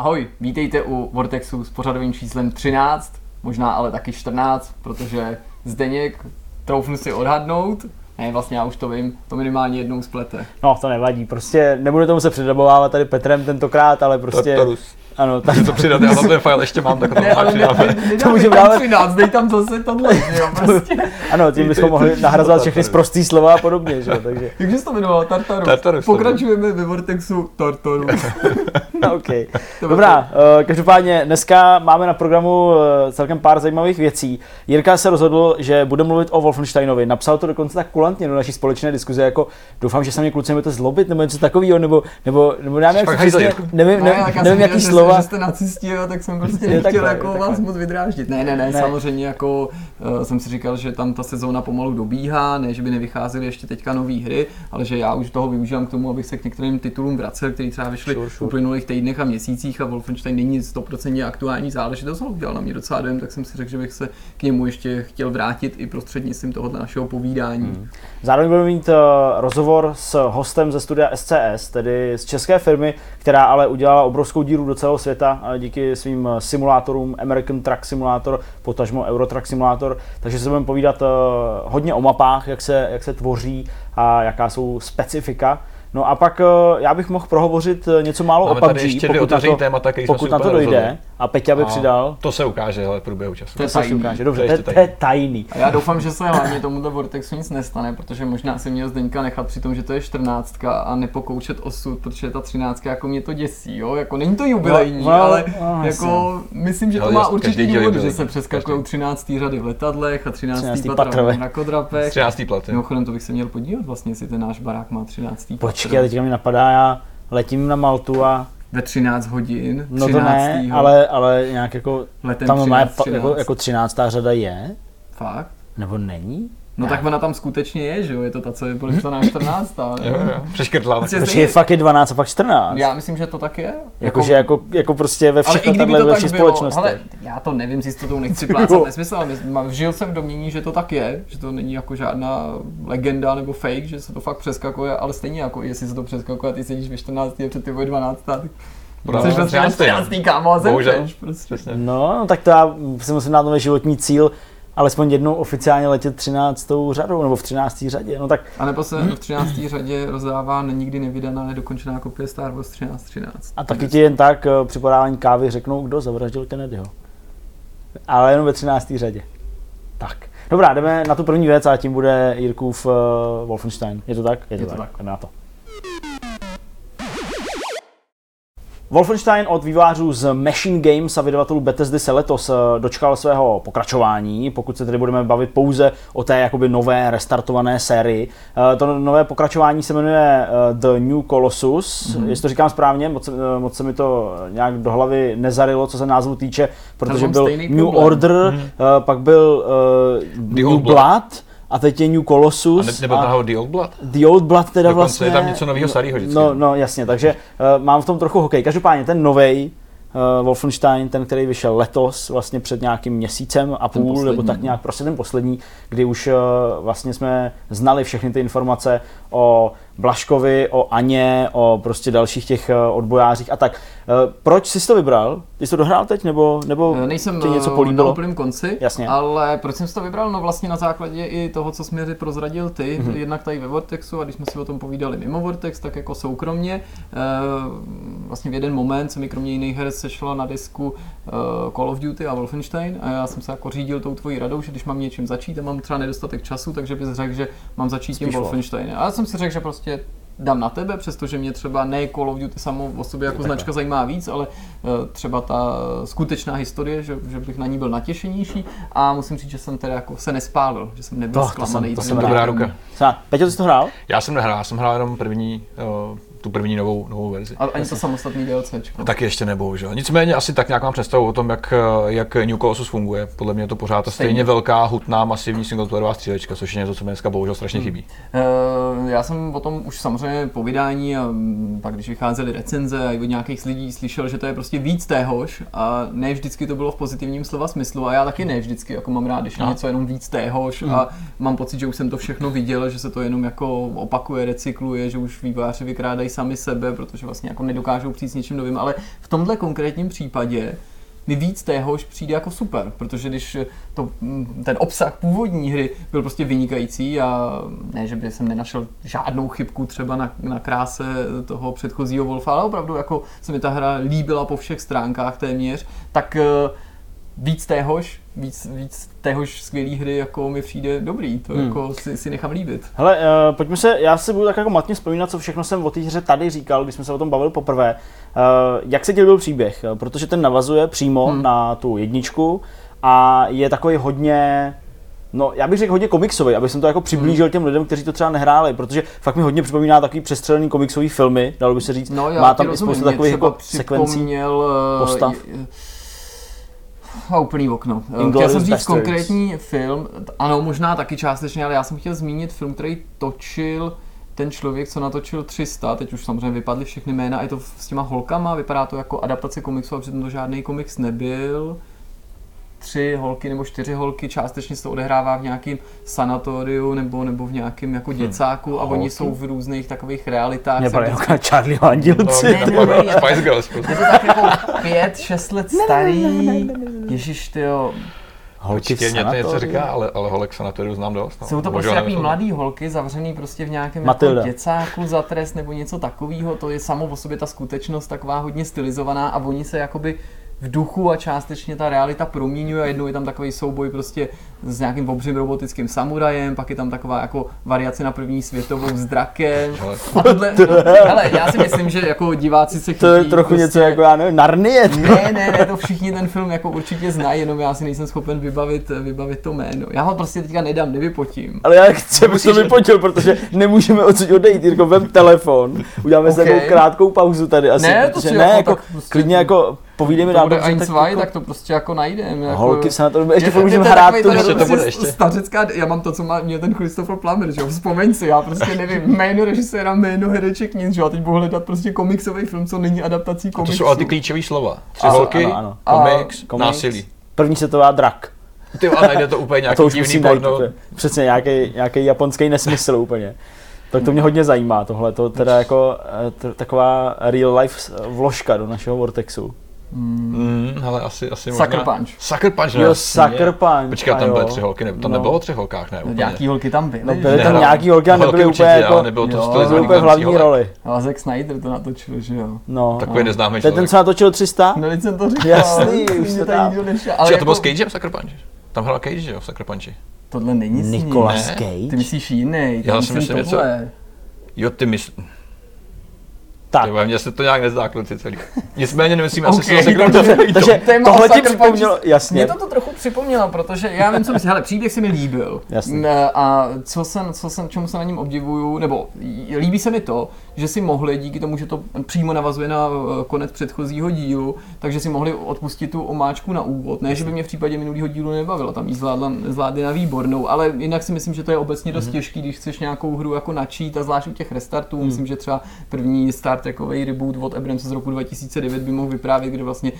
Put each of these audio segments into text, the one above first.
Ahoj, vítejte u Vortexu s pořadovým číslem 13, možná ale taky 14, protože Zdeněk, troufnu si odhadnout, ne, vlastně já už to vím, to minimálně jednou splete. No, to nevadí, prostě nebudu tomu se předabovávat tady Petrem tentokrát, ale prostě... Tartarus. Ano, tak to přidat, já tam ten file ještě mám, tak to Ne, ale ne, ne, ne, To to můžeme tam dávat- 13, dej tam zase tohle, jo, prostě. ano, tím bychom mohli nahrazovat všechny zprostý slova a podobně, že jo, takže... Jak to jmenoval? Tartarus. Tartarus to Pokračujeme ve Vortexu Tartarus. No, OK. Dobrá, eh, každopádně dneska máme na programu eh, celkem pár zajímavých věcí. Jirka se rozhodl, že bude mluvit o Wolfensteinovi. Napsal to dokonce tak kulantně do naší společné diskuze, jako doufám, že se mě kluci nebudete zlobit, nebo něco takového, nebo, nebo, nebo já nevím, to nevím, Ne, nevím, nevím jsem jaký že, slova. Že jste nacisti, jo, tak jsem prostě nechtěl takhle, jako je vás takhle. moc vydráždit. Ne, ne, ne, Ne. samozřejmě jako uh, jsem si říkal, že tam ta sezóna pomalu dobíhá, ne, že by nevycházely ještě teďka nové hry, ale že já už toho využívám k tomu, abych se k některým titulům vracel, který třeba vyšly Sure, v sure. uplynulých týdnech a měsících a Wolfenstein není 100% aktuální záležitost, ale udělal na mě docela dojem, tak jsem si řekl, že bych se k němu ještě chtěl vrátit i prostřednictvím tohoto našeho povídání. Hmm. Zároveň budeme mít uh, rozhovor s hostem ze studia SCS, tedy z české firmy, která ale udělala obrovskou díru do celého světa díky svým uh, simulátorům American Truck Simulator, potažmo Euro Truck Simulator, takže se budeme povídat uh, hodně o mapách, jak se, jak se tvoří a jaká jsou specifika. No a pak uh, já bych mohl prohovořit něco málo Máme o PUBG, tady ještě dvě pokud na to, témata, pokud na to dojde rozhodli. A Peťa by A přidal. To se ukáže, ale v průběhu času. To je To se ukáže, dobře, To to je to je tajný. A já doufám, že se hlavně tomuto Vortexu nic nestane, protože možná si měl Zdeňka nechat při tom, že to je 14 a nepokoušet osud, protože ta 13 jako mě to děsí, jo, jako není to jubilejní, No, ale no, jako myslím, že to má díl důvod, že se přeskakují 13. řady v letadlech a 13. 13. patra patrové. na kodrapech. 13. plat, jo. Mimochodem to bych se měl podívat vlastně, jestli ten náš barák má 13. Počkej, teďka mi napadá, já letím na Maltu a Ve 13 hodin, No 13. to ne, ale, ale nějak jako, letem tam má 13, jako, jako 13. řada je? Fakt? Nebo není? No tak ona tam skutečně je, že jo, je to ta, co je podepsaná 14. Jo, jo, přeškrtlá. Prostě Počkej, fakt je 12 a pak 14. Já myslím, že to tak je. Jakože jako, jako prostě ve Ale všech i kdyby takhle to ve tak všech bylo, společnostech. ale já to nevím, s jistotou nechci plácat nesmysl, ale žil jsem v domění, že to tak je, že to není jako žádná legenda nebo fake, že se to fakt přeskakuje, ale stejně jako jestli se to přeskakuje a ty sedíš ve 14. a před tebou je 12. tak No, jsi vlastně ve 13., 14. kámo a zemřeš prostě. Přesně. No, no, tak to já si musím dát nový životní cíl, alespoň jednou oficiálně letět 13. řadou, nebo v 13. řadě. No tak A nebo se v 13. řadě rozdává nikdy nevydaná, nedokončená kopie Star Wars 1313. a taky ti jen tak eh, při podávání kávy řeknou, kdo zavraždil Kennedyho. Ale jenom ve 13. řadě. Tak. Dobrá, jdeme na tu první věc a tím bude Jirkův uh, Wolfenstein. Je to tak? Je to tak. Jdeme na to. Wolfenstein od vývářů z Machine Games a vydavatelů Bethesdy se letos eh, dočkal svého pokračování, pokud se tedy budeme bavit pouze o té jakoby nové restartované sérii. Eh, To nové pokračování se jmenuje eh, The New Colossus, mm-hmm. jestli to říkám správně, moc, se- moc se mi to nějak do hlavy nezarilo, co se názvu týče, protože byl New problém. Order, mm-hmm. pak byl uh, New Blood. Blood. A teď je New A Colossus. ne, nebo náhodou The Old Blood? The Old Blood teda Dokonce vlastně... je tam něco novýho, starýho vždycky. No, no jasně, takže uh, mám v tom trochu hokej. Každopádně ten novej uh, Wolfenstein, ten, který vyšel letos, vlastně před nějakým měsícem a půl, nebo tak no. nějak prostě ten poslední, kdy už uh, vlastně jsme znali všechny ty informace o Blaškovi, o Aně, o prostě dalších těch uh, odbojářích a tak. Uh, proč jsi to vybral? Ty jsi to dohrál teď, nebo, nebo Eh, Nejsem ti něco eh, políbilo? na úplném konci, Jasně. ale proč jsem si to vybral? No vlastně na základě i toho, co mi prozradil ty, Mhm. mm-hmm. jednak tady ve Vortexu a když jsme si o tom povídali mimo Vortex, tak jako soukromně. Eh, vlastně v jeden moment se mi kromě jiných her sešla na disku Call of Duty a Wolfenstein a já jsem se jako řídil tou tvojí radou, že když mám něčím začít a mám třeba nedostatek času, takže bys řekl, že mám začít tím Spíš Wolf. Wolfensteinem. A já jsem si řekl, že prostě dám na tebe, přestože mě třeba ne Call of Duty samo o sobě jako značka zajímá víc, ale eh, třeba ta skutečná historie, že, že bych na ní byl natěšenější a musím říct, že jsem teda jako se nespálil, že jsem nebyl To- to zklamaný. jsem- to jsem Dobrá ruka. Peťo, ty jsi to hrál? Já jsem nehrál, já jsem hrál jenom první, uh, tu první novou, novou verzi. A ani to samostatný DLCčko. Taky ještě nebohužel. Nicméně asi tak nějak mám představu o tom, jak, eh, jak New Colossus funguje. Podle mě je to pořád stejně Stejně. velká, hutná, masivní singleplayerová střílečka, což je něco, co mi dneska bohužel strašně chybí. Eh, Já jsem o tom už samozřejmě po vydání a mm, pak když vycházely recenze a i od nějakých lidí slyšel, že to je prostě víc téhož a ne vždycky to bylo v pozitivním slova smyslu a já taky ne vždycky jako mám rád, když je No. něco jenom víc téhož a mám pocit, že už jsem to všechno viděl, že se to jenom jako opakuje, recykluje, že už výváři vykrádají sami sebe, protože vlastně jako nedokážou přijít s něčím novým, ale v tomhle konkrétním případě mi víc téhož přijde jako super, protože když to, mm, ten obsah původní hry byl prostě vynikající a ne, že by jsem nenašel žádnou chybku třeba na, na kráse toho předchozího Wolfa, ale opravdu jako se mi ta hra líbila po všech stránkách téměř, tak eh, víc téhož, víc, víc téhož skvělý hry jako mi přijde dobrý, to hmm. jako si, si nechám líbit. Hele, uh, pojďme se, já si budu tak jako matně vzpomínat, co všechno jsem o té hře tady říkal, když jsme se o tom bavili poprvé. Uh, jak se ti líbil příběh? Protože ten navazuje přímo hmm. na tu jedničku a je takový hodně No, já bych řekl hodně komiksový, aby jsem to jako přiblížil hmm. těm lidem, kteří to třeba nehráli, protože fakt mi hodně připomíná takový přestřelený komiksový filmy, dalo by se říct. No, já Má tam i spoustu takových jako sekvencí eh, postav. A úplný okno. Inglourious Chtěl jsem říct konkrétní film, ano, možná taky částečně, ale já jsem chtěl zmínit film, který točil ten člověk, co natočil 300, teď už samozřejmě vypadly všechny jména, a je to s těma holkama, vypadá to jako adaptace komiksu, a přitom to žádný komiks nebyl. Tři holky nebo čtyři holky, částečně se to odehrává v nějakém sanatoriu nebo, nebo v nějakém jako děcáku a Holky? oni jsou v různých takových realitách. Se jako na Charlieho Andělci. Ne, ne, ne, je to- Spice Girls. prostě. je to tak jako pět, šest let starý. Ježíš, ty jo. Holky v Počkej, mě to něco říká, ale, ale holek sanatoriu znám dost. No. Jsou to prostě takový mladý holky, zavřený prostě v nějakém Matilda. jako děcáku za trest nebo něco takového. To je samo o sobě ta skutečnost taková hodně stylizovaná a oni se jakoby v duchu a částečně ta realita proměňuje a jednou je tam takový souboj prostě s nějakým obřím robotickým samurajem, pak je tam taková jako variace na první světovou s drakem. Ale A tohle, hele, já si myslím, že jako diváci se chytí To je trochu prostě, něco jako, já nevím, Narnie. ne, ne, ne, to všichni ten film jako určitě znají, jenom já si nejsem schopen vybavit, vybavit to jméno. Já ho prostě teďka nedám, nevypotím. Ale já chci, abys to vypotil, protože nemůžeme odsud odejít, Jirko, vem telefon, uděláme si Ok. takovou krátkou pauzu tady asi, Ne, to protože si ne, jako jako, tak prostě- klidně jako povídej mi to dál, bude Eins tak jako- tak to prostě jako najdem. Jako, Holky se na to, ještě Je- můžeme to hrát to prostě bude ještě. Stařecká, já mám to, co má, měl ten Christopher Plummer, že jo, vzpomeň si, já prostě nevím, jméno režiséra, jméno hereček, nic, že jo, a teď budu hledat prostě komiksový film, co není adaptací to komiksu. jsou ale ty klíčové slova. Tři Ano, holky, ano, ano. komiks, Komiks. násilí. První světová drak. Ty a najde to úplně A nějaký to už divný porno. úplně. Přesně, nějaký, nějaký japonský nesmysl úplně. Tak to mě hodně zajímá tohle, to teda jako eh, t- taková real life vložka do našeho Vortexu. Mm, hele, asi, asi Sucker možná... Punch. Sucker Punch, no Jo. Sucker Punch. Počkej, tam byly tři holky, ne, to No. nebylo o třech holkách, ne? No, Úplně. nějaký holky tam byly. No, byly tam nějaký holky a nebyly úplně ale jako, nebylo to Jo, nebyly úplně v hlavní holek. roli. Ale Zack Snyder to natočil, že jo. No. Takový neznámý To je ten, člověk. co natočil 300? No, jsem to říkal. Jasný, už se tady tam- nikdo nešel, Ale ale to byl s jako, Cagem v Sucker Punch? Tam hrál Cage, že jo, v Sucker Punchi. tohle není s ním. Nicolas Ne. Cage? Ty myslíš jiný, Já si myslím něco- tohle. Jo, ty mysl... Tak, Ty vole, mně se to nějak nezdá, kluci celý. Nicméně nemyslím, asi Ok, si to takže- to takže tohle ti připomnělo, jasně. Mě to to trochu připomnělo, protože já vím, co myslím. Hele, příběh se mi líbil. Jasně. A co jsem, co jsem, čemu se na něm obdivuju, nebo líbí se mi to, že si mohli, díky tomu, že to přímo navazuje na eh, konec předchozího dílu, takže si mohli odpustit tu omáčku na úvod. Ne, že by mě v případě minulého dílu nebavilo, tam jí zvládla, zvládli na výbornou, ale jinak si myslím, že to je obecně dost těžký, když chceš nějakou hru jako načít a zvlášť u těch restartů. Myslím, že třeba první Star Trekový reboot od Abramse z roku 2009 by mohl vyprávět, kde vlastně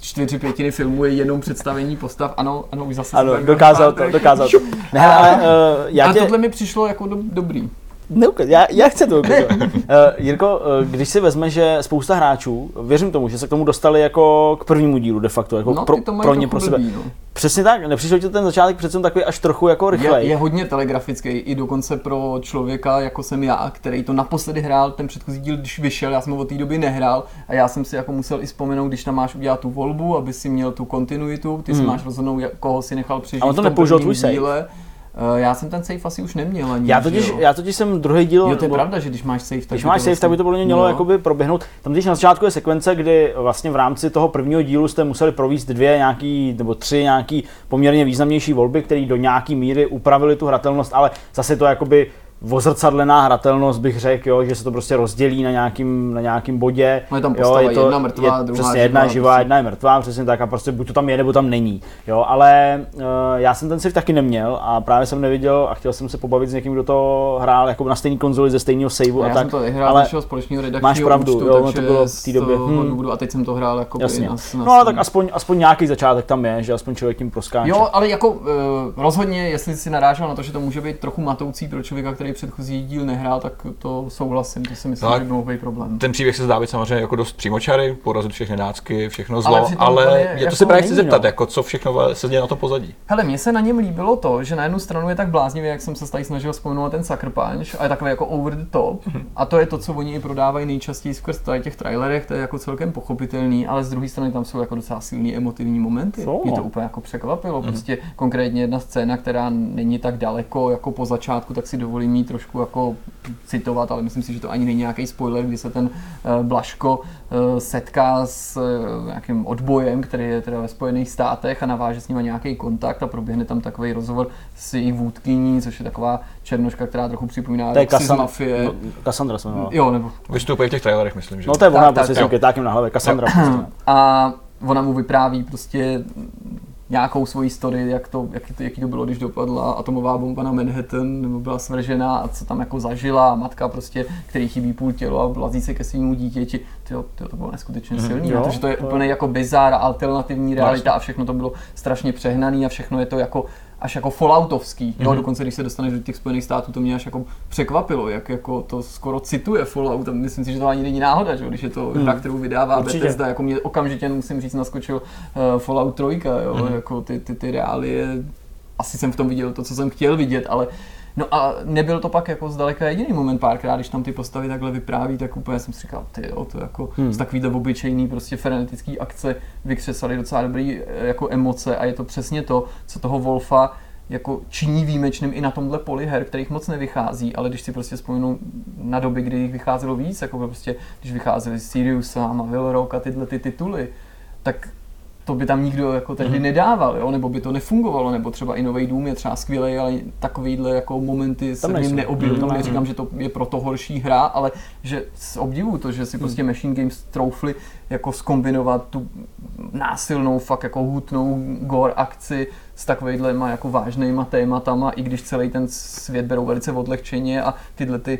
čtyři pětiny filmu je jenom představení postav. Ano, ano, už zase Ano, dokázal to, dokázal to. Ne, ale uh, já Ale tě... tohle mi přišlo jako do, dobrý. Neukaz, já, já chci to ukazovat. uh, Jirko, uh, když si vezme, že spousta hráčů, věřím tomu, že se k tomu dostali jako k prvnímu dílu de facto, jako No, pro, pro ně, pro sebe. blbý, no. Přesně tak, nepřišel ti ten začátek přece takový až trochu jako Je, rychlej. je hodně telegrafický, i dokonce pro člověka, jako jsem já, který to naposledy hrál, ten předchozí díl, když vyšel, já jsem ho od té doby nehrál a já jsem si jako musel i vzpomenout, když tam máš udělat tu volbu, aby si měl tu kontinuitu, ty si máš rozhodnout, koho si nechal přežít Hmm. A on to nepoužil tvůj save? díle. Eh, Já jsem ten save asi už neměl ani. já totiž, já totiž jsem druhý díl... Jo, to je nebo- pravda, že když máš save, tak Když máš to save, tak by to podle mě mělo no. jakoby proběhnout. Tam když na začátku je sekvence, kdy vlastně v rámci toho prvního dílu jste museli provést dvě nějaký, nebo tři nějaký poměrně významnější volby, které do nějaký míry upravily tu hratelnost, ale zase to jakoby ozrcadlená hratelnost bych řekl, jo, že se to prostě rozdělí na nějakým, na nějakým bodě. No je tam jo, postava to, jedna mrtvá, je, druhá přesně jedna živá, živá, prostě. jedna je mrtvá, přesně tak a prostě buď to tam je, nebo tam není. Jo, ale uh, já jsem ten save taky neměl a právě jsem neviděl a chtěl jsem se pobavit s někým, kdo to hrál jako na stejné konzoli ze stejného saveu No, a já tak. jsem to vyhrál ale našeho společného redakčního máš pravdu, účtu, jo, ono to bylo v té době, hm. důvodu, a teď jsem to hrál jako Jasně. na, na No ale tak aspoň, aspoň nějaký začátek tam je, že aspoň člověk tím proskáče. Jo, ale jako uh, rozhodně, jestli si narážel na to, že to může být trochu matoucí pro člověka, který který předchozí díl nehrál, tak to souhlasím, to si myslím, No že by mohl být problém. Ten příběh se zdá být samozřejmě jako dost přímočary, porazit všechny nácky, všechno Ale zlo, přitom ale, úplně je to jako si právě chci zeptat, no. jako co všechno se děje na to pozadí. Hele, mně se na něm líbilo to, že na jednu stranu je tak bláznivý, jak jsem se tady snažil vzpomenout ten Sucker Punch, a je takový jako over the top. A to je to, co oni i prodávají nejčastěji skrz tady těch trailerech, to je jako celkem pochopitelný, ale z druhé strany tam jsou jako docela silný emotivní momenty. Jsou, Mě to no. úplně jako překvapilo. Prostě konkrétně jedna scéna, která není tak daleko jako po začátku, tak si dovolím jí trošku jako citovat, ale myslím si, že to ani není nějaký spoiler, kdy se ten uh, Blaško uh, setká s uh, nějakým odbojem, který je teda ve Spojených státech a naváže s nimi nějaký kontakt a proběhne tam takový rozhovor s jejich vůdkyní, což je taková černoška, která trochu připomíná To je Roxy z Cassandra, Mafie. no, Cassandra se jmenovala. Jo, nebo Vystupuje v těch trailerech, myslím, že. No to je Tak, ona, tak, prostě s tím jo. kytákem na hlavě, Cassandra. prostě. A ona mu vypráví prostě nějakou svoji story, jak to, jaký, to, jaký to bylo, když dopadla atomová bomba na Manhattan, nebo byla svržená a co tam jako zažila a matka prostě, který chybí půl tělo a vlazí se ke svýmu dítěti. Tyjo, tyjo, to bylo neskutečně Mhm. silný, Jo, protože to je to- úplně jako bizár alternativní realita a všechno to bylo strašně přehnaný a všechno je to jako až jako falloutovský, jo, Mhm. dokonce když se dostaneš do těch Spojených států, to mě až jako překvapilo, jak jako to skoro cituje Fallout, a myslím si, že to ani není náhoda, že když je to hra, kterou vydává. Určitě. Bethesda, jako mě okamžitě musím říct, naskočil uh, Fallout 3, jo, Mhm. jako ty, ty, ty reálie, asi jsem v tom viděl to, co jsem chtěl vidět, ale No a nebyl to pak jako zdaleka jediný moment párkrát, když tam ty postavy takhle vypráví, tak úplně jsem si říkal, ty jo, to jako Hmm. z takovýhle obyčejný prostě frenetický akce vykřesali docela dobrý eh, jako emoce a je to přesně to, co toho Wolfa jako činí výjimečným i na tomhle poli her, kterých moc nevychází, ale když si prostě vzpomenu na doby, kdy jich vycházelo víc, jako prostě když vycházeli Sirius a Will Rock a tyhle ty tituly, tak to by tam nikdo jako tehdy Mhm. nedával, jo? nebo by to nefungovalo, nebo třeba i Nový dům je třeba skvělý, ale takovýhle jako momenty se v něm neobjevují. Mhm. Neříkám, že to je proto horší hra, ale že z obdivu to, že si prostě Machine Games troufli jako skombinovat tu násilnou, fakt jako hutnou gore akci s takovýhlema jako vážnýma tématama, i když celý ten svět berou velice odlehčeně a tyhle ty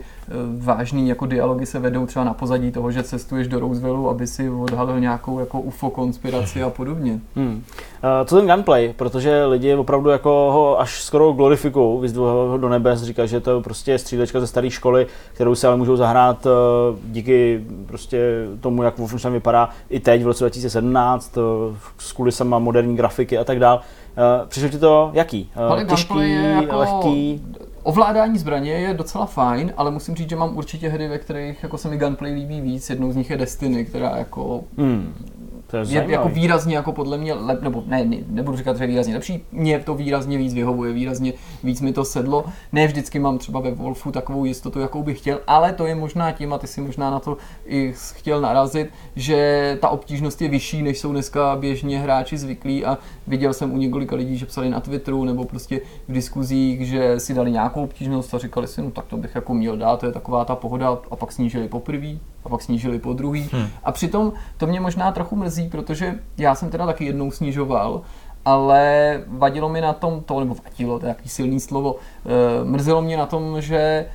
vážný jako dialogy se vedou třeba na pozadí toho, že cestuješ do Rooseveltu, aby si odhalil nějakou jako UFO konspiraci a podobně. Hmm. Uh, co ten gunplay, protože lidi opravdu jako ho až skoro glorifikují, vyzdvihují ho do nebes, říkají, že to je prostě střílečka ze staré školy, kterou si ale můžou zahrát uh, díky prostě tomu, jak Wolfenstein vypadá i teď v roce 2017, uh, s kulisama moderní grafiky a tak dál. Uh, přišlo ti to jaký? Uh, Ale těžký, je jako- lehký? Ovládání zbraně je docela fajn, ale musím říct, že mám určitě hry, ve kterých jako se mi gunplay líbí víc. Jednou z nich je Destiny, která jako Hmm. To je, je jako výrazně jako podle mě, lep, nebo ne, ne, nebudu říkat, že je výrazně lepší, mě to výrazně víc vyhovuje, výrazně víc mi to sedlo. Ne vždycky mám třeba ve Wolfu takovou jistotu, jakou bych chtěl, ale to je možná tím, a ty si možná na to i chtěl narazit, že ta obtížnost je vyšší, než jsou dneska běžně hráči zvyklí a viděl jsem u několika lidí, že psali na Twitteru nebo prostě v diskuzích, že si dali nějakou obtížnost a říkali si, no tak to bych jako měl dát, to je taková ta pohoda a pak snížili poprvé a pak snížili po druhý. Hmm. A přitom to mě možná trochu mrzí, protože já jsem teda taky jednou snižoval, ale vadilo mi na tom to, nebo vadilo, to je jaký silný slovo, e, mrzelo mě na tom, že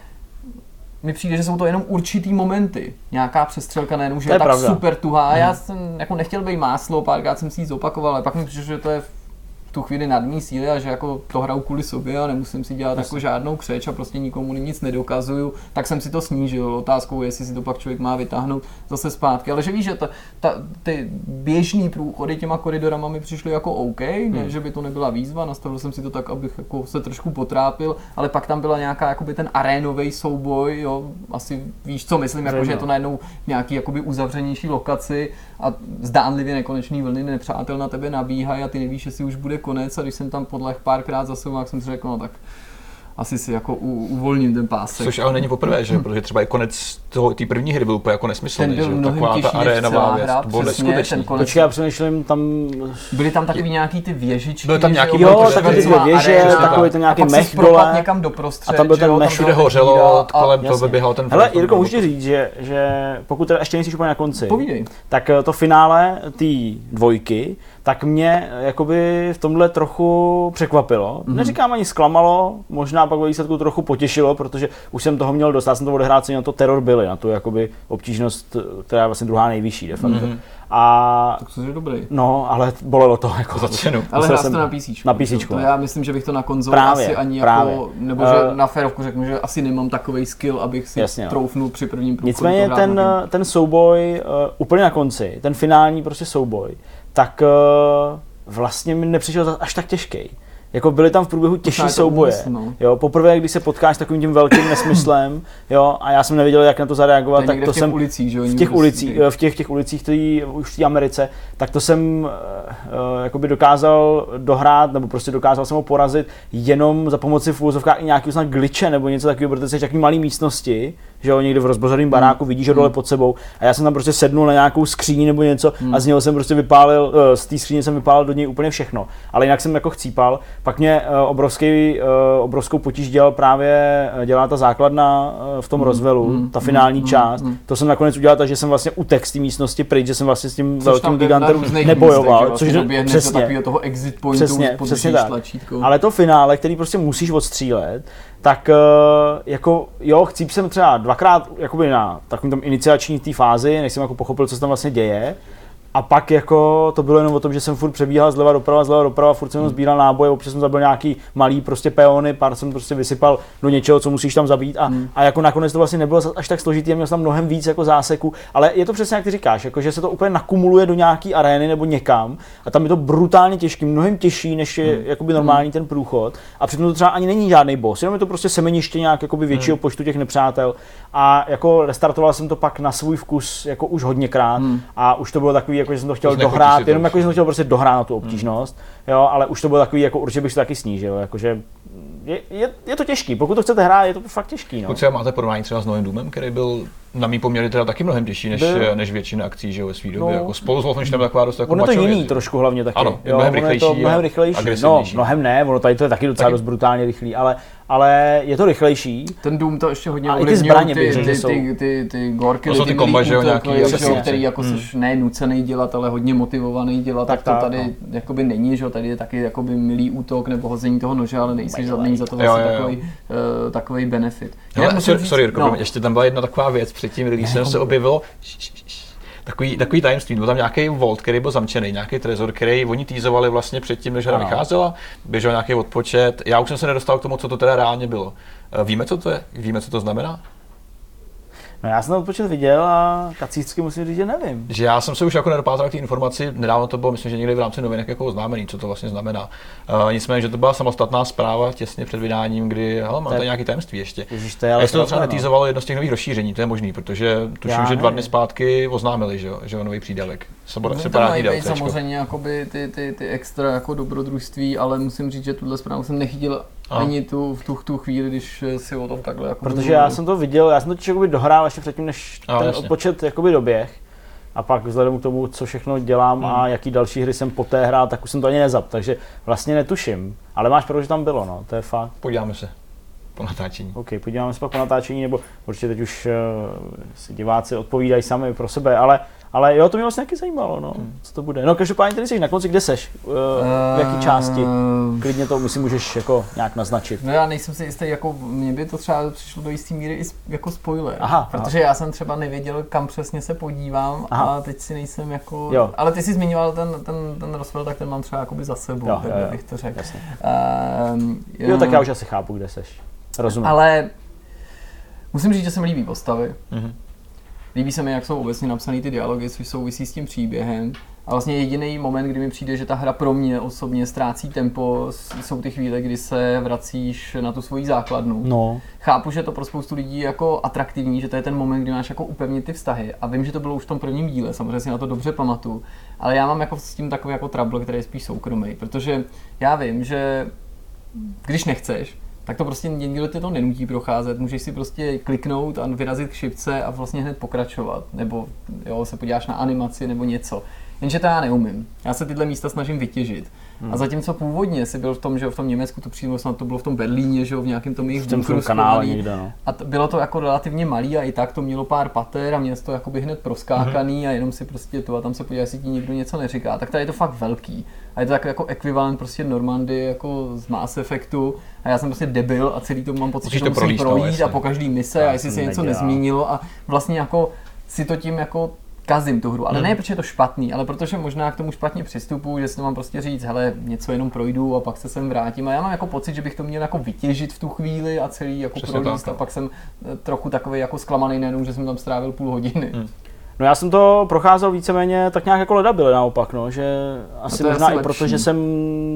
mi přijde, že jsou to jenom určitý momenty. Nějaká přestřelka nejenom, že To je, je tak pravda. super tuhá. Hmm. Já jsem jako nechtěl být máslo, párkrát jsem si ji zopakoval, ale pak mi přišlo, že to je tu chvíli nad mý síly a že jako to hraju kvůli sobě a nemusím si dělat jako žádnou křeč a prostě nikomu nic nedokazuju, tak jsem si to snížil. Otázkou je, jestli si to pak člověk má vytáhnout zase zpátky. Ale že víš, že ta, ta, ty běžný průchody těma koridorama mi přišly jako OK, ne, Hmm. že by to nebyla výzva, nastavil jsem si to tak, abych jako se trošku potrápil, ale pak tam byla nějaká jakoby ten arénový souboj, jo, asi víš, co myslím, jako, že je to najednou nějaký jakoby uzavřenější lokaci a zdánlivě nekonečný vlny nepřátel na tebe nabíhají a ty nevíš, jestli už bude konec. A když jsem tam podleh párkrát za sebou, tak jsem si řekl, no tak asi si jako u, uvolním ten pásek. Což ale není poprvé, že? Protože třeba i konec toho- té první hry byl úplně jako nesmyslný, ten byl že? mnohem Taková ta arénová věc, hra, to bylo přesně, neskutečný. ten konec. Počkej, já přemýšlím tam... Byly tam takový nějaký ty věžičky, Byly tam nějaký jo, takový ty věže, aréna, takový ten nějaký mech dole. někam doprostřed, A tam byl ten mech, tam Všude hořelo, kolem toho vyběhal ten Hele, Jirko, můžu ti říct, že, že pokud teda ještě nejsi úplně na konci, Povídej. tak eh, to finále té dvojky tak mě eh, jakoby v tomhle trochu překvapilo. Mm-hmm. Neříkám ani zklamalo, možná pak ve výsledku trochu potěšilo, protože už jsem toho měl dost, já jsem to odehrát na to teror byly, na tu jakoby obtížnost, která je vlastně druhá nejvyšší de facto. Mm-hmm. A, tak to je dobrý. No, ale bolelo to jako za cenu. Ale hrál to na PC. Na PC. To já myslím, že bych to na konzoli právě, asi ani právě. jako, nebo že uh, na férovku řeknu, že asi nemám takový skill, abych si jasně, no. troufnul při prvním průchodu. Nicméně ten, ten souboj uh, úplně na konci, ten finální prostě souboj, tak uh, vlastně mi nepřišel až tak těžký. Jako byly tam v průběhu těžší souboje. no. Jo, poprvé, když se potkáš s takovým tím velkým nesmyslem, jo, a já jsem nevěděl, jak na to zareagovat, to tak to v těch jsem ulicích, že? v těch ulicích, v těch, těch ulicích, který už v té Americe, tak to jsem uh, jakoby dokázal dohrát, nebo prostě dokázal jsem ho porazit jenom za pomoci v úvozovkách i nějakého snad glitche nebo něco takového, protože jsi takový malý místnosti, že jo, někde v rozbořeném baráku vidíš ho dole hmm. pod sebou a já jsem tam prostě sednul na nějakou skříni nebo něco a z něho jsem prostě vypálil, uh, z té skříně jsem vypálil do něj úplně všechno, ale jinak jsem jako chcípal. Pak mě uh, obrovský, uh, obrovskou potíž dělal právě, dělá ta základna v tom mm. rozvelu, ta finální část. To jsem nakonec udělal tak, že jsem vlastně utek z té místnosti pryč, že jsem vlastně s tím což velkým gigantem nebojoval. Místech, což vlastně přesně, toho exit pointu přesně, přesně tak. Ale to finále, který prostě musíš odstřílet, tak eh, jako jo, chcíp jsem třeba dvakrát jakoby na takovém tom iniciační té fázi, než jsem jako pochopil, co se tam vlastně děje, a pak jako to bylo jenom o tom, že jsem furt přebíhal zleva doprava, zleva doprava, furt jsem hmm. sbíral náboje, občas jsem zabil nějaký malý prostě peony, pár jsem prostě vysypal do něčeho, co musíš tam zabít a, hmm. a jako nakonec to vlastně nebylo až tak složitý, a měl jsem tam mnohem víc jako záseku, ale je to přesně jak ty říkáš, jako že se to úplně nakumuluje do nějaký arény nebo někam a tam je to brutálně těžký, mnohem těžší, než je hmm. jakoby normální hmm. ten průchod a přitom to třeba ani není žádný boss, jenom je to prostě semeniště nějak jakoby většího hmm. počtu těch nepřátel a jako restartoval jsem to pak na svůj vkus jako už hodněkrát hmm. a už to bylo takový, jako že jsem to chtěl to dohrát, jenom jako že jsem to chtěl prostě dohrát na tu obtížnost, hmm. jo, ale už to bylo takový, jako určitě bych to taky snížil, jakože je, je, je, to těžký, pokud to chcete hrát, je to fakt těžký. No. Pokud máte porovnání třeba s Novým Doomem, který byl na mý poměry teda taky mnohem těžší než, než většina akcí že ve své době. No, jako spolu s Wolfensteinem taková dost jako Ono to jiný trošku hlavně taky. Ano, je jo, mnohem rychlejší, je to mnohem rychlejší. No, mnohem ne, ono tady to je taky docela taky... dost brutálně rychlý, ale, ale je to rychlejší. Ten Doom to ještě hodně ovlivňuje ty, zbraně, ty, ty, ty, ty, ty, ty gorky, to jsou ty komba, že jo, nějaký, přesně, který jako hmm. seš ne nucený dělat, ale hodně motivovaný dělat, tak, tak to tady no. jakoby není, že jo, tady je taky jakoby milý útok nebo hození toho nože, ale nejsi za, není za to vlastně takový, uh, takový benefit. Sorry, Jirko, no. ještě tam byla jedna taková věc před tím releasem se objevilo takový, takový tajemství. Byl tam nějaký Volt, který byl zamčený, nějaký trezor, který oni týzovali vlastně předtím, než hra vycházela, běžel nějaký odpočet. Já už jsem se nedostal k tomu, co to teda reálně bylo. Eh, víme, co to je? Víme, co to znamená? No já jsem to odpočet viděl a kacícky musím říct, že nevím. Že já jsem se už jako nedopátral k té informaci, nedávno to bylo, myslím, že někdy v rámci novinek jako oznámený, co to vlastně znamená. Uh, nicméně, že to byla samostatná zpráva těsně před vydáním, kdy, hele, mám tady nějaký tajemství ještě. Ježiš, to je ale Jestli to třeba no. netýzovalo jedno z těch nových rozšíření, to je možný, protože tuším, já že dva dny zpátky oznámili, že jo, že nový přídavek. Sebora, no, separátní samozřejmě jakoby ty, ty, ty, extra jako dobrodružství, ale musím říct, že tuhle zprávu jsem nechytil a. ani tu, v tu, tu chvíli, když si o tom takhle jako Protože mluvil. já jsem to viděl, já jsem to jakoby dohrál ještě předtím, než a, ten jasně. odpočet jakoby doběh. A pak vzhledem k tomu, co všechno dělám hmm. a jaký další hry jsem poté hrál, tak už jsem to ani nezap, takže vlastně netuším. Ale máš pravdu, že tam bylo, no, to je fakt. Podíváme se po natáčení. OK, podíváme se pak po natáčení, nebo určitě teď už uh, si diváci odpovídají sami pro sebe, ale ale jo, to mě vlastně taky zajímalo, no, co to bude. No každopádně tady jsi na konci, kde seš? Uh, v jaké části? Eh, Klidně to myslím můžeš jako nějak naznačit. No já nejsem si jistý, jako mně by to třeba přišlo do jisté míry i jako spoiler. Aha, protože aha. já jsem třeba nevěděl, kam přesně se podívám aha. a teď si nejsem jako... Jo. Ale ty jsi zmiňoval ten, ten, ten rozpěl, tak ten mám třeba jakoby za sebou, jo, tak jo, jo. bych to řekl. Uh, jo, tak já už asi chápu, kde seš. Rozumím. Ale musím říct, že se mi líbí postavy. Mm-hmm. Líbí se mi, jak jsou obecně napsané ty dialogy, což souvisí s tím příběhem. A vlastně jediný moment, kdy mi přijde, že ta hra pro mě osobně ztrácí tempo, jsou ty chvíle, kdy se vracíš na tu svoji základnu. No. Chápu, že to pro spoustu lidí je jako atraktivní, že to je ten moment, kdy máš jako upevnit ty vztahy. A vím, že to bylo už v tom prvním díle, samozřejmě si na to dobře pamatuju. Ale já mám jako s tím takový jako trouble, který je spíš soukromý, protože já vím, že když nechceš, tak to prostě nikdo tě to nenutí procházet. Můžeš si prostě kliknout a vyrazit k šipce a vlastně hned pokračovat. Nebo jo, se podíváš na animaci nebo něco. Jenže to já neumím. Já se tyhle místa snažím vytěžit. Hmm. A zatímco původně si byl v tom, že v tom Německu to přímo snad to bylo v tom Berlíně, že v nějakém tom jejich bunkru kanále někde, no. A t- bylo to jako relativně malý a i tak to mělo pár pater a měl to jakoby hned proskákaný hmm. a jenom si prostě to a tam se podívá, jestli ti někdo něco neříká. Tak tady je to fakt velký. A je to tak jako ekvivalent prostě Normandy jako z Mass Effectu a já jsem prostě debil a celý to mám pocit, že to musím projít no, a po každý mise a jestli se něco nezmínilo a vlastně jako si to tím jako kazím tu hru, ale hmm. ne protože je to špatný, ale protože možná k tomu špatně přistupuji, že si to mám prostě říct, hele, něco jenom projdu a pak se sem vrátím. A já mám jako pocit, že bych to měl jako vytěžit v tu chvíli a celý jako Přesně prolíst tak. a pak jsem eh, trochu takový jako zklamaný, nejenom, že jsem tam strávil půl hodiny. Hmm. No já jsem to procházel víceméně tak nějak jako ledabile naopak, no, že asi možná asi i proto, že jsem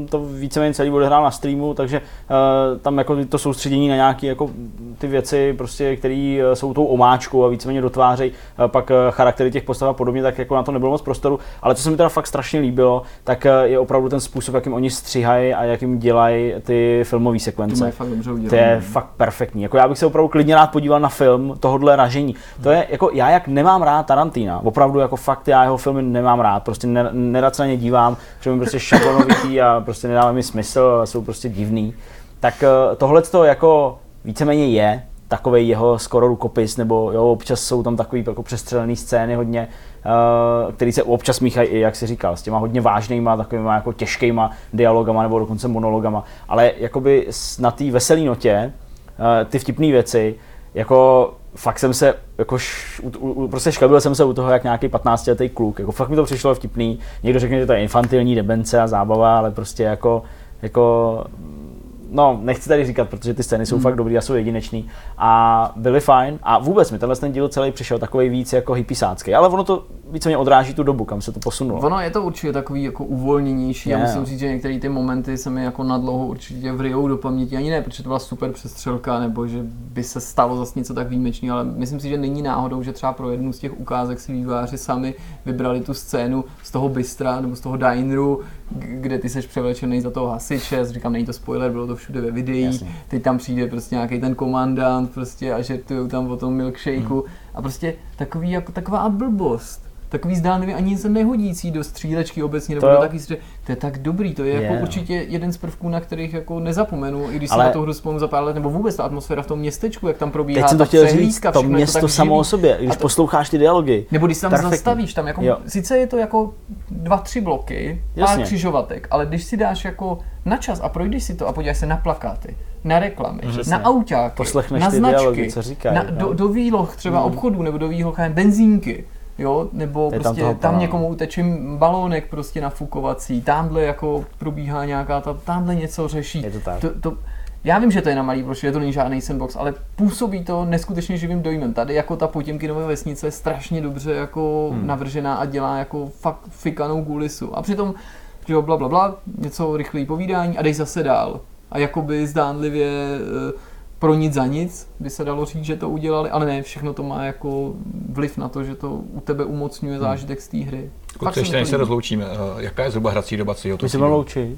to víceméně celý odehrál na streamu, takže uh, tam jako to soustředění na nějaké jako ty věci, prostě, které eh, jsou tou omáčkou a víceméně dotvářejí uh, pak uh, charaktery těch postav a podobně, tak jako na to nebylo moc prostoru. Ale co se mi teda fakt strašně líbilo, tak uh, je opravdu ten způsob, jakým oni stříhají a jakým dělají ty filmové sekvence. To, fakt dobře to je fakt perfektní. Jako já bych se opravdu klidně rád podíval na film tohohle ražení. To je jako já jak nemám rád Tarantina. Opravdu jako fakt já jeho filmy nemám rád, prostě nerad se na ně dívám, protože mi prostě šablonovitý a prostě nedává mi smysl, jsou prostě divný. Tak eh, tohle to jako víceméně je takový jeho skoro rukopis, nebo jo, občas jsou tam takový jako přestřelený scény hodně, uh, který se občas míchají jak si říkal, s těma hodně vážnýma, takovýma jako těžkýma dialogama nebo dokonce monologama, ale jakoby na té veselé notě uh, ty vtipné věci, jako fakt jsem se, jako š, u, u, prostě škabil jsem se u toho jak nějaký 15 letý kluk, jako fakt mi to přišlo vtipný, někdo řekne, že to je infantilní debence a zábava, ale prostě jako, jako no, nechci tady říkat, protože ty scény jsou hmm. fakt dobrý a jsou jedinečný. A byly fajn a vůbec mi tenhle ten díl celý přišel takový víc jako hypisácký, ale ono to víceméně odráží tu dobu, kam se to posunulo. Ono je to určitě takový jako uvolněnější yeah. a musím říct, že některé ty momenty se mi jako nadlouho určitě vryjou do paměti, ani ne, protože to byla super přestřelka nebo že by se stalo zase něco tak výjimečného, ale myslím si, že není náhodou, že třeba pro jednu z těch ukázek si výváři sami vybrali tu scénu z toho bystra nebo z toho dineru, kde ty seš převlečený za toho hasiče, říkám, není to spoiler, bylo to všude ve videí, Jasně. teď tam přijde prostě nějaký ten komandant prostě a žertují tam o tom milkshakeu hmm. a prostě takový, jako, taková blbost takový zdánlivě ani se nehodící do střílečky obecně, nebo to do taky stře... To je tak dobrý, to je yeah. jako určitě jeden z prvků, na kterých jako nezapomenu, i když Ale... se na to hru spomenu za pár let, nebo vůbec ta atmosféra v tom městečku, jak tam probíhá Teď jsem to chtěl říct, to město to samo o sobě, když to... posloucháš ty dialogy. Nebo když tam perfektní. zastavíš, tam jako, jo. sice je to jako dva, tři bloky, Jasně. pár křižovatek, ale když si dáš jako na čas a projdeš si to a podíváš se na plakáty, na reklamy, Přesně. na autáky, Poslechneš na značky, dialogy, co říkají, na, do, do výloh třeba mm. obchodů nebo do výloh benzínky jo, nebo je prostě tam, tam někomu uteče balónek prostě nafukovací, tamhle jako probíhá nějaká, ta, tamhle něco řeší. Je to tak. To, to, já vím, že to je na malý protože to není žádný sandbox, ale působí to neskutečně živým dojmem. Tady jako ta Potěmkinové vesnice je strašně dobře jako hmm. navržená a dělá jako fakt fikanou gulisu. A přitom, že jo, bla, bla, bla, něco rychlý povídání a dej zase dál. A jakoby zdánlivě uh, pro nic za nic, by se dalo říct, že to udělali, ale ne, všechno to má jako vliv na to, že to u tebe umocňuje hmm. zážitek z té hry. Kluci, ještě než se rozloučíme, uh, jaká je zhruba hrací doba cího? My se loučí.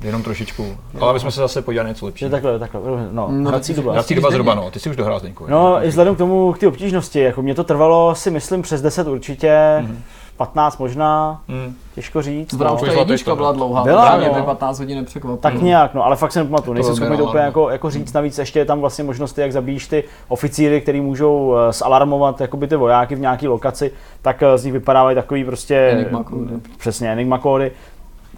Jenom trošičku. Jo. Ale bychom se zase podívali něco lepšího. Takhle, takhle. No, no hrací doba. Hrací doba zhruba, no. Ty jsi už dohrál Zdeňku. No, i vzhledem k tomu, k té obtížnosti, jako mě to trvalo si myslím přes 10 určitě. Mm-hmm 15 možná, hmm. těžko říct. Zbrá, no. už ta jednička byla dlouhá, byla, právě no. 15 hodin nepřekvapilo. Tak nějak, no, ale fakt se nepamatuju, nejsem schopný to úplně jako, jako říct, navíc ještě je tam vlastně možnosti, jak zabíjíš ty oficíry, který můžou uh, zalarmovat jakoby ty vojáky v nějaké lokaci, tak uh, z nich vypadávají takový prostě... Enigma kódy. Přesně, Enigma kódy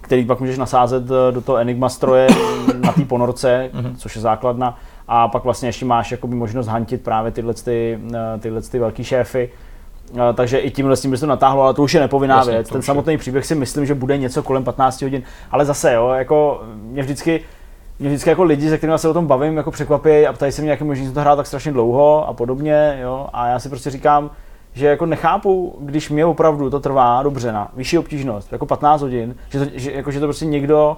který pak můžeš nasázet eh, do toho Enigma stroje na té ponorce, mhm. což je základna. A pak vlastně ještě máš jakoby možnost hantit právě tyhle, ty, tyhle ty velký šéfy takže i tímhle s tím by se to natáhlo, ale to už je nepovinná Jasně, věc. Ten samotný příběh si myslím, že bude něco kolem 15 hodin, ale zase jo, jako mě vždycky mě vždycky jako lidi, se kterými se o tom bavím, jako překvapí a ptají se mě, jak je možné, to hrát tak strašně dlouho a podobně, jo, a já si prostě říkám, že jako nechápu, když mě opravdu to trvá dobře na vyšší obtížnost, jako 15 hodin, že to, že, jako, že to prostě někdo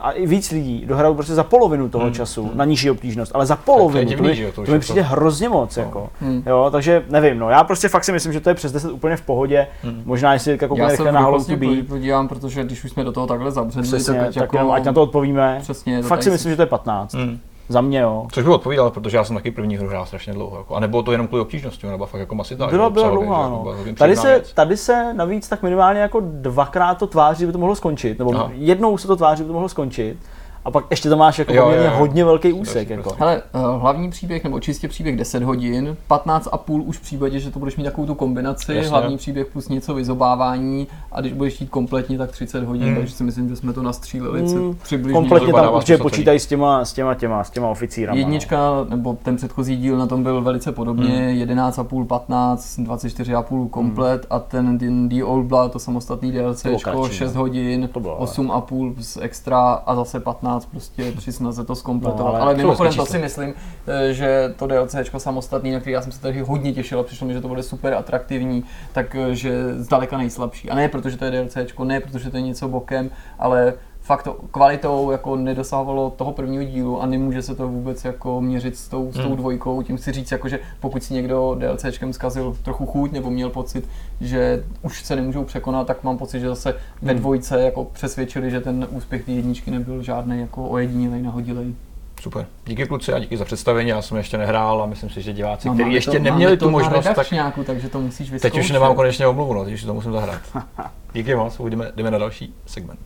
a i víc lidí dohrajou prostě za polovinu toho hmm. času hmm. na nižší obtížnost, ale za polovinu, to, divný, to, mi, to, to mi přijde to... hrozně moc, no. jako. Hmm. Jo, takže nevím, no, já prostě fakt si myslím, že to je přes 10 úplně v pohodě, hmm. možná jestli jako úplně rychle na holu Já podívám, protože když už jsme do toho takhle zabředli, Přesně, tak, tak jako, ať na to odpovíme, přesně, fakt si myslím, že to je 15. Hmm. Za mě, jo. Což by odpovídalo, protože já jsem taky první hru hrál strašně dlouho. Jako. A nebylo to jenom kvůli obtížnosti, nebo fakt jako masita. Byla, byla dlouhá, no. Tady se, tady se navíc tak minimálně jako dvakrát to tváří, že by to mohlo skončit, nebo Aha. jednou se to tváří, že by to mohlo skončit a pak ještě to máš jako jo, jo, jo. hodně velký úsek. Jako. Hele, uh, hlavní příběh, nebo čistě příběh 10 hodin, 15 a půl už v případě, že to budeš mít takovou tu kombinaci, Jasně. hlavní příběh plus něco vyzobávání a když budeš jít kompletně, tak 30 hodin, mm. takže si myslím, že jsme to nastříleli mm. přibližně. Kompletně tam určitě počítají s těma, s těma, těma, s těma oficírama. Jednička, no. nebo ten předchozí díl na tom byl velice podobně, mm. 11,5, 15, 24,5 komplet mm. a ten, ten The Old Blood, to samostatný DLC, 6 no. hodin, 8,5 z extra a zase 15 15 prostě při snaze to zkompletovat. No, ale, ale mimochodem to si myslím, eh, že to DLC samostatný, na který já jsem se tady hodně těšil a přišlo mi, že to bude super atraktivní, takže eh, zdaleka nejslabší. A ne protože to je DLC, ne protože to je něco bokem, ale fakt to kvalitou jako nedosahovalo toho prvního dílu a nemůže se to vůbec jako měřit s tou, s tou hmm. dvojkou. Tím chci říct, jako, že pokud si někdo DLCčkem zkazil trochu chuť nebo měl pocit, že už se nemůžou překonat, tak mám pocit, že zase ve hmm. dvojce jako přesvědčili, že ten úspěch té jedničky nebyl žádný jako ojedinělej, nahodilej. Super. Díky kluci a díky za představení. Já jsem ještě nehrál a myslím si, že diváci, no, kteří ještě to, neměli tu možnost, tak nějakou, takže to musíš vyzkoušet. Teď už nemám konečně omluvu, no, teď už to musím zahrát. díky moc, uvidíme, jdeme na další segment.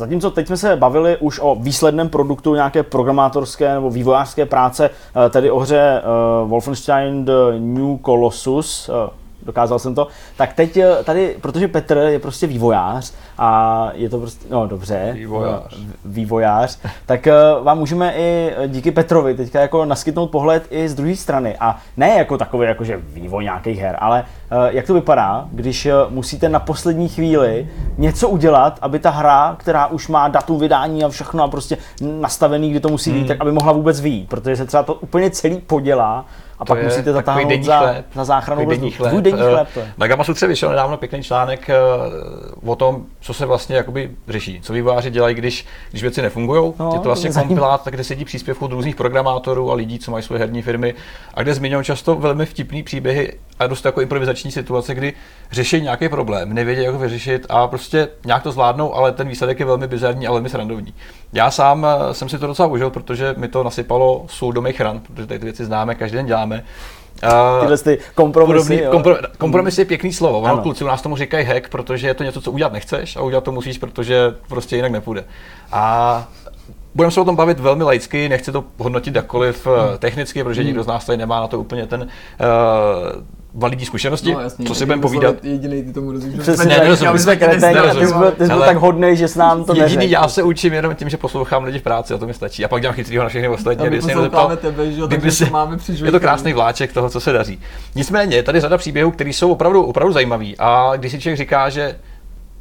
Zatímco teď jsme se bavili už o výsledném produktu nějaké programátorské nebo vývojářské práce, eh, tedy o hře uh, Wolfenstein The New Colossus, uh, dokázal jsem to, tak teď tady, protože Petr je prostě vývojář a je to prostě, no dobře, vývojář, vývojář. Tak vám můžeme i díky Petrovi teďka jako naskytnout pohled i z druhé strany. A ne jako takový jakože vývoj nějakých her, ale Eh, jak to vypadá, když eh, musíte na poslední chvíli něco udělat, aby ta hra, která už má datum vydání a všechno a prostě nastavený, kdy to musí být, hmm. tak aby mohla vůbec výjít, protože se třeba to úplně celý podělá a to pak musíte zatáhnout za, chléb, za záchranu denní chléb. Tvůj denní chléb to je. Na Gama Sutře vyšel nedávno pěkný článek o tom, co se vlastně jakoby řeší, co vývojáři dělají, když, když věci nefungují. No, je to vlastně kompilát, kde sedí příspěvků od různých programátorů a lidí, co mají svoje herní firmy a kde zmiňují často velmi vtipný příběhy a dost jako improvizační situace, kdy řeší nějaký problém, nevědí, jak ho vyřešit a prostě nějak to zvládnou, ale ten výsledek je velmi bizarní a velmi srandovní. Já sám eh, jsem si to docela užil, protože mi to nasypalo sůl do mých ran, protože tady ty věci známe, každý den děláme. Uh, Tyhle ty kompromisy. Podobný, kompro, kompromis je pěkný slovo. Ono kluci u nás tomu říkají hack, protože je to něco, co udělat nechceš a udělat to musíš, protože prostě jinak nepůjde. A Budeme se o tom bavit velmi laicky, nechci to hodnotit jakkoliv hmm. technicky, protože hmm. nikdo z nás tady nemá na to úplně ten uh, validní zkušenosti, no, jasný, co si budeme povídat. Jediný ty tomu rozumíš. Přesně, ne, nerozumím. My jsme kreténi a ty jsi byl, ty jsi byl tak hodnej, že s nám to Jediný neřek. já se učím jenom tím, že poslouchám lidi v práci a to mi stačí. A pak dělám chytrýho na všechny ostatní. A my posloucháme tebe, že, takže si, máme Je to krásný vláček toho, co se daří. Nicméně, je tady řada příběhů, které jsou opravdu, opravdu zajímavý. A když si člověk říká, že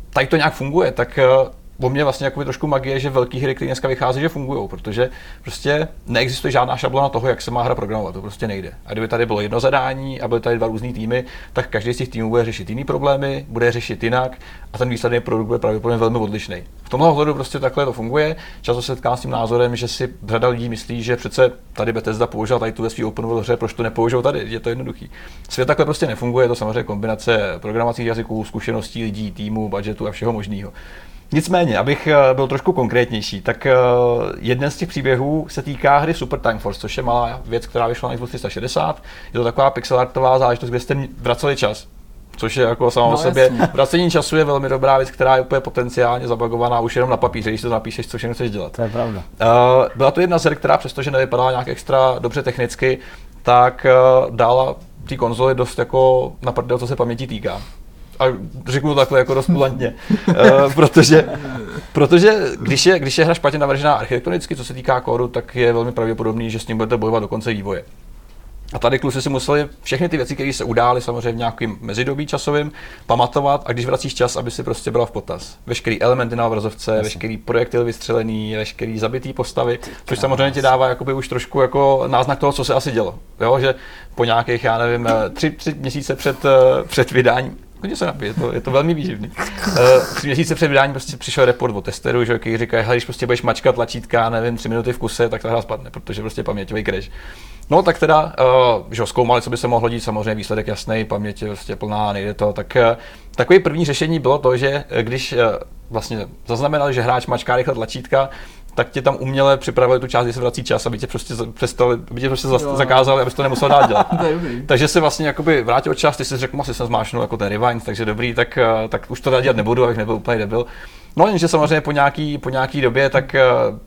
tady to nějak funguje, tak eh, o mě vlastně jakoby trošku magie, že velké hry, které dneska vychází, že fungují, protože prostě neexistuje žádná šablona toho, jak se má hra programovat, to prostě nejde. A kdyby tady bylo jedno zadání a byly tady dva různé týmy, tak každý z těch týmů bude řešit jiný problémy, bude řešit jinak a ten výsledný produkt bude pravděpodobně velmi odlišný. V tomhle ohledu prostě takhle to funguje. Často se setkám s tím názorem, že si řada lidí myslí, že přece tady Bethesda použila tady tu ve svý open world hře, proč to nepoužijou tady, je to jednoduchý. Svět takhle prostě nefunguje, je to samozřejmě kombinace programovacích jazyků, zkušeností lidí, týmu, budgetu a všeho možného. Nicméně, abych eh, byl trošku konkrétnější, tak eh, jeden z těch příběhů se týká hry Super Time Force, což je malá věc, která vyšla na Xbox 360. Je to taková pixelartová záležitost, kde jste vraceli čas. Což je jako samo no, o sobě. Jasně. Vracení času je velmi dobrá věc, která je úplně potenciálně zabagovaná už jenom na papíře, když to napíšeš, co všechno chceš dělat. To je pravda. Uh, byla to jedna z her, která přestože nevypadala nějak extra dobře technicky, tak uh, dala té konzoli dost jako na prdel, co se paměti týká a řeknu to takhle jako rozpulantně, uh, protože, protože když, je, když je hra špatně navržená architektonicky, co se týká kódu, tak je velmi pravděpodobný, že s ním budete bojovat do konce vývoje. A tady kluci si museli všechny ty věci, které se udály samozřejmě v nějakým mezidobí časovým, pamatovat a když vracíš čas, aby si prostě byla v potaz. Veškerý elementy na obrazovce, Jasně. veškerý projektil vystřelený, veškerý zabitý postavy, což samozřejmě ti dává jakoby už trošku jako náznak toho, co se asi dělo. Jo, že po nějakých, já nevím, eh, tři, tři měsíce před, eh, před vydáním Hodně se napije, je to, je to velmi výživný. Uh, tři měsíce před vydáním prostě přišel report od testeru, že který říká, když prostě budeš mačkat tlačítka, nevím, tři minuty v kuse, tak ta hra spadne, protože prostě paměťový crash. No tak teda, uh, že zkoumali, co by se mohlo dít, samozřejmě výsledek jasný, paměť je vlastně plná, nejde to, tak uh, první řešení bylo to, že když uh, vlastně zaznamenali, že hráč mačká rychle tlačítka, tak tě tam uměle připravili tu část, kdy se vrací čas, aby tě prostě přestali, aby tě prostě jo. zakázali, abys to nemusel dát dělat. takže se vlastně jakoby vrátil čas, ty jsi řekl, asi jsem zmášnul jako ten rewind, takže dobrý, tak, eh, tak už to dát dělat nebudu, abych nebyl úplně debil. No jenže samozřejmě po nějaký, po nějaký době, tak eh,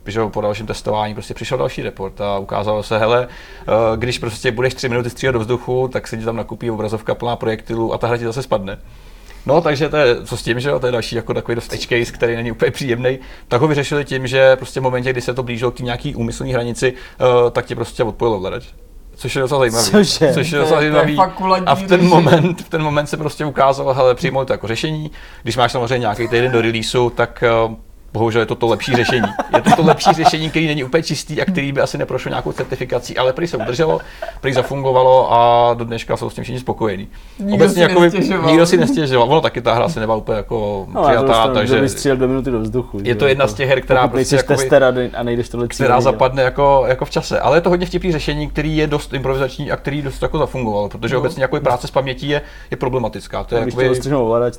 že po dalším testování prostě přišel další report a ukázalo se, hele, eh, když prostě budeš tři minuty střílet do vzduchu, tak se ti tam nakupí obrazovka plná projektilů a ta hra ti zase spadne. No, takže to je, co s tím, že jo, to je další jako takový dost edge case, který není úplně příjemný. Tak ho vyřešili tím, že prostě v momentě, kdy se to blížilo k nějaký úmyslní hranici, uh, tak ti prostě odpojil ovladač. Což je docela zajímavý. Cože? Což je docela zajímavý. A v ten, moment, v ten moment se prostě ukázalo, hele, přijmout to jako řešení. Když máš samozřejmě nějaký týden do releaseu, tak uh, bohužel je to to lepší řešení. Je to to lepší řešení, který není úplně čistý a který by asi neprošlo nějakou certifikací, ale prý se udrželo, prý zafungovalo a do dneška jsou s tím všichni spokojení. Nikdo Obecně si jako nestěžoval. nikdo si nestěžoval. Ono taky ta hra se nebyla úplně jako no, přijatá, takže vystřílel dvě minuty do vzduchu. Je to jedna z těch her, která prostě jakoby, tester a nejdeš tohle která zapadne jako, jako v čase. Ale je to hodně vtipný řešení, který je dost improvizační a který dost jako zafungoval, protože no. obecně jako práce s pamětí je, je problematická. To je jakoby,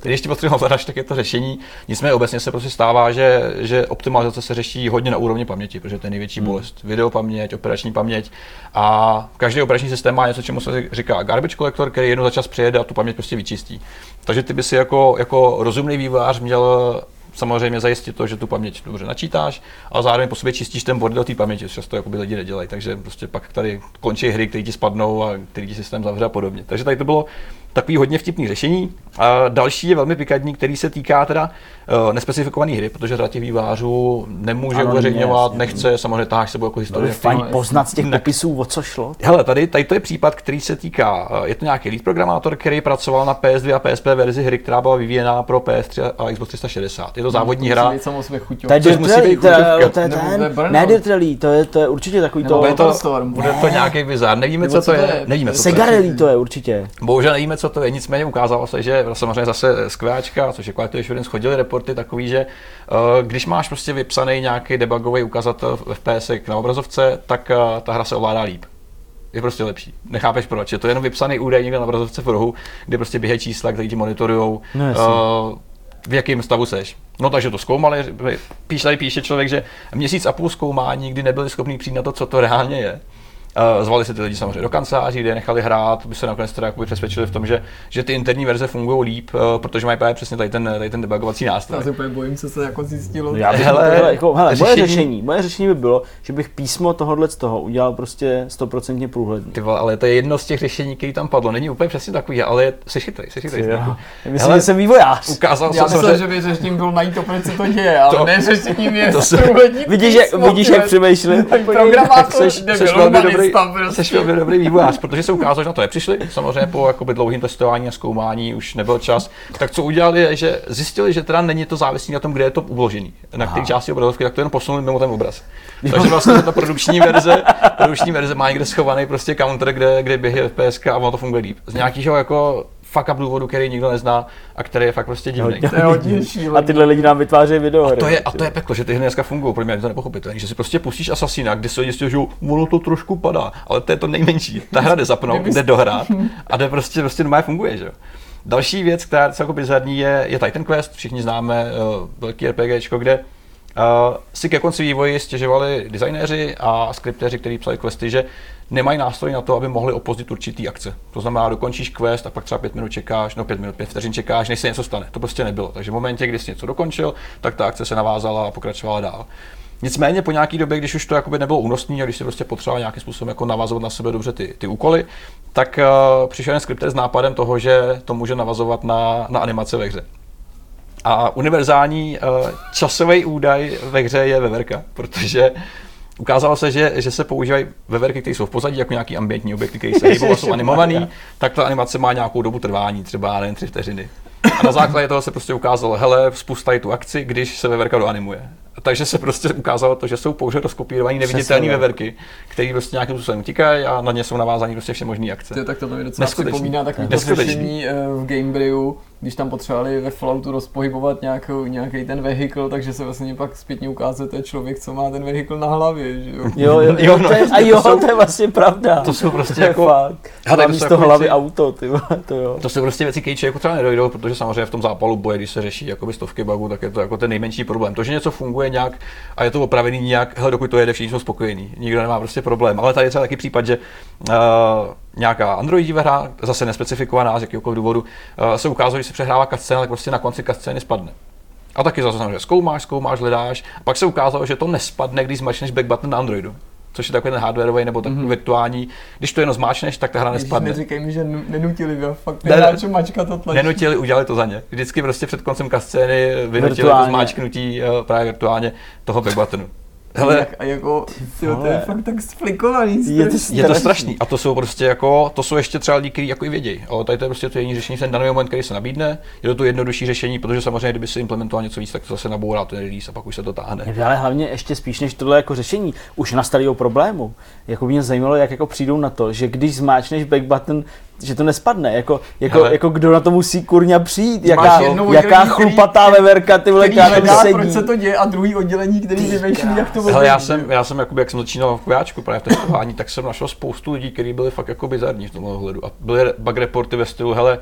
když ti ovladač, tak je to řešení. Nicméně obecně se prostě stává, že že optimalizace se řeší hodně na úrovni paměti, protože to je největší hmm. bolest. Videopaměť, operační paměť a každý operační systém má něco, čemu se říká garbage collector, který jednou za čas přijede a tu paměť prostě vyčistí. Takže ty by si jako, jako rozumný vývojář měl samozřejmě zajistit to, že tu paměť dobře načítáš, a zároveň po sobě čistíš ten bordel té paměti, což často by lidi nedělají. Takže prostě pak tady končí hry, které ti spadnou a který ti systém zavře a podobně. Takže tady to bylo takový hodně vtipný řešení. A další je velmi pikantní, který se týká teda uh, nespecifikované hry, protože řada těch vývářů nemůže uveřejňovat, nechce, samozřejmě táháš sebou jako historie. fajn poznat z těch popisů, o co šlo. Hele, tady, tady to je případ, který se týká, uh, je to nějaký lead programátor, který pracoval na PS2 a PSP verzi hry, která byla vyvíjená pro PS3 a Xbox 360. Je to závodní hra. To je musí být Ne to je, to je určitě takový to. Bude to, bude to nějaký bizar, nevíme, co to je. Nevíme, co Segarelli to je určitě. Bohužel nevíme, co to je, nicméně ukázalo se, že samozřejmě zase skvěláčka, což je Quality Assurance, chodili reporty takový, že uh, když máš prostě vypsaný nějaký debugový ukazatel v FPS na obrazovce, tak uh, ta hra se ovládá líp je prostě lepší. Nechápeš proč. Je to jenom vypsaný údaj někde na obrazovce v rohu, kde prostě běhají čísla, které ti monitorujou, no, uh, v jakém stavu seš. No takže to zkoumali, píš, tady píše člověk, že měsíc a půl zkoumání, kdy nebyli schopni přijít na to, co to reálně je. Uh, zvali se ty lidi samozřejmě do kanceláří, kde je nechali hrát, by se nakonec teda přesvědčili v tom, že, že ty interní verze fungují líp, uh, protože mají právě přesně tady ten, tady ten debugovací nástroj. Já se úplně bojím, co se jako zjistilo. Já bych hele, hele, jako, hele, řešení... moje, řešení, moje řešení by bylo, že bych písmo tohohle z toho udělal prostě stoprocentně průhledný. Ty vole, ale to je jedno z těch řešení, který tam padlo. Není úplně přesně takový, ale jsi chytrý, jsi chytrý. Myslím, hele, že jsem vývojář. Ukázal Já myslím, že by řešením byl najít to, proč se to děje, ale to, ne řešením je to se, vidíš, jak, vidíš, jak přemýšlím. Programátor, velmi dobrý, byl dobrý vývojář, protože se ukázalo, že na to nepřišli. Samozřejmě po jakoby, dlouhým testování a zkoumání už nebyl čas. Tak co udělali, je, že zjistili, že teda není to závislé na tom, kde je to uložený, na které části obrazovky, tak to jen posunuli mimo ten obraz. Takže vlastně ta produkční verze, produkční verze má někde schovaný prostě counter, kde, kde běhá FPS a ono to funguje líp. Z nějakého jako fuck up důvodu, který nikdo nezná a který je fakt prostě divný. To je hodně A tyhle lidi nám vytvářejí video. A to je, a to je peklo, že ty hry dneska fungují, pro mě je to nepochopitelné, že si prostě pustíš Assassina, kde se lidi že ono to trošku padá, ale to je to nejmenší. Ta hra jde zapnout, jde dohrát a jde prostě, prostě normálně funguje, že jo. Další věc, která je celkově bizarní, je, je Titan Quest. Všichni známe uh, velký RPG, kde Uh, si ke konci vývoji stěžovali designéři a skriptéři, kteří psali questy, že nemají nástroj na to, aby mohli opozdit určitý akce. To znamená, dokončíš quest a pak třeba pět minut čekáš, no pět minut, pět vteřin čekáš, než se něco stane. To prostě nebylo. Takže v momentě, kdy jsi něco dokončil, tak ta akce se navázala a pokračovala dál. Nicméně po nějaké době, když už to jakoby nebylo únosné a když si prostě potřeboval nějakým způsobem jako navazovat na sebe dobře ty, ty úkoly, tak uh, přišel skripter s nápadem toho, že to může navazovat na, na animace ve hře. A univerzální uh, časový údaj ve hře je veverka, protože ukázalo se, že, že se používají veverky, které jsou v pozadí, jako nějaký ambientní objekty, které se hýbou a jsou animovaný, tak ta animace má nějakou dobu trvání, třeba jen tři vteřiny. na základě toho se prostě ukázalo, hele, spustaj tu akci, když se veverka doanimuje. Takže se prostě ukázalo to, že jsou pouze rozkopírované neviditelné veverky, které prostě nějakým způsobem utíkají a na ně jsou navázané prostě vše možné akce. To, tak to mi docela připomíná takový to řešení eh, v Gamebrayu, když tam potřebovali ve Falloutu rozpohybovat nějakou, nějaký ten vehikl, takže se vlastně pak zpětně ukázal, to je člověk, co má ten vehikl na hlavě, že jo? Jo, jo, jo, no, to je, a jo, to, jsou, to je vlastně pravda. To jsou prostě to jako... Fakt. Hele, místo jako hlavy věci, auto, ty, to jo. To jsou prostě věci, které jako třeba nedojdou, protože samozřejmě v tom zápalu boje, když se řeší jakoby stovky bugů, tak je to jako ten nejmenší problém. To, že něco funguje nějak a je to opravený nějak, hele, dokud to jede, všichni jsou spokojení, nikdo nemá prostě problém. Ale tady je třeba taky případ, že uh, nějaká Androidová hra, zase nespecifikovaná z jakéhokoliv důvodu, uh, se ukázalo, že se přehrává cutscene, tak prostě na konci cutscene spadne. A taky zase že zkoumáš, zkoumáš, hledáš. A pak se ukázalo, že to nespadne, když zmačneš back button na Androidu což je takový ten hardwareový nebo takový mm-hmm. virtuální. Když to jenom zmáčneš, tak ta hra nespadne. Neříkej mi, že nenutili, jo, fakt ne, mačka to tlačí. Nenutili, udělali to za ně. Vždycky prostě před koncem kascény vynutili to zmáčknutí právě virtuálně toho backbuttonu. Hele, jak, a jako, tyjo, to je fakt tak splikovaný. Je to, je to strašný. A to jsou prostě jako, to jsou ještě třeba lidi, kteří jako i vědějí. Ale tady to je prostě to jediné řešení, ten daný moment, který se nabídne. Je to to jednodušší řešení, protože samozřejmě, kdyby se implementoval něco víc, tak to zase nabourá ten release a pak už se to táhne. Je, ale hlavně ještě spíš než tohle jako řešení, už nastalého problému. Jako mě zajímalo, jak jako přijdou na to, že když zmáčneš back button, že to nespadne, jako, jako, jako kdo na to musí kurňa přijít, jaká, jaká chlupatá veverka ty vole, která sedí. proč se to děje a druhý oddělení, který vymýšlí, jak to Hele, já jsem, já jsem jakoby, jak jsem začínal v kojáčku právě v testování, tak jsem našel spoustu lidí, kteří byli fakt jako bizarní v tomhle ohledu. A byly bug reporty ve stylu, hele,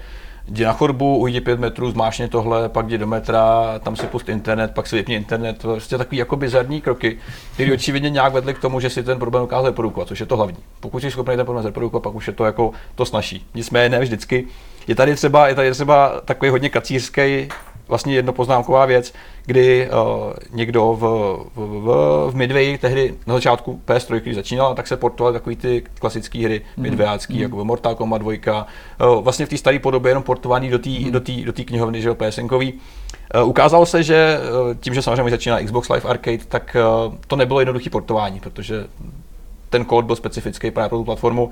jdi na chodbu, ujdi pět metrů, zmášně tohle, pak jdi do metra, tam si pust internet, pak si vypni internet, prostě takový jako bizarní kroky, které očividně nějak vedly k tomu, že si ten problém dokázal reprodukovat, což je to hlavní. Pokud jsi schopný ten problém reprodukovat, pak už je to jako to snaží. Nicméně ne vždycky. Je tady třeba, je tady třeba takový hodně kacířský vlastně jednopoznámková věc, kdy uh, někdo v, v, v, v Midway tehdy na začátku PS3, když začínala, tak se portovaly takový ty klasické hry mm. midwayácký, mm. jako Mortal Kombat 2, uh, vlastně v té staré podobě jenom portovaný do té mm. do tý, do tý knihovny, že jo, PSNkový. Uh, ukázalo se, že uh, tím, že samozřejmě začíná Xbox Live Arcade, tak uh, to nebylo jednoduché portování, protože ten kód byl specifický právě pro tu platformu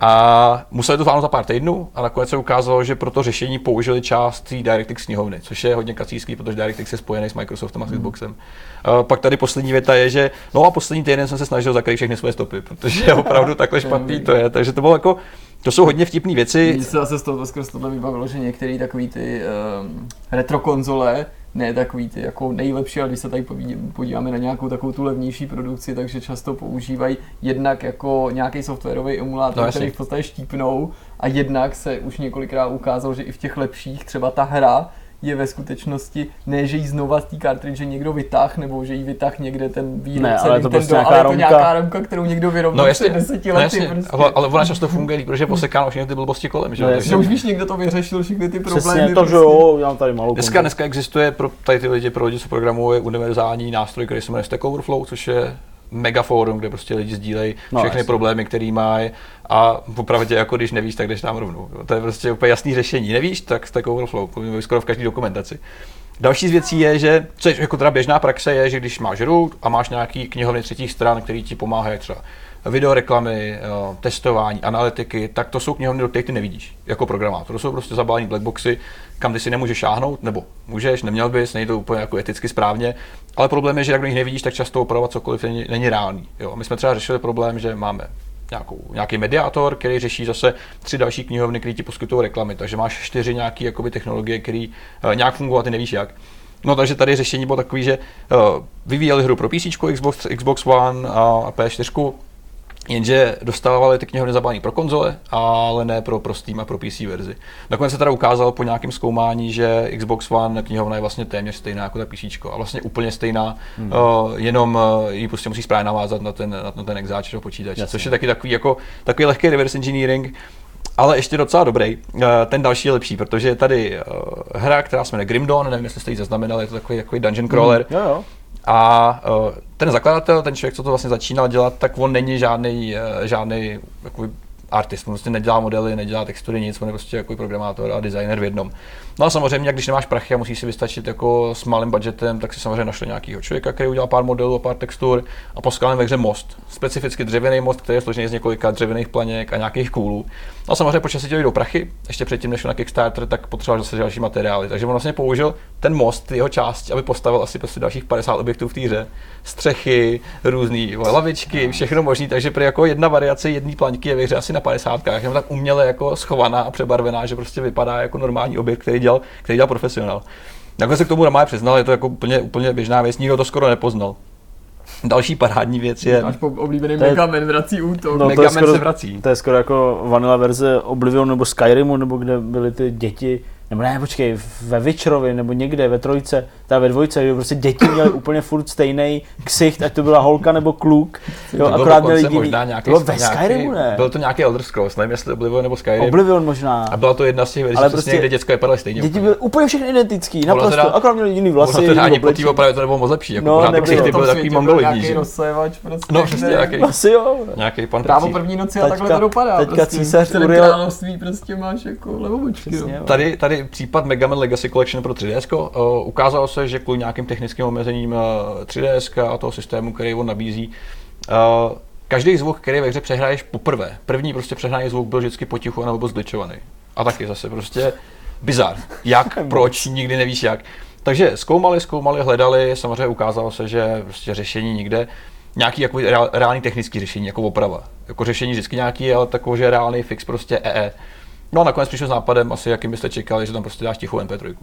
a museli to zvládnout za pár týdnů a nakonec se ukázalo, že pro to řešení použili část té DirectX knihovny, což je hodně kacířský, protože DirectX je spojený s Microsoftem a s hmm. Xboxem. Uh, pak tady poslední věta je, že no a poslední týden jsem se snažil zakrýt všechny svoje stopy, protože opravdu takhle špatný to je. Takže to bylo jako to jsou hodně vtipné věci. Mně se zase z toho skrz tohle vybavilo, že některé takové ty um, retro konzole, ne takový ty jako nejlepší, ale když se tady podíváme na nějakou takovou tu levnější produkci, takže často používají jednak jako nějaký softwarový emulátor, no, který v podstatě štípnou a jednak se už několikrát ukázalo, že i v těch lepších třeba ta hra je ve skutečnosti ne, že ji znova z té cartridge někdo vytáh, nebo že ji vytáh někde ten výrobce ne, ale to prostě nějaká ale to nějaká romka, kterou někdo vyrobil no, před deseti no, lety. Prostě. Ale, ale ona často funguje, protože je posekáno všechny ty blbosti kolem. Že? No, Takže už víš, někdo to vyřešil, všechny ty problémy. Přesně to, prostě. že jo, já tady malou dneska, dneska existuje pro tady ty lidi, pro lidi, co programuje univerzální nástroj, který se jmenuje Stack Overflow, což je megaforum, kde prostě lidi sdílejí no, všechny jasný. problémy, které mají a popravdě jako když nevíš, tak jdeš tam rovnou. To je prostě úplně jasný řešení. Nevíš, tak Stack Overflow, skoro v každé dokumentaci. Další z věcí je, že, co je jako teda běžná praxe, je, že když máš root a máš nějaký knihovny třetích stran, který ti pomáhají třeba videoreklamy, testování, analytiky, tak to jsou knihovny, do kterých ty nevidíš jako programátor. To jsou prostě zabalení blackboxy, kam ty si nemůžeš šáhnout, nebo můžeš, neměl bys, není to úplně jako eticky správně, ale problém je, že jak do nich nevidíš, tak často opravovat cokoliv není, není reálný. Jo. My jsme třeba řešili problém, že máme nějakou, nějaký mediátor, který řeší zase tři další knihovny, které ti poskytují reklamy. Takže máš čtyři nějaké jakoby, technologie, které uh, nějak fungují a ty nevíš jak. No takže tady řešení bylo takové, že uh, vyvíjeli hru pro PC, Xbox, Xbox One a PS4, Jenže dostávali ty knihovny zabalené pro konzole, ale ne pro, pro Steam a pro PC verzi. Nakonec se teda ukázalo po nějakém zkoumání, že Xbox One knihovna je vlastně téměř stejná jako ta PC a vlastně úplně stejná, hmm. uh, jenom uh, ji prostě musí správně navázat na ten, na, na ten exáč do počítače, což je taky takový, jako, takový lehký reverse engineering, ale ještě docela dobrý. Uh, ten další je lepší, protože je tady hra, která se jmenuje Grim Dawn, nevím, jestli jste ji zaznamenali, je to takový, takový dungeon crawler. Hmm. Jo, jo. A uh, ten zakladatel, ten člověk, co to vlastně začínal dělat, tak on není žádný, uh, žádný takový artist, on prostě nedělá modely, nedělá textury, nic, on je prostě jako programátor a designer v jednom. No a samozřejmě, když nemáš prachy a musíš si vystačit jako s malým budgetem, tak si samozřejmě našli nějakého člověka, který udělal pár modelů a pár textur a poskal ve hře most. Specificky dřevěný most, který je složený z několika dřevěných planěk a nějakých kůlů. No a samozřejmě počasí to do prachy, ještě předtím, než na Kickstarter, tak potřeboval zase další materiály. Takže on vlastně použil ten most, jeho část, aby postavil asi prostě dalších 50 objektů v té hře. Střechy, různé lavičky, všechno možné. Takže pro jako jedna variace jedné plaňky je ve hře asi na 50, jenom tak uměle jako schovaná a přebarvená, že prostě vypadá jako normální objekt, který dělal, který dělal profesionál. Nakonec se k tomu normálně přiznal, je to jako úplně, úplně běžná věc, nikdo to skoro nepoznal. Další parádní věc je... Náš oblíbený Mega Man vrací útok. No, Mega to je Man skoro- se vrací. To je skoro jako vanilla verze Oblivion nebo Skyrimu, nebo kde byly ty děti, nebo ne, počkej, ve Witcherovi, nebo někde ve trojce, ta ve dvojce, kde prostě děti měly úplně furt stejný ksicht, ať to byla holka nebo kluk. Jo, To byl akorát měli jiný. možná nějaký, to bylo ve nějaký- Skyrimu, ne? Byl to nějaký Elder Scrolls, nevím jestli Oblivion nebo Skyrim. Oblivion možná. A byla to jedna z těch verzí, prostě prostě kde děcka vypadaly stejně. Děti úplně. byly úplně všechny identický, naprosto, teda- akorát měli jiný vlasy, teda jiný ani po té oblečení. opravě to nebylo moc lepší, jako No, pořád ty ksichty byly takový mongolidní, nějaký rozsévač prostě. No, přesně, nějaký- Asi jo. Nějaký pan Právo první noci a takhle to dopadá. teďka prostě. císař Uriel- království prostě máš jako levobočky. Jo. Tady, tady případ Mega Man Legacy Collection pro 3DS. Uh, ukázalo se, že kvůli nějakým technickým omezením uh, 3DS a toho systému, který on nabízí, uh, každý zvuk, který ve hře přehraješ poprvé, první prostě přehraný zvuk byl vždycky potichu nebo byl zgličovaný. A taky zase prostě bizar. Jak, proč, nikdy nevíš jak. Takže zkoumali, zkoumali, hledali, samozřejmě ukázalo se, že prostě řešení nikde, nějaký jako reál, reálný technický řešení, jako oprava. Jako řešení vždycky nějaký, ale takový, že reálný fix prostě EE. No a nakonec přišel s nápadem, asi jakým byste čekali, že tam prostě dáš tichou MP3.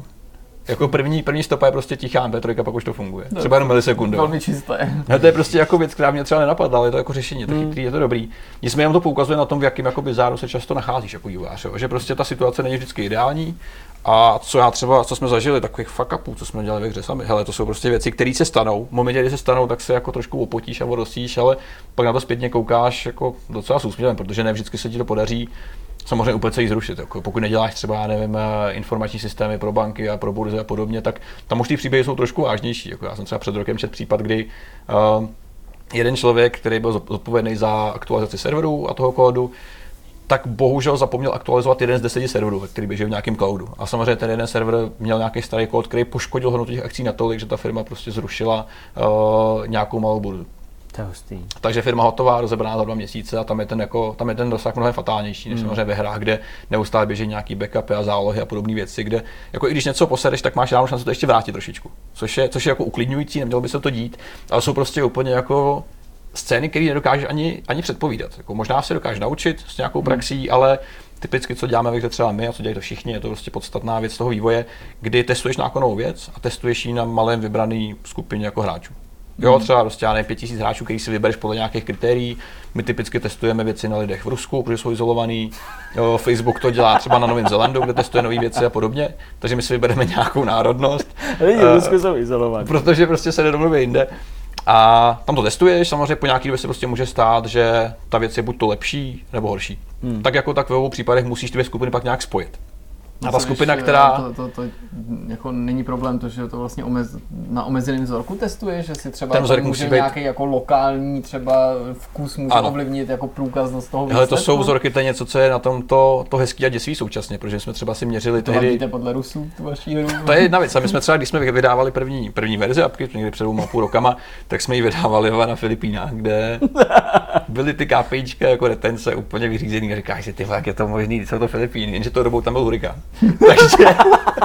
Jako první, první stopa je prostě tichá MP3, pak už to funguje. Třeba jenom milisekundy. Velmi čisté. No, to je prostě jako věc, která mě třeba nenapadla, ale je to jako řešení, je to chytrý, je to dobrý. Nicméně jenom to poukazuje na tom, v jakém jakoby záru se často nacházíš jako vývojář, že prostě ta situace není vždycky ideální. A co já třeba, co jsme zažili, takových fuck upů, co jsme dělali ve hře sami, hele, to jsou prostě věci, které se stanou. V momentě, kdy se stanou, tak se jako trošku opotíš a odrostíš, ale pak na to zpětně koukáš jako docela s úsměvem, protože ne vždycky se ti to podaří samozřejmě úplně celý zrušit. Jako pokud neděláš třeba, já nevím, eh, informační systémy pro banky a pro burzy a podobně, tak tam už ty příběhy jsou trošku vážnější. Jako já jsem třeba před rokem četl případ, kdy uh, jeden člověk, který byl zodpovědný za aktualizaci serverů a toho kódu, tak bohužel zapomněl aktualizovat jeden z deseti serverů, který běží v nějakém cloudu. A samozřejmě ten jeden server měl nějaký starý kód, který poškodil hodnotu těch akcí natolik, že ta firma prostě zrušila uh, nějakou malou burzu. To je hustý. Takže firma hotová, rozebraná za dva měsíce a tam je ten, jako, tam je ten dosah mnohem fatálnější, než samozřejmě ve hrách, kde neustále běží nějaký backupy a zálohy a podobné věci, kde jako i když něco posereš, tak máš reálnou šanci to ještě vrátit trošičku. Což je, což je jako uklidňující, nemělo by se to dít, ale jsou prostě úplně jako scény, které nedokážeš ani, ani předpovídat. Jako možná se dokážeš naučit s nějakou praxí, ale typicky, co děláme ve třeba my a co dělají to všichni, je to prostě podstatná věc toho vývoje, kdy testuješ nějakou novou věc a testuješ ji na malém vybraný skupině jako hráčů. Jo, třeba prostě, já nevím, 5000 hráčů, který si vybereš podle nějakých kritérií. My typicky testujeme věci na lidech v Rusku, protože jsou izolovaný. Jo, Facebook to dělá třeba na Novém Zelandu, kde testuje nové věci a podobně. Takže my si vybereme nějakou národnost. Lidi Eh, v Rusku jsou izolovaní. protože prostě se nedomluví jinde. A tam to testuješ, samozřejmě po nějaký době se prostě může stát, že ta věc je buď to lepší nebo horší. Hmm. Tak jako tak ve obou případech musíš ty dvě skupiny pak nějak spojit. A ta Co skupina, která... To, to, to, jako není problém to, že to vlastně omez, na omezeném vzorku testuje, že si třeba Ten vzorek to musí může být- nějaký jako lokální třeba vkus může Ano. ovlivnit jako průkaznost toho Hele, to jsou vzorky, to je něco, co je na tom to, to hezký a děsivý současně, protože jsme třeba si měřili To tehdy... hladíte podle Rusů, tu vaší hru. To je jedna věc. A my jsme třeba, když jsme vydávali první, první verzi apky, někdy před dvouma půl rokama, tak jsme ji vydávali na Filipínách, kde byly ty KPIčka jako retence úplně vyřízený a říkáš si, ty jak je to možný, jsou to Filipíny, jenže tou dobou tam byl hurikán. Takže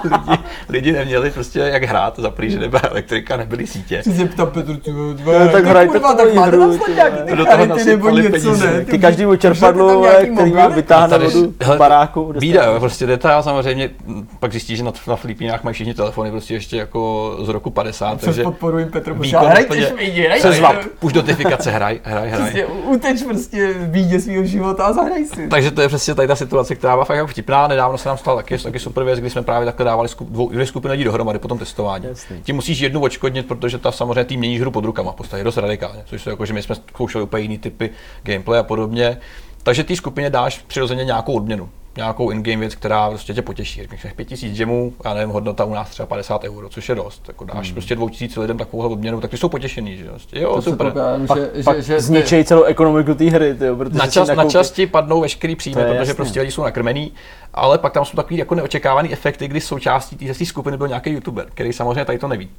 lidi, lidi, neměli prostě jak hrát, za prý, že nebyla elektrika, nebyly sítě. Chci se ptat Petru, ty vole, No, tak hrajte kurva, tu tak máte hru, ty ty Do toho nasypali něco, peníze. ne? Ty tam vole, nějaký který mobily? vytáhne vodu z hele, baráku. Bída, prostě detail samozřejmě, pak zjistíš, že na, na Filipínách mají všichni telefony prostě ještě jako z roku 50, Přes takže podporu jim Petr Bošá. Hrajte šmejdi, hrajte. přes VAP, už notifikace, hraj, hraj, hraj. Uteč prostě bídě svého života a zahraj si. Takže to je přesně tady ta situace, která byla fakt jako vtipná. Nedávno se nám stala taky, taky super věc, kdy jsme právě takhle dávali skup, dvou, dvě skupiny lidí dohromady po tom testování. Jasný. Tím musíš jednu očkodnit, protože ta samozřejmě tým mění hru pod rukama, v podstatě dost radikálně, což jsou jako, že my jsme zkoušeli úplně jiný typy gameplay a podobně. Takže té skupině dáš přirozeně nějakou odměnu, nějakou in-game věc, která prostě tě potěší. Řekneš 5000 gemů, já nevím, hodnota u nás třeba 50 euro, což je dost. Jako dáš hmm. prostě 2000 lidem takovou odměnu, tak ty jsou potěšený, že prostě, jo, To se super. pokládám, Pak, že, pak že, že zničej celou ekonomiku té hry, tyjo, protože na, čas, na nakoupí- čas ti padnou veškerý příjmy, protože jasný. prostě lidi jsou nakrmený, ale pak tam jsou takový jako neočekávaný efekty, kdy součástí té skupiny byl nějaký youtuber, který samozřejmě tady to neví.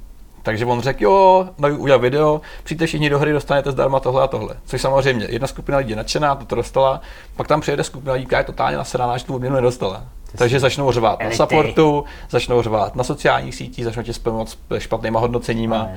Takže on řekl, jo, mají udělat video, přijďte všichni do hry, dostanete zdarma tohle a tohle. Což samozřejmě, jedna skupina lidí je nadšená, to, to dostala, pak tam přijede skupina lidí, která je totálně nasraná, že tu odměnu nedostala. Takže začnou řvát na supportu, začnou řvát na sociálních sítích, začnou tě spamovat s špatnýma hodnoceníma.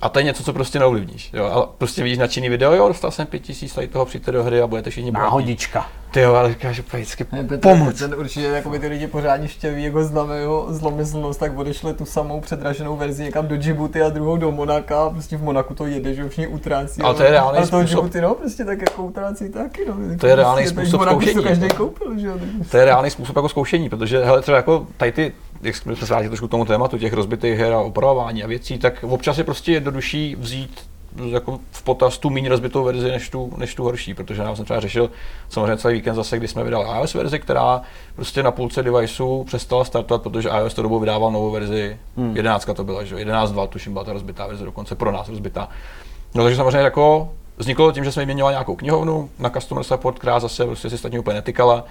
A to je něco, co prostě neovlivníš. Jo? A prostě vidíš nadšený video, jo, dostal jsem 5000 tady toho, přijďte do hry a budete všichni Náhodička. Ty jo, ale říkáš, že vždycky pomoc. Ten určitě jako by ty lidi pořádně štěví jako znamenou zlomyslnost, tak odešle tu samou předraženou verzi někam do Djibouti a druhou do Monaka a prostě v Monaku to jede, že všichni utrácí. Ale to je reálný způsob. Ale to Djibouti, no, prostě tak jako utrácí taky, no. To je reálný způsob zkoušení. To každý koupil, že jo. To je reálný způsob jako zkoušení, protože hele, třeba jako tady ty jak jsme se vrátili trošku k tomu tématu těch rozbitých her a opravování a věcí, tak občas je prostě jednodušší vzít jako v potaz tu méně rozbitou verzi než tu, než tu horší, protože já jsem třeba řešil samozřejmě celý víkend zase, kdy jsme vydali iOS verzi, která prostě na půlce deviceů přestala startovat, protože iOS to dobou vydával novou verzi, hmm. 11 to byla, že 11.2, tuším byla ta rozbitá verze, dokonce pro nás rozbitá. No takže samozřejmě jako vzniklo tím, že jsme vyměňovali nějakou knihovnu na customer support, která zase prostě si statně úplně netykala,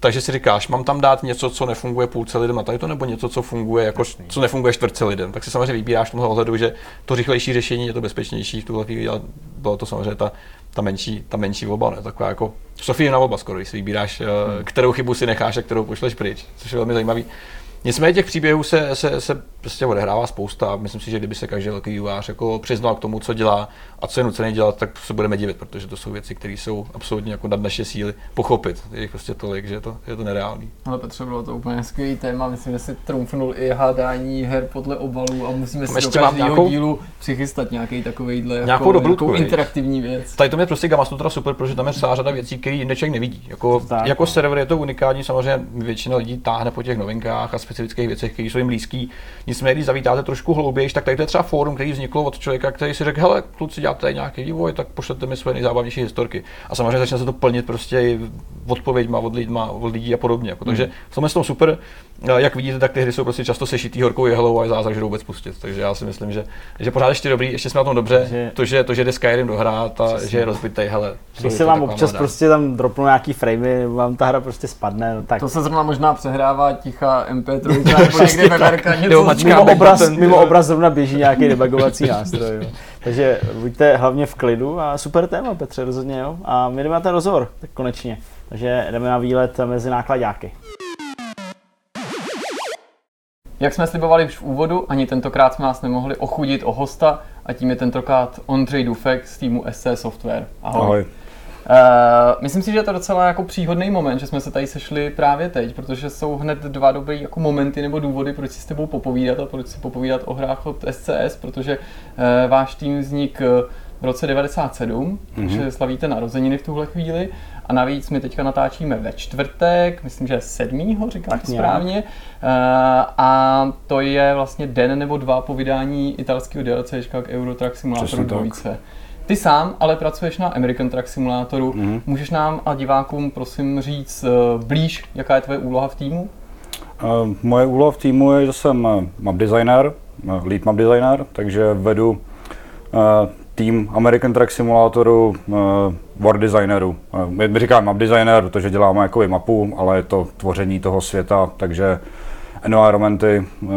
takže si říkáš, mám tam dát něco, co nefunguje půlce lidem a tady to, nebo něco, co funguje, jako, co nefunguje čtvrtce lidem. Tak si samozřejmě vybíráš v tomhle ohledu, že to rychlejší řešení je to bezpečnější v tuhle chvíli, ale bylo to samozřejmě ta, ta menší, ta menší volba, ne? taková jako Sofie na volba skoro, když si vybíráš, eh, hmm. kterou chybu si necháš a kterou pošleš pryč, což je velmi zajímavý. Nicméně těch příběhů se, se, se prostě odehrává spousta. Myslím si, že kdyby se každý velký vývojář jako přiznal k tomu, co dělá a co je nucený dělat, tak se budeme divit, protože to jsou věci, které jsou absolutně jako nad naše síly pochopit. Je jich prostě tolik, že je to, je to nereálný. Ale Petře, bylo to úplně skvělý téma. Myslím, že si trumfnul i hádání her podle obalů a musíme si do každého nějakou, dílu přichystat nějaký takovýhle jako, nějakou, dobrou nějakou interaktivní věc. Tady to mě prostě Gama teda super, protože tam je celá řada věcí, které člověk nevidí. Jako, tak, jako no. server je to unikátní, samozřejmě většina lidí táhne po těch novinkách a specifických věcech, které jsou jim blízký. Nicméně, když zavítáte trošku hlouběji, tak tady to je třeba fórum, který vzniklo od člověka, který si řekl, hele, kluci, děláte tady nějaký vývoj, tak pošlete mi své nejzábavnější historky. A samozřejmě začne se to plnit prostě odpověďma od, lidma, od lidí a podobně. Protože hmm. v tom je to super, jak vidíte, tak ty hry jsou prostě často sešitý horkou jehlou a je zázrak, že vůbec pustit. Takže já si myslím, že, že pořád ještě dobrý, ještě jsme na tom dobře. Že... To, že, to, že jde Skyrim dohrát a Přesně. že je rozbitý, hele. Když se vám občas prostě tam dropnou nějaký framey, vám ta hra prostě spadne, no tak. To se zrovna možná přehrává ticha MP3 nebo někde ve něco. Mimo obraz, mimo obraz zrovna běží nějaký debugovací nástroj. Jo. Takže buďte hlavně v klidu a super téma, Petře, rozhodně. Jo. A my jdeme na ten rozhovor, tak konečně. Takže jdeme na výlet mezi nákladáky. Jak jsme slibovali už v úvodu, ani tentokrát jsme nás nemohli ochudit o hosta a tím je tentokrát Ondřej Dufek z týmu SC Software. Ahoj. Ahoj. Uh, myslím si, že je to docela jako příhodný moment, že jsme se tady sešli právě teď, protože jsou hned dva dobré jako momenty nebo důvody, proč si s tebou popovídat a proč si popovídat o hrách od SCS, protože uh, váš tým vznik v roce 97, mm-hmm. takže slavíte narozeniny v tuhle chvíli a navíc my teďka natáčíme ve čtvrtek, myslím, že 7. říkám to správně. A to je vlastně den nebo dva po vydání italského DLCčka k Euro Truck Simulatoru 2. Ty sám ale pracuješ na American Truck Simulatoru. Mm-hmm. Můžeš nám a divákům prosím říct uh, blíž, jaká je tvoje úloha v týmu? Uh, moje úloha v týmu je, že jsem map designer, lead map designer, takže vedu uh, tým American Truck Simulatoru uh, war designerů. Uh, my, my říkáme map designer, protože děláme jako mapu, ale je to tvoření toho světa, takže environmenty uh,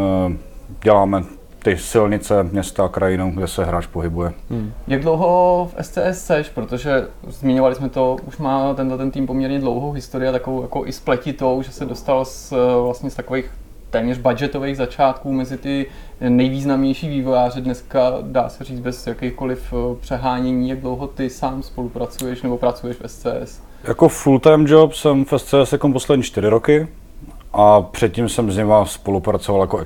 děláme ty silnice, města, krajinu, kde se hráč pohybuje. Hmm. Jak dlouho v SCS seš, protože zmiňovali jsme to, už má tenhle ten tým poměrně dlouhou historii, takovou jako i spletitou, že se dostal z, vlastně z takových téměř budgetových začátků mezi ty nejvýznamnější vývojáře dneska, dá se říct bez jakýchkoliv eh, přehánění, jak dlouho ty sám spolupracuješ nebo pracuješ v SCS? Jako full-time job jsem v SCS jako poslední čtyři roky a předtím jsem s nima spolupracoval jako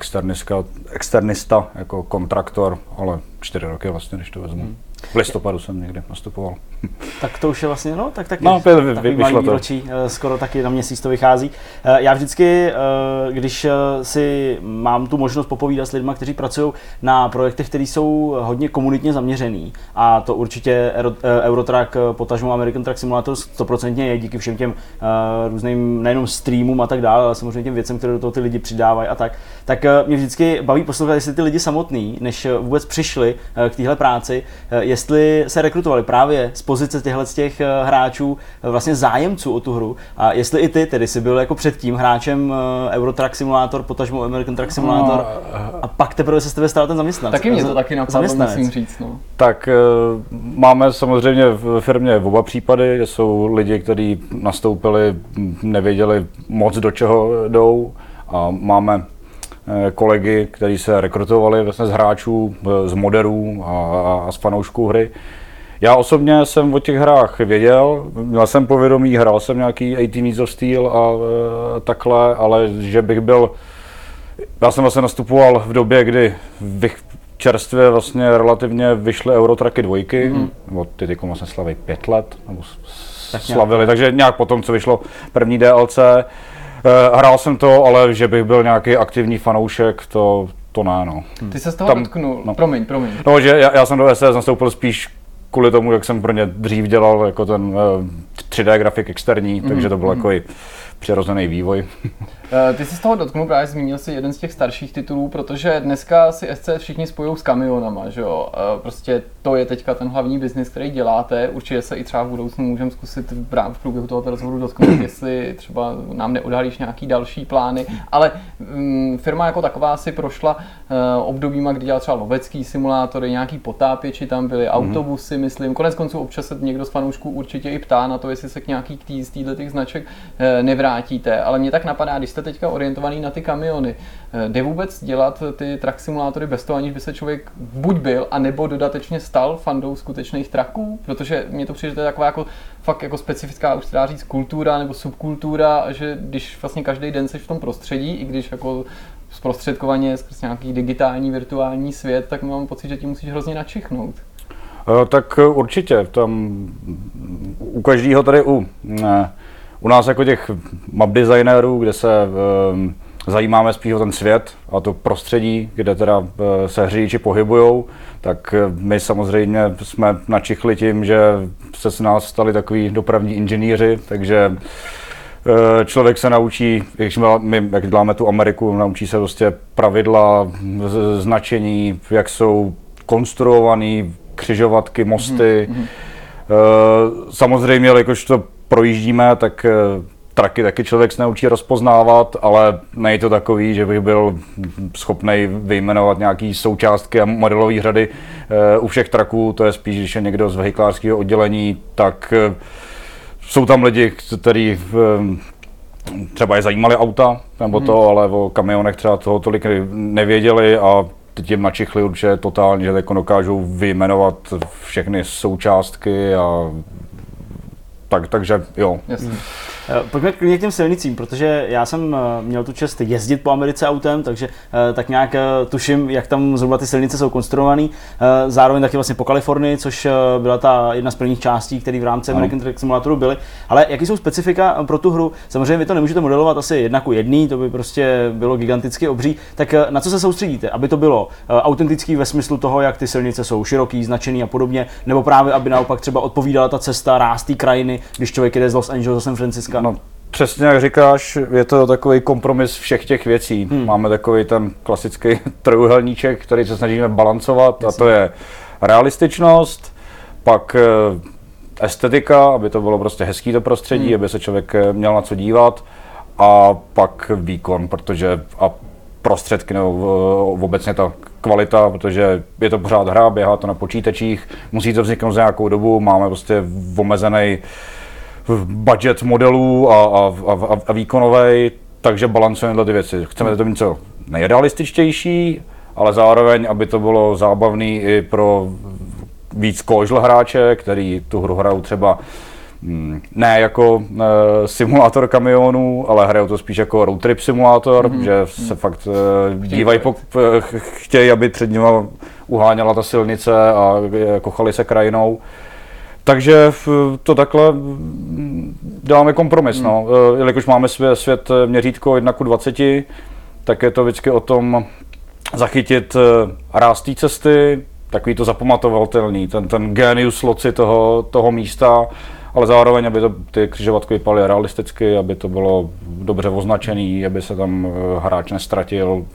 externista, jako kontraktor, ale čtyři roky vlastně, když to vezmu. Hmm. V listopadu jsem někde nastupoval. Tak to už je vlastně, no, tak taky no, vy, vy, takový malý výročí, eh, skoro taky na měsíc to vychází. Eh, já vždycky, eh, když si mám tu možnost popovídat s lidmi, kteří pracují na projektech, které jsou hodně komunitně zaměřený, a to určitě Eurotrack, potažmo American Track Simulator 100% je díky všem těm různým nejenom streamům a tak dále, ale samozřejmě těm věcem, které do toho ty lidi přidávají a tak, tak mě vždycky baví poslouchat, jestli ty lidi samotný, než vůbec přišli k téhle práci, jestli se rekrutovali právě z pozice těchto těch hráčů vlastně zájemců o tu hru a jestli i ty tedy si byl jako předtím hráčem Euro Truck Simulator, potažmo American Truck Simulator no, a pak teprve se z tebe stal ten zaměstnanec. Taky mě to taky napadlo, musím říct. No. Tak máme samozřejmě v firmě oba případy, že jsou lidi, kteří nastoupili, nevěděli moc do čeho jdou a máme Eh, kolegy, kteří se rekrutovali vlastně z hráčů, eh, z moderů a, a z fanoušků hry. Já osobně jsem o těch hrách věděl, měl jsem povědomí, hrál jsem nějaký 18 Needs of Steel a e, takhle, ale že bych byl, já jsem vlastně nastupoval v době, kdy vych, čerstvě vlastně relativně vyšly Eurotracky dvojky, mm-hmm. nebo ty teď vlastně slaví pět let, nebo tak slavili, takže nějak potom, co vyšlo první DLC, Eh, hrál jsem to, ale že bych byl nějaký aktivní fanoušek, to, to ne, no. Ty se z toho Tam, dotknul, no. promiň, promiň. No, že já, já jsem do SS nastoupil spíš kvůli tomu, jak jsem pro ně dřív dělal jako ten uh, eh, 3D grafik externí, mm, takže to byl mm. jako přirozený vývoj. Eh, ty jsi z toho dotknul, právě zmínil si jeden z těch starších titulů, protože dneska si SC všichni spojují s kamionama, že jo? Eh, prostě to je teďka ten hlavní biznis, který děláte. Určitě se i třeba v budoucnu můžeme zkusit v, v průběhu tohoto rozhovoru dotknout, jestli třeba nám neodhalíš nějaký další plány. Ale um, firma jako taková si prošla uh, obdobíma, kdy dělala třeba lovecký simulátory, nějaký potápěči tam byly, mm-hmm. autobusy, myslím. Konec konců občas se někdo z fanoušků určitě i ptá na to, jestli se k nějaký z těch značek uh, nevrátíte. Ale mě tak napadá, když jste teďka orientovaný na ty kamiony, eh, jde vůbec dělat ty track simulátory bez toho, aniž by se člověk buď byl, anebo dodatečně stal fandou skutečných traků? Protože mě to přijde taková jako fakt jako specifická, už dá říct, kultura nebo subkultura, že když vlastně každý den jsi v tom prostředí, i když jako zprostředkovaně skrz nějaký digitální, virtuální svět, tak mám pocit, že ti musíš hrozně načichnout. Eh, tak určitě, tam u každého tady u ne, u nás jako těch map designérů, kde se um, zajímáme spíš o ten svět a to prostředí, kde teda uh, se hřiči pohybujou, tak uh, my samozřejmě jsme načichli tím, že se z nás stali takový dopravní inženýři, takže uh, člověk se naučí, když my, jak děláme tu Ameriku, naučí se prostě pravidla, značení, jak jsou konstruované křižovatky, mosty. Mm-hmm. Samozřejmě, jakož to projíždíme, tak eh, traky taky člověk se naučí rozpoznávat, ale není to takový, že bych byl schopný vyjmenovat nějaký součástky a modelové řady eh, u všech traků. To je spíš, když je někdo z vehiklářského oddělení, tak eh, jsou tam lidi, kteří třeba je zajímali auta nebo to, hmm. ale o kamionech třeba toho tolik nevěděli a teď jim načichli určitě totálně, že jako dokážou vyjmenovat všechny součástky a tak, takže jo. Jasně. Eh, pojďme k těm silnicím, protože já jsem eh, měl tu čest jezdit po Americe autem, takže eh, tak nějak tuším, jak tam zhruba ty silnice jsou konstruované. Zároveň taky vlastně po Kalifornii, což byla ta jedna z prvních částí, které v rámci American Truck Simulatoru byly. Ale jaký jsou specifika pro tu hru? Samozřejmě vy to nemůžete modelovat asi jedna ku jedný, to by prostě bylo giganticky obří. Tak na co se soustředíte? Aby to bylo autentický ve smyslu toho, jak ty silnice jsou široký, značený a podobně, nebo právě aby naopak třeba odpovídala ta cesta, ráz krajiny, když člověk jde z Los Angeles do San Francisco No, přesně jak říkáš, je to takový kompromis všech těch věcí. Hmm. Máme takový ten klasický trojuhelníček, který se snažíme balancovat Jasně. a to je realističnost, pak eh, estetika, aby to bylo prostě hezký to prostředí, hmm. aby se člověk eh, měl na co dívat a pak výkon, protože a prostředky nebo obecně ta kvalita, protože je to pořád hra, běhá to na počítačích, musí to vzniknout za nějakou dobu, máme prostě omezený budget modelů a, a, a, a výkonový, takže balancujeme ty věci. Chceme to mít co nejrealističtější, ale zároveň, aby to bylo zábavný i pro víc kožl hráče, který tu hru hrajou třeba mm, ne jako e, simulátor kamionů, ale hrajou to spíš jako road trip simulátor, mm-hmm. že se fakt e, dívají, po, chtějí, aby před nimi uháněla ta silnice a e, kochali se krajinou. Takže to takhle děláme kompromis. Hmm. No. E, jelikož máme svět, svět e, měřítko 1 k 20, tak je to vždycky o tom zachytit e, ráz té cesty, takový to zapamatovatelný, ten, ten genius loci toho, toho místa, ale zároveň, aby to, ty křižovatky vypadaly realisticky, aby to bylo dobře označený, aby se tam hráč nestratil,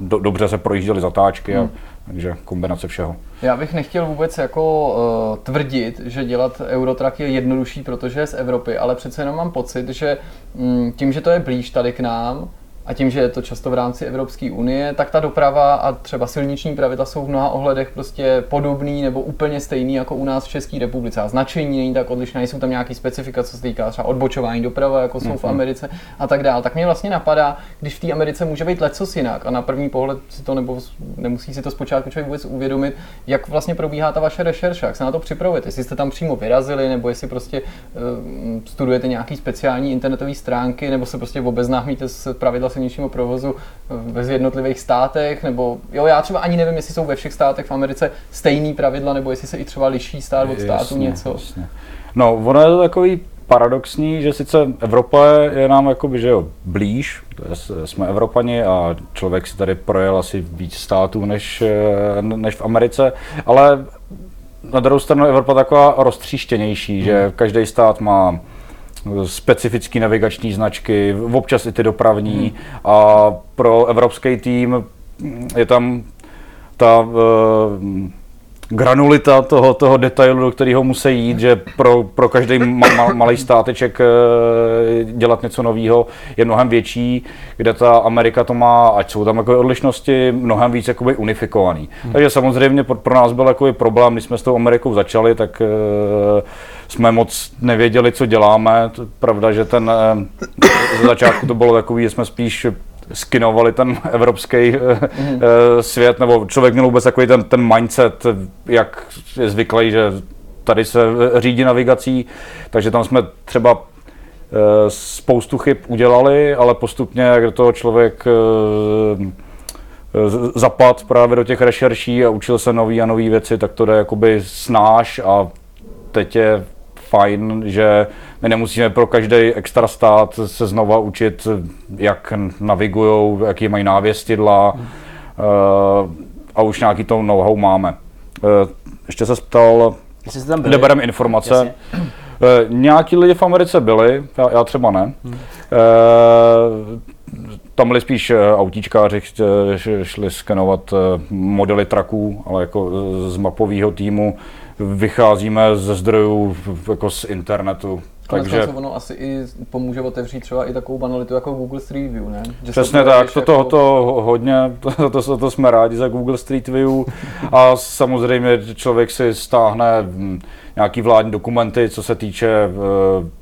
do, dobře se projížděly zatáčky a, hmm. Takže kombinace všeho. Já bych nechtěl vůbec jako uh, tvrdit, že dělat Eurotrack je jednodušší, protože je z Evropy, ale přece jenom mám pocit, že um, tím, že to je blíž tady k nám, a tím, že je to často v rámci Evropské unie, tak ta doprava a třeba silniční pravidla jsou v mnoha ohledech prostě podobný nebo úplně stejný jako u nás v České republice. A značení není tak odlišné, jsou tam nějaké specifikace, co se týká třeba odbočování doprava, jako jsou v mhm. Americe a tak dále. Tak mě vlastně napadá, když v té Americe může být lecos jinak a na první pohled si to nebo nemusí si to zpočátku člověk vůbec uvědomit, jak vlastně probíhá ta vaše rešerše, jak se na to připravujete, jestli jste tam přímo vyrazili, nebo jestli prostě uh, studujete nějaký speciální internetové stránky, nebo se prostě obeznámíte s pravidla silničního provozu ve jednotlivých státech, nebo jo, já třeba ani nevím, jestli jsou ve všech státech v Americe stejný pravidla, nebo jestli se i třeba liší stát od státu jasně, něco. Jasně. No, ono je to takový paradoxní, že sice Evropa je nám jakoby, že jo, blíž, jsme Evropani a člověk si tady projel asi víc států než, než v Americe, ale na druhou stranu Evropa taková roztříštěnější, hmm. že každý stát má specifické navigační značky, občas i ty dopravní hmm. a pro evropský tým je tam ta uh, granulita toho, toho detailu, do kterého musí jít, že pro, pro každý ma, ma, malý státeček uh, dělat něco nového je mnohem větší, kde ta Amerika to má, ať jsou tam jako odlišnosti, mnohem víc jakoby unifikovaný. Hmm. Takže samozřejmě pro, pro nás byl jako problém, když jsme s tou Amerikou začali, tak uh, jsme moc nevěděli, co děláme. Pravda, že ten ze začátku to bylo takový, že jsme spíš skinovali ten evropský mm. svět, nebo člověk měl vůbec takový ten, ten mindset, jak je zvyklý, že tady se řídí navigací, takže tam jsme třeba eh, spoustu chyb udělali, ale postupně, jak do toho člověk zapad právě do těch rešerší a učil se nový a nové věci, tak to jde jakoby snáš a teď je fajn, že my nemusíme pro každý extra stát se znova učit, jak navigují, jaký mají návěstidla hmm. uh, a už nějaký to know-how máme. Uh, ještě se ptal, kde bereme informace. Jasně. Uh, nějaký lidi v Americe byli, já, já třeba ne. Hmm. Tam byli spíš autíčkáři, šli skenovat modely traků, ale jako z mapového týmu vycházíme ze zdrojů jako z internetu. Takže ono asi i pomůže otevřít třeba i takovou banalitu jako Google Street View, ne? Že Přesně tak, to, jako... to, hodně, to, to, to, jsme rádi za Google Street View a samozřejmě člověk si stáhne hm, nějaký vládní dokumenty, co se týče eh,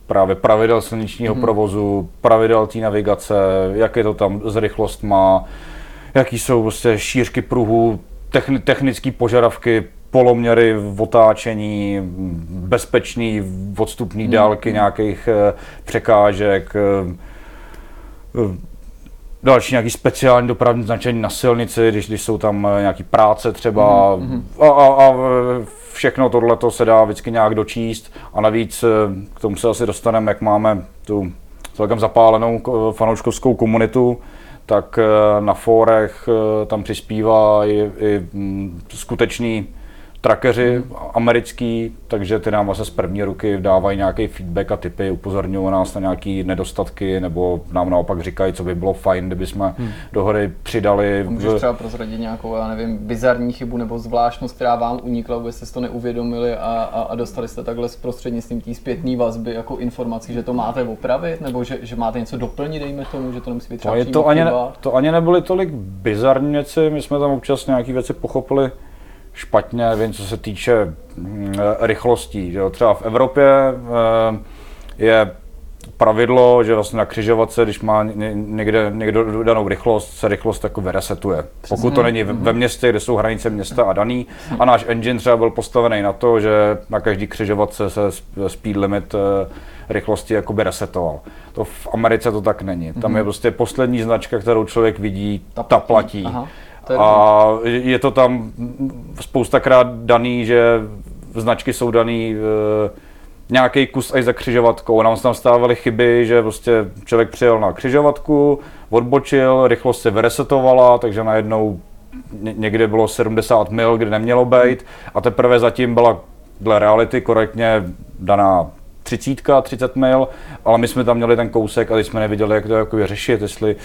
právě pravidel silničního hmm. provozu, pravidel té navigace, jak je to tam z rychlost má, jaký jsou prostě šířky pruhů, technické požadavky poloměry v otáčení, bezpečný odstupní hmm. dálky nějakých eh, překážek, eh, eh, další nějaký speciální dopravní značení na silnici, když, když jsou tam nějaký práce třeba mm-hmm. a, a, a všechno tohle se dá vždycky nějak dočíst a navíc k tomu se asi dostaneme, jak máme tu celkem zapálenou fanouškovskou komunitu, tak na fórech tam přispívá i, i mm, skutečný trackeři americký, takže ty nám vlastně z první ruky dávají nějaký feedback a typy, upozorňují nás na nějaké nedostatky, nebo nám naopak říkají, co by bylo fajn, kdyby jsme hmm. do hry přidali. Můžeš třeba prozradit nějakou, já nevím, bizarní chybu nebo zvláštnost, která vám unikla, vůbec jste to neuvědomili a, a, a dostali jste takhle s prostřednictvím té zpětné vazby jako informací, že to máte opravit, nebo že, že máte něco doplnit, dejme tomu, že to nemusí být třeba to, to, ani ne, to ani nebyly tolik bizarní věci, my jsme tam občas nějaké věci pochopili špatně, vím, co se týče mm, rychlostí. Že jo. Třeba v Evropě eh, je pravidlo, že vlastně na křižovatce, když má někde, někdo danou rychlost, se rychlost jako vyresetuje. Pokud to není ve městě, kde jsou hranice města a daný. A náš engine třeba byl postavený na to, že na každý křižovatce se speed limit eh, rychlosti jakoby resetoval. To v Americe to tak není. Tam je mhm. prostě poslední značka, kterou člověk vidí, ta, ta platí. Aha. A je to tam spoustakrát daný, že značky jsou daný e, nějaký kus až za křižovatkou. Nám se tam stávaly chyby, že prostě člověk přijel na křižovatku, odbočil, rychlost se vyresetovala, takže najednou někde bylo 70 mil, kde nemělo být a teprve zatím byla dle reality korektně daná 30, 30 mil, ale my jsme tam měli ten kousek a teď jsme neviděli, jak to jako řešit, jestli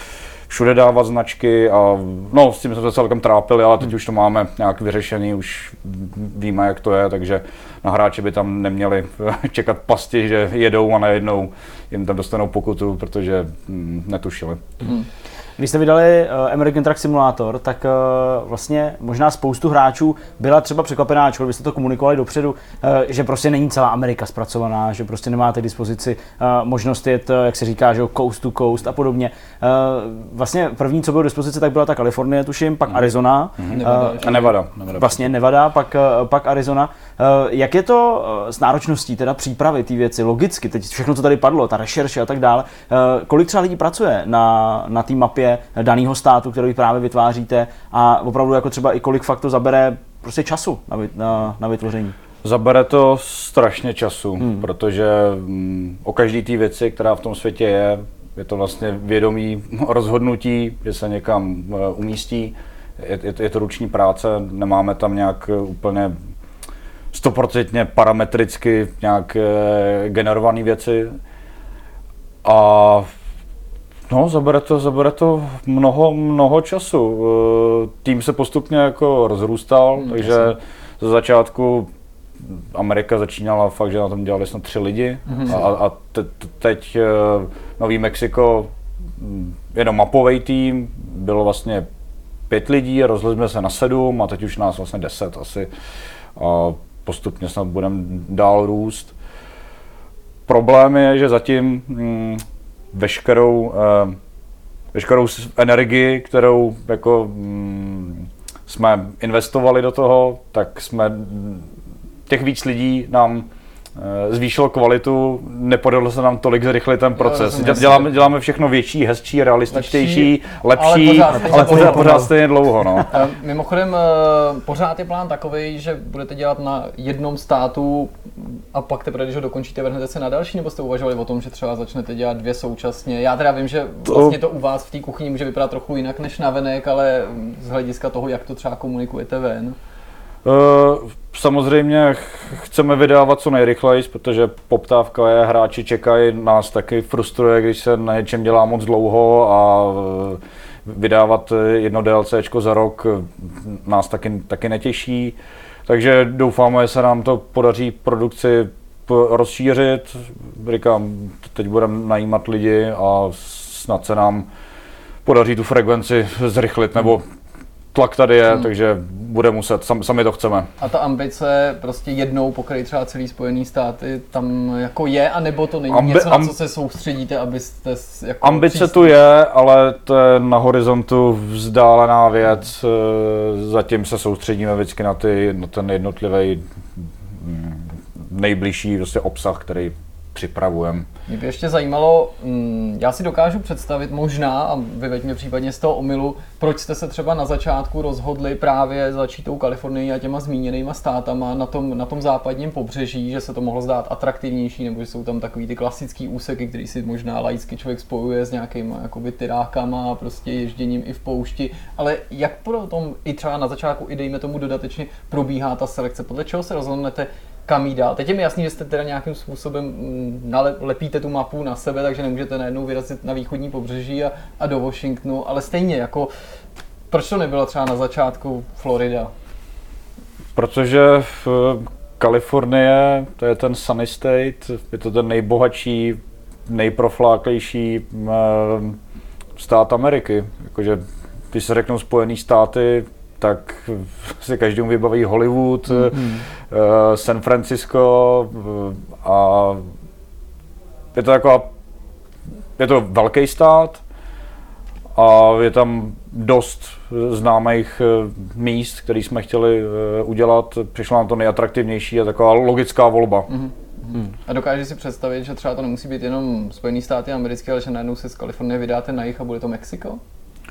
všude dávat značky a no, s tím jsme se celkem trápili, ale teď hmm. už to máme nějak vyřešený, už víme, jak to je, takže na hráče by tam neměli čekat pasti, že jedou a najednou jim tam dostanou pokutu, protože hm, netušili. Hmm. Když jste vydali uh, American Truck Simulator, tak uh, vlastně možná spoustu hráčů byla třeba překvapená, ačkoliv byste to komunikovali dopředu, uh, že prostě není celá Amerika zpracovaná, že prostě nemáte k dispozici uh, možnost jet, uh, jak se říká, že coast to coast a podobně. Uh, vlastně první, co bylo k dispozici, tak byla ta Kalifornie, tuším, pak mm. Arizona. Mm. Nevada, Nevada, Nevada. Vlastně Nevada, pak, uh, pak Arizona. Uh, jak je to uh, s náročností teda přípravy té věci, logicky, teď všechno, co tady padlo, ta rešerše a tak dále, uh, kolik třeba lidí pracuje na, na té mapě daného státu, který právě vytváříte a opravdu jako třeba i kolik fakt to zabere prostě času na, na, na vytvoření. Zabere to strašně času, hmm. protože mm, o každé té věci, která v tom světě je, je to vlastně vědomí rozhodnutí, že se někam umístí. Je, je, je to ruční práce, nemáme tam nějak úplně stoprocentně parametricky nějak uh, generované věci. A No, zabere to, zabere to mnoho, mnoho času. Eh, tým se postupně jako rozrůstal, hmm, takže ze začátku Amerika začínala fakt, že na tom dělali snad tři lidi hmm. a, a te, te, teď eh, Nový Mexiko hm, jenom mapový tým, bylo vlastně pět lidí, rozlezli jsme se na sedm a teď už nás vlastně deset asi. A postupně snad budeme dál růst. Problém je, že zatím hm, veškerou, uh, veškerou energii, kterou jako mm, jsme investovali do toho, tak jsme těch víc lidí nám Eh, zvýšilo kvalitu, nepodařilo se nám tolik zrychlit ten proces. Jo, děláme, děláme všechno větší, hezčí, realističtější, lepší, lepší ale pořád, ale pořád, pořád stejně dlouho. No. Eh, mimochodem, eh, pořád je plán takový, že budete dělat na jednom státu a pak teprve, když ho dokončíte, vrhnete se na další, nebo jste uvažovali o tom, že třeba začnete dělat dvě současně? Já teda vím, že vlastně to u vás v té kuchyni může vypadat trochu jinak než na venek, ale z hlediska toho, jak to třeba komunikujete ven. Uh, samozřejmě chceme vydávat co nejrychleji, protože poptávka je, hráči čekají, nás taky frustruje, když se na něčem dělá moc dlouho a uh, vydávat jedno DLC za rok nás taky, taky netěší. Takže doufáme, že se nám to podaří produkci rozšířit. Říkám, teď budeme najímat lidi a snad se nám podaří tu frekvenci zrychlit nebo tlak tady je, hmm. takže bude muset, sam, sami to chceme. A ta ambice prostě jednou pokryt třeba celý Spojený státy tam jako je, anebo to není Ambi- něco, na co se soustředíte, abyste jako Ambice přístup... tu je, ale to je na horizontu vzdálená věc, hmm. zatím se soustředíme vždycky na, ty, na ten jednotlivý mm, nejbližší prostě obsah, který připravujeme. Mě by ještě zajímalo, mm, já si dokážu představit možná, a vyveď mě případně z toho omylu, proč jste se třeba na začátku rozhodli právě začít tou Kalifornií a těma zmíněnýma státama na tom, na tom západním pobřeží, že se to mohlo zdát atraktivnější, nebo že jsou tam takový ty klasický úseky, který si možná laicky člověk spojuje s nějakýma jakoby tyrákama a prostě ježděním i v poušti, ale jak tom i třeba na začátku i dejme tomu dodatečně probíhá ta selekce, podle čeho se rozhodnete, kam jít dál. Teď je mi jasný, že jste teda nějakým způsobem mm, nalepíte tu mapu na sebe, takže nemůžete najednou vyrazit na východní pobřeží a, a do Washingtonu, ale stejně jako proč to nebylo třeba na začátku Florida? Protože v Kalifornie, to je ten sunny state, je to ten nejbohatší, nejprofláklejší mm, stát Ameriky. Jakože, když se řeknou Spojené státy, tak si každému vybaví Hollywood, mm-hmm. San Francisco eh, a je to taková, je to velký stát a je tam dost známých eh, míst, které jsme chtěli udělat. Přišlo nám to nejatraktivnější a taková logická volba. Mm-hmm. Hmm. A dokážeš si představit, že třeba to nemusí být jenom Spojené státy americké, ale že najednou se z Kalifornie vydáte na jich a bude to Mexiko?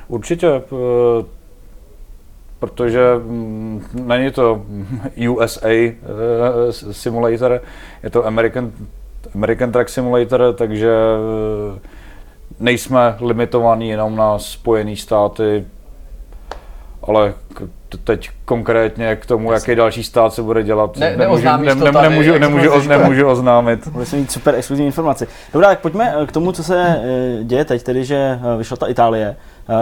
Určitě protože mm, není to USA eh, simulator, je to American, American Truck Simulator, takže eh, nejsme limitovaní jenom na Spojené státy, ale teď konkrétně k tomu, jaký další stát se bude dělat, Ne- nemůžu, to ne, tady, nemůžu, nemůžu, exkluzivně. nemůžu oznámit. Bude se mít super exkluzivní informaci. Dobrá, tak pojďme eh, k tomu, co se děje teď, tedy že vyšla ta Itálie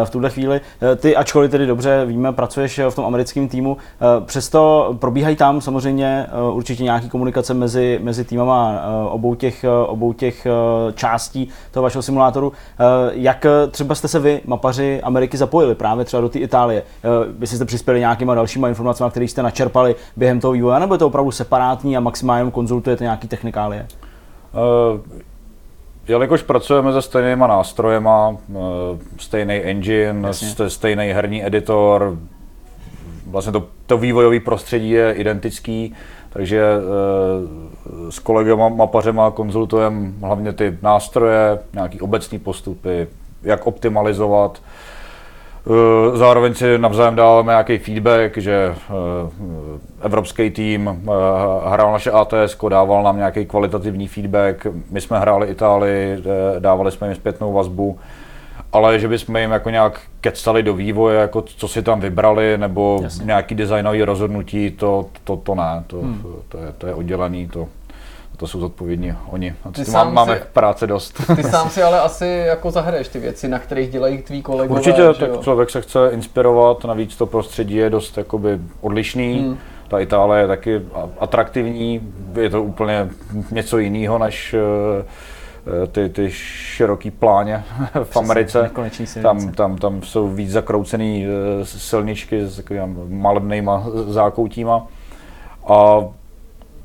v tuhle chvíli. Eh, Ty, ačkoliv tedy dobře víme, pracuješ eh, v tom americkém týmu, eh, přesto probíhají tam samozřejmě určitě nějaký komunikace mezi, mezi týmama obou těch, obou těch částí toho vašeho simulátoru. Jak třeba jste se vy, mapaři Ameriky, zapojili právě třeba do té Itálie? Jestli jste přispěli nějakýma dalšíma informacemi, které jste načerpali během toho vývoje, nebo je to opravdu separátní a maximálně konzultujete nějaký technikálie? Jelikož pracujeme se stejnýma nástrojema, uh, stejný engine, Jasně. st- stejný herní editor, vlastně to, to vývojové prostředí je identický, takže uh, s kolegama mapařema konzultujeme hlavně ty nástroje, nějaký obecní postupy, jak optimalizovat. Eh, Zároveň si navzájem dáváme nějaký feedback, že eh, evropský tým eh, hrál naše ATS, dával nám nějaký kvalitativní feedback, my jsme hráli Itálii, dávali jsme jim zpětnou vazbu, ale že bychom jim jako nějak kecali do vývoje, jako co si tam vybrali, nebo Jasně. nějaký designové rozhodnutí, to, to, to ne, to, hmm. to, je, to je oddělený, to, to jsou zodpovědní oni. A Ty to sám má, máme si- práce dost. Ty sám si ale asi jako zahraješ ty věci, na kterých dělají tví kolegové. Určitě, tak jo? člověk se chce inspirovat, navíc to prostředí je dost jakoby odlišný. Hmm. Ta Itálie je taky atraktivní, je to úplně něco jiného než eh, eh, ty, ty široký pláně v Americe. Tam, tam, tam jsou víc zakroucený eh, silničky s takovými malebnýma zákoutíma. A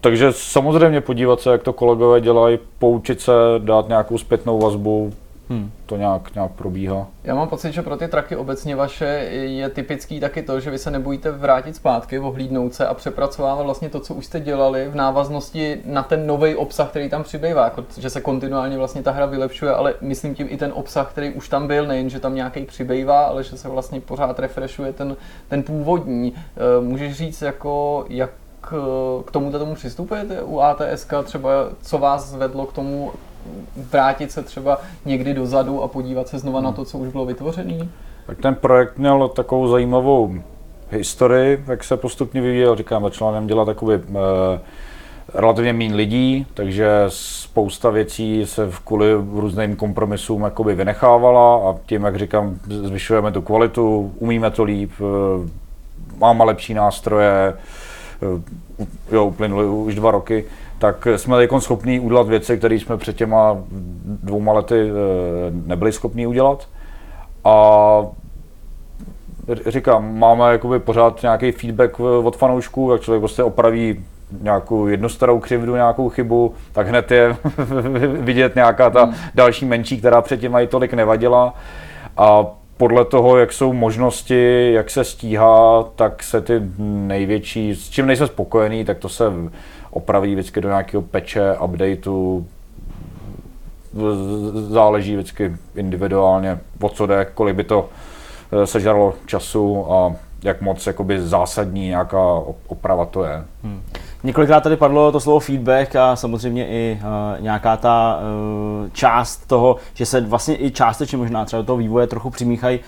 takže samozřejmě podívat se, jak to kolegové dělají, poučit se, dát nějakou zpětnou vazbu, Hmm. to nějak, nějak probíhá. Já mám pocit, že pro ty traky obecně vaše je typický taky to, že vy se nebojíte vrátit zpátky, ohlídnout se a přepracovávat vlastně to, co už jste dělali v návaznosti na ten nový obsah, který tam přibývá, jako, že se kontinuálně vlastně ta hra vylepšuje, ale myslím tím i ten obsah, který už tam byl, nejen, že tam nějaký přibývá, ale že se vlastně pořád refreshuje ten, ten původní. Eh, Můžeš říct, jako, jak k tomuto tomu přistupujete u ATSK, třeba co vás vedlo k tomu vrátit se třeba někdy dozadu a podívat se znova na to, co už bylo vytvořené? Tak ten projekt měl takovou zajímavou historii, jak se postupně vyvíjel. Říkám, začala nám dělat takový eh, relativně méně lidí, takže spousta věcí se kvůli různým kompromisům jakoby vynechávala a tím, jak říkám, zvyšujeme tu kvalitu, umíme to líp, eh, máme lepší nástroje, jo, uplynuly už dva roky, tak jsme teď schopní udělat věci, které jsme před těma dvouma lety eh, nebyli schopni udělat. A říkám, máme jakoby pořád nějaký feedback v- od fanoušků, jak člověk prostě opraví nějakou jednu starou křivdu, nějakou chybu, tak hned je vidět nějaká ta další menší, která předtím mají tolik nevadila. A podle toho, jak jsou možnosti, jak se stíhá, tak se ty největší, s čím nejsem spokojený, tak to se opraví vždycky do nějakého peče, updateu, záleží vždycky individuálně, o co jde, kolik by to eh, sežralo času a jak moc jakoby zásadní nějaká op- oprava to je. Několikrát tady padlo to slovo feedback a samozřejmě i uh, nějaká ta uh, část toho, že se vlastně i částečně možná třeba do toho vývoje trochu přimíchají uh,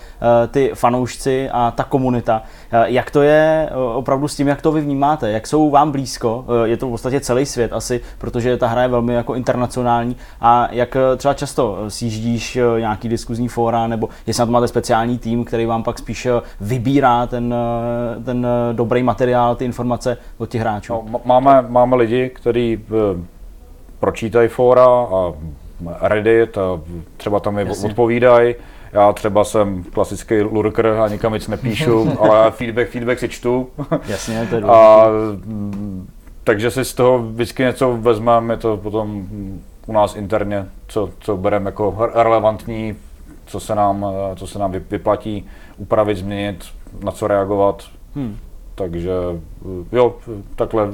ty fanoušci a ta komunita. Uh, jak to je uh, opravdu s tím, jak to vy vnímáte? Jak jsou vám blízko? Uh, je to v podstatě celý svět asi, protože ta hra je velmi jako internacionální a jak třeba často sjíždíš uh, nějaký diskuzní fóra nebo jestli na to máte speciální tým, který vám pak spíš vybírá ten, uh, ten dobrý materiál, ty informace od těch hráčů? No, máme, máme lidi, kteří eh, pročítají fora a Reddit a třeba tam mi odpovídají. Já třeba jsem klasický lurker a nikam nic nepíšu, ale feedback, feedback si čtu. Jasně, to je A, mm, takže si z toho vždycky něco vezmeme, je to potom u nás interně, co, co bereme jako re- relevantní, co se nám, eh, co se nám vy- vyplatí upravit, změnit, na co reagovat. Hmm. Takže jo, takhle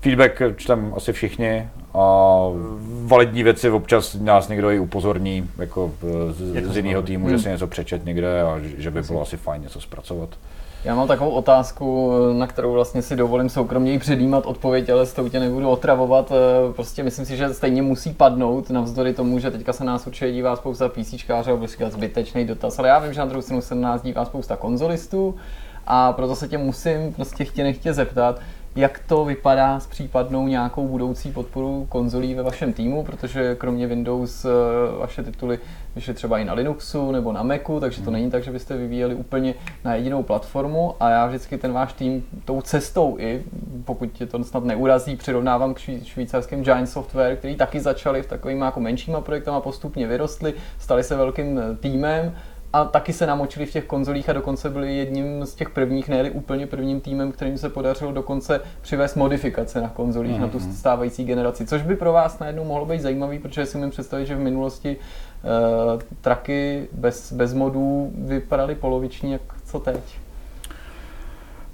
feedback čtem asi všichni a validní věci občas nás někdo i upozorní jako z, z jiného týmu, Hmm. že si něco přečet někde a že- by bylo asi fajn něco zpracovat. Já mám takovou otázku, na kterou vlastně si dovolím soukromně i předjímat odpověď, ale s tou tě nebudu otravovat. Eh, Prostě myslím si, že stejně musí padnout, navzdory tomu, že teďka se nás určitě dívá spousta PCčkářů, a říkat zbytečný dotaz, ale já vím, že na druhou stranu se na nás dívá spousta konzolistů A proto se tě musím prostě chtě nechtě zeptat, jak to vypadá s případnou nějakou budoucí podporu konzolí ve vašem týmu, protože kromě Windows eh, vaše tituly vyšly třeba i na Linuxu nebo na Macu, takže to hmm. není tak, že byste vyvíjeli úplně na jedinou platformu a já vždycky ten váš tým tou cestou i, pokud tě to snad neurazí, přirovnávám k švýcarským Giant Software, který taky začali v takovými jako menšíma projektama, postupně vyrostli, stali se velkým eh, týmem a taky se namočili v těch konzolích a dokonce byli jedním z těch prvních, ne úplně prvním týmem, kterým se podařilo dokonce přivést modifikace na konzolích mm-hmm. na tu mhm. stávající generaci, což by pro vás najednou mohlo být zajímavý, protože si umím představit, že v minulosti uh, traky bez, bez modů vypadaly poloviční, jak co teď.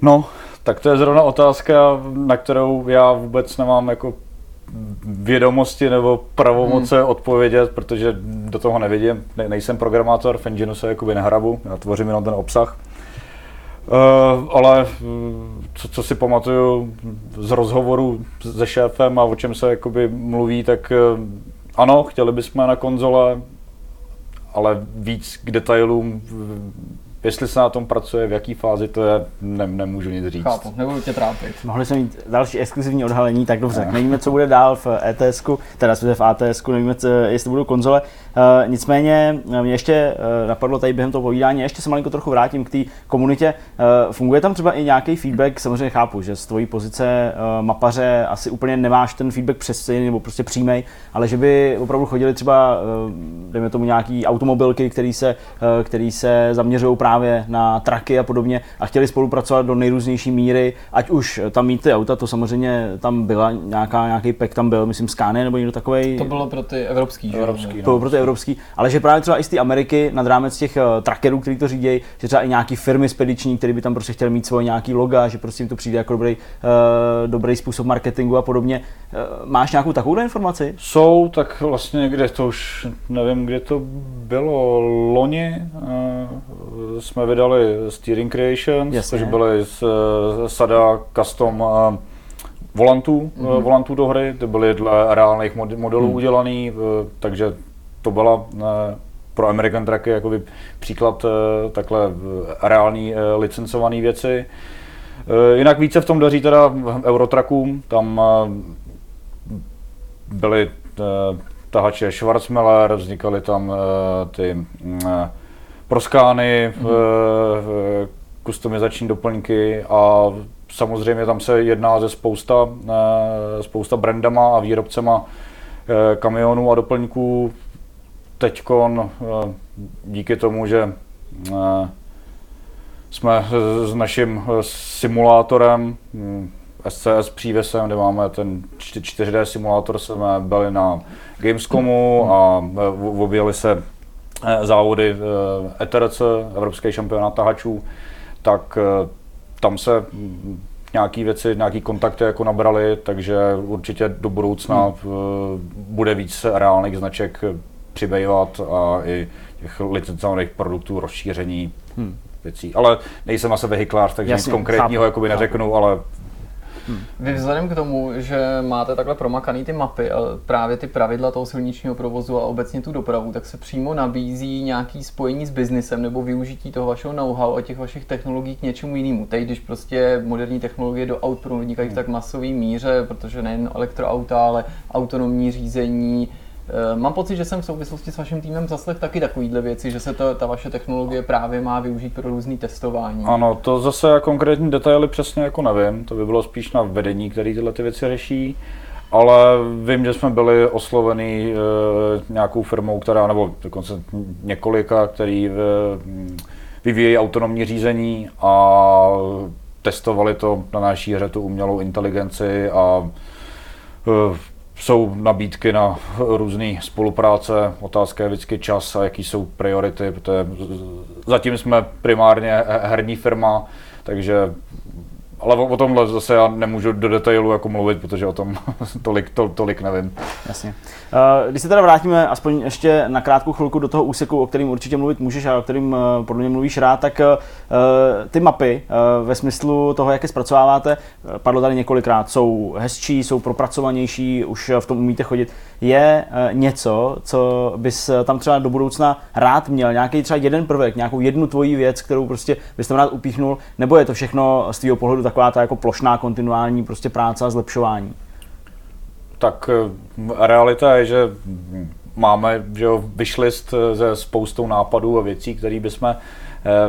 No, tak to je zrovna otázka, na kterou já vůbec nemám jako vědomosti nebo pravomoce hmm. odpovědět, protože do toho nevidím. Ne, nejsem programátor, v Engineu se jakoby nehrabu, já tvořím jenom ten obsah. Uh, ale co, co si pamatuju z rozhovoru se šéfem a o čem se jakoby mluví, tak uh, ano, chtěli bychom na konzole, ale víc k detailům Jestli se na tom pracuje, v jaký fázi to je, ne, nemůžu nic říct. Chápu, nebudu tě trápit. Mohli jsme mít další exkluzivní odhalení, tak dobře. Ne. Nevíme, co bude dál v ETS, teda v ATS, nevíme, co, jestli budou konzole. Uh, nicméně eh, mě ještě uh, napadlo tady během toho povídání, ještě se malinko trochu vrátím k té komunitě. Uh, funguje tam třeba i nějaký feedback? Samozřejmě chápu, že z tvojí pozice uh, mapaře asi úplně nemáš ten feedback přesný nebo prostě přímý, ale že by opravdu chodili třeba, uh, dejme tomu, nějaký automobilky, který se, uh, který se zaměřují právě na traky a podobně a chtěli spolupracovat do nejrůznější míry, ať už tam mít ty auta, to samozřejmě tam byla nějaká, nějaký pek tam byl, myslím Scania nebo někdo takový. To bylo pro ty evropský, že? Evropský, no. To bylo pro ty evropský, ale že právě třeba i z té Ameriky nad rámec těch uh, trackerů, který to řídí, že třeba i nějaký firmy spediční, které by tam prostě chtěli mít svoje nějaký loga, že prostě jim to přijde jako dobrý, uh, dobrý způsob marketingu a podobně. Uh, máš nějakou takovou informaci? Jsou, tak vlastně někde to už nevím, kde to bylo loni. Uh, jsme vydali Steering Creations, Jasně. což byly z, sada custom uh, volantů, mm-hmm. volantů do hry, ty byly dle reálných modelů mm. udělaný, takže to byla pro American Tracky jakoby příklad takhle reální licencované věci. Jinak více v tom daří teda Eurotrackům, tam byly tahače Schwarzmiller, vznikaly tam ty proskány, mm-hmm. kustomizační doplňky a samozřejmě tam se jedná ze spousta, spousta brandama a výrobcema kamionů a doplňků. Teďkon díky tomu, že jsme s naším simulátorem SCS přívesem, kde máme ten 4D simulátor, jsme byli na Gamescomu a objeli se Eh, závody ETRC, eh, Evropský šampionát tahačů, tak eh, tam se mm, nějaké věci, nějaké kontakty jako nabrali, takže určitě do budoucna hmm. bude víc reálných značek přibývat a i těch licencovaných produktů rozšíření hmm. věcí. Ale nejsem asi vehiklář, takže Jasně, nic konkrétního chápu, neřeknu, ale Hmm. Vy vzhledem k tomu, že máte takhle promakaný ty mapy a právě ty pravidla toho silničního provozu a obecně tu dopravu, tak se přímo nabízí nějaký spojení s biznesem nebo využití toho vašeho know-how a těch vašich technologií k něčemu jinému. Teď, když prostě moderní technologie do aut pronikají v tak masové míře, protože nejen elektroauta, ale autonomní řízení, mám pocit, že jsem v souvislosti s vaším týmem zaslech taky takovýhle věci, že se to, ta vaše technologie právě má využít pro různé testování. Ano, to zase konkrétní detaily přesně jako nevím, to by bylo spíš na vedení, který tyhle ty věci řeší. Ale vím, že jsme byli osloveni e, nějakou firmou, která, nebo dokonce několika, který e, vyvíjejí autonomní řízení a testovali to na naší hře tu umělou inteligenci a e, jsou nabídky na různé spolupráce, otázka je vždycky čas a jaký jsou priority, protože zatím jsme primárně herní firma, takže ale o, o tomhle zase já nemůžu do detailu jako mluvit, protože o tom tolik, to, tolik nevím. Jasně. Uh, když se teda vrátíme aspoň ještě na krátkou chvilku do toho úseku, o kterým určitě mluvit můžeš a o kterým uh, podle mě mluvíš rád, tak uh, ty mapy ve smyslu toho, jak je zpracováváte, padlo tady několikrát, jsou hezčí, jsou propracovanější, už v tom umíte chodit. Je uh, něco, co bys tam třeba do budoucna rád měl, nějaký třeba jeden prvek, nějakou jednu tvoji věc, kterou prostě bys tam rád upíchnul, nebo je to všechno z tvého pohledu taková ta jako plošná kontinuální prostě práce a zlepšování? Tak eh, realita je, že máme že jo, wishlist ze spoustou nápadů a věcí, které bychom eh,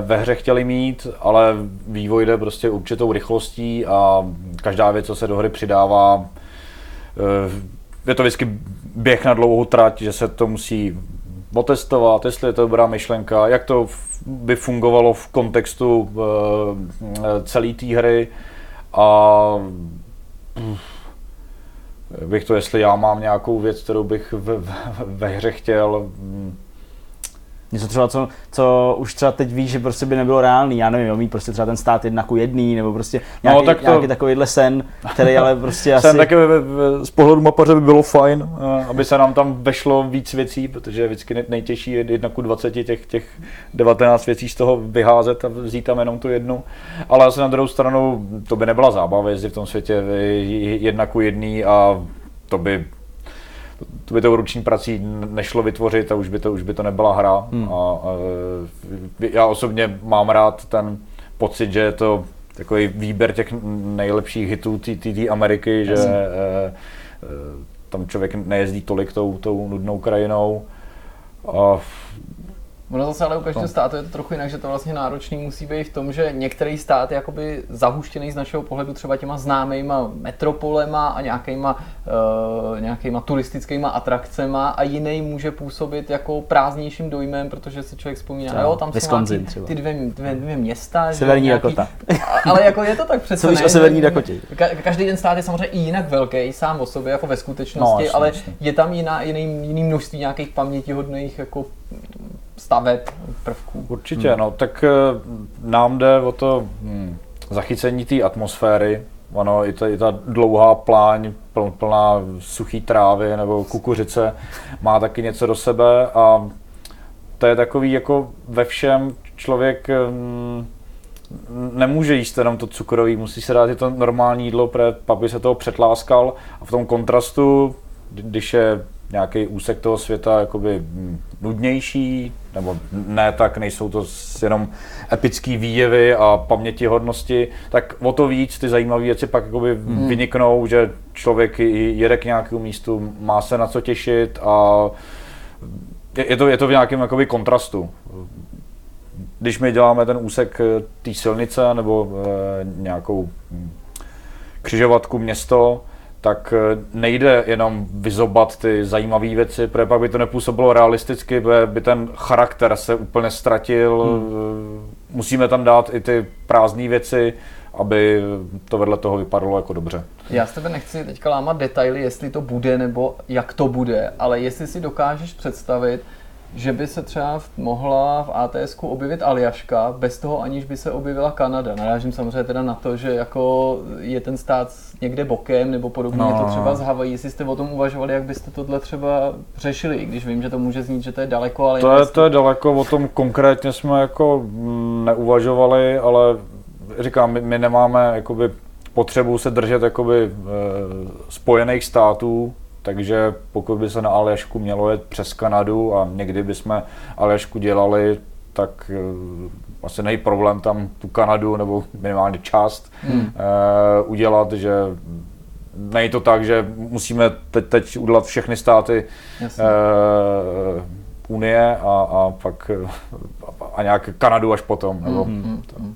ve hře chtěli mít, ale vývoj jde prostě určitou rychlostí a každá věc, co se do hry přidává, eh, je to vždycky běh na dlouhou trať, že se to musí otestovat, jestli je to dobrá myšlenka, jak to by fungovalo v kontextu celé té hry. A bych to, jestli já mám nějakou věc, kterou bych ve, ve hře chtěl, Něco třeba, co, co už třeba teď víš, že prostě by nebylo reálný, já nevím, mít prostě třeba ten stát jedna ku jedný, nebo prostě nějaký, no, tak to... nějaký takovýhle sen, který ale prostě asi... Sen taky z pohledu mapaře by bylo fajn, eh, aby se nám tam vešlo víc věcí, protože je vždycky nejtěžší jedna ku 20 těch, těch 19 věcí z toho vyházet a vzít tam jenom tu jednu. Ale asi na druhou stranu to by nebyla zábava jezdit v tom světě jedna ku jedný a to by to by to ruční prací nešlo vytvořit a už by to, už by to nebyla hra. Hmm. A, a, já osobně mám rád ten pocit, že je to takový výběr těch nejlepších hitů té Ameriky, že e, e, tam člověk nejezdí tolik tou, tou nudnou krajinou. A Ono zase ale u každého no. státu je to trochu jinak, že to vlastně náročný musí být v tom, že některý stát je jakoby zahuštěný z našeho pohledu třeba těma známýma metropolema a nějakýma, uh, nějakýma turistickýma atrakcema a jiný může působit jako prázdnějším dojmem, protože si člověk vzpomíná, jo, tam jsou nějaký, ty dvě, dvě, dvě města. Severní nějaký, Dakota. Ale jako je to tak přece. Co víš o Severní Dakotě? Ka- každý ten stát je samozřejmě i jinak velký sám o sobě, jako ve skutečnosti, no, ale jasný. je tam jiná, jiný, jiný množství nějakých pamětihodných jako staveb, prvků. Určitě, hmm. no, tak eh, nám jde o to hm, zachycení té atmosféry, Ono, i ta, i ta dlouhá pláň, plná suchý trávy nebo kukuřice má taky něco do sebe a to je takový jako ve všem člověk hm, nemůže jíst jenom to cukrový, musí se dát i to normální jídlo, protože pak by se toho přetláskal a v tom kontrastu, když je nějaký úsek toho světa jakoby nudnější, nebo ne tak, nejsou to jenom epické výjevy a pamětihodnosti, tak o to víc ty zajímavé věci pak jakoby hmm. vyniknou, že člověk jede k nějakému místu, má se na co těšit a je to, je to v nějakém jakoby kontrastu. Když my děláme ten úsek eh, té silnice nebo e, nějakou hm, křižovatku město, tak eh, nejde jenom vyzobat ty zajímavé věci, protože pak by to nepůsobilo realisticky, by ten charakter se úplně ztratil. Hmm. Eh, musíme tam dát i ty prázdné věci, aby to vedle toho vypadalo jako dobře. Já s tebe nechci teďka lámat detaily, jestli to bude nebo jak to bude, ale jestli si dokážeš představit, že by se třeba mohla v ATS objevit Aljaška, bez toho aniž by se objevila Kanada. Narážím samozřejmě teda na to, že jako je ten stát někde bokem nebo podobně, no. je to no. třeba z Havají. Jestli jste o tom uvažovali, jak byste tohle třeba řešili, i když vím, že to může znít, že to je daleko, ale... To je, to je daleko, o tom konkrétně jsme jako mm, neuvažovali, ale říkám, my, my nemáme jakoby potřebu se držet jakoby e, spojených států, takže pokud by se na Aljašku mělo jet přes Kanadu a někdy bychom Aljašku dělali, tak uh, asi není problém tam tu Kanadu nebo minimálně část hmm. uh, udělat, že není to tak, že musíme teď, teď udělat všechny státy uh, Unie a, a pak a nějak Kanadu až potom. Nebo, hmm. hmm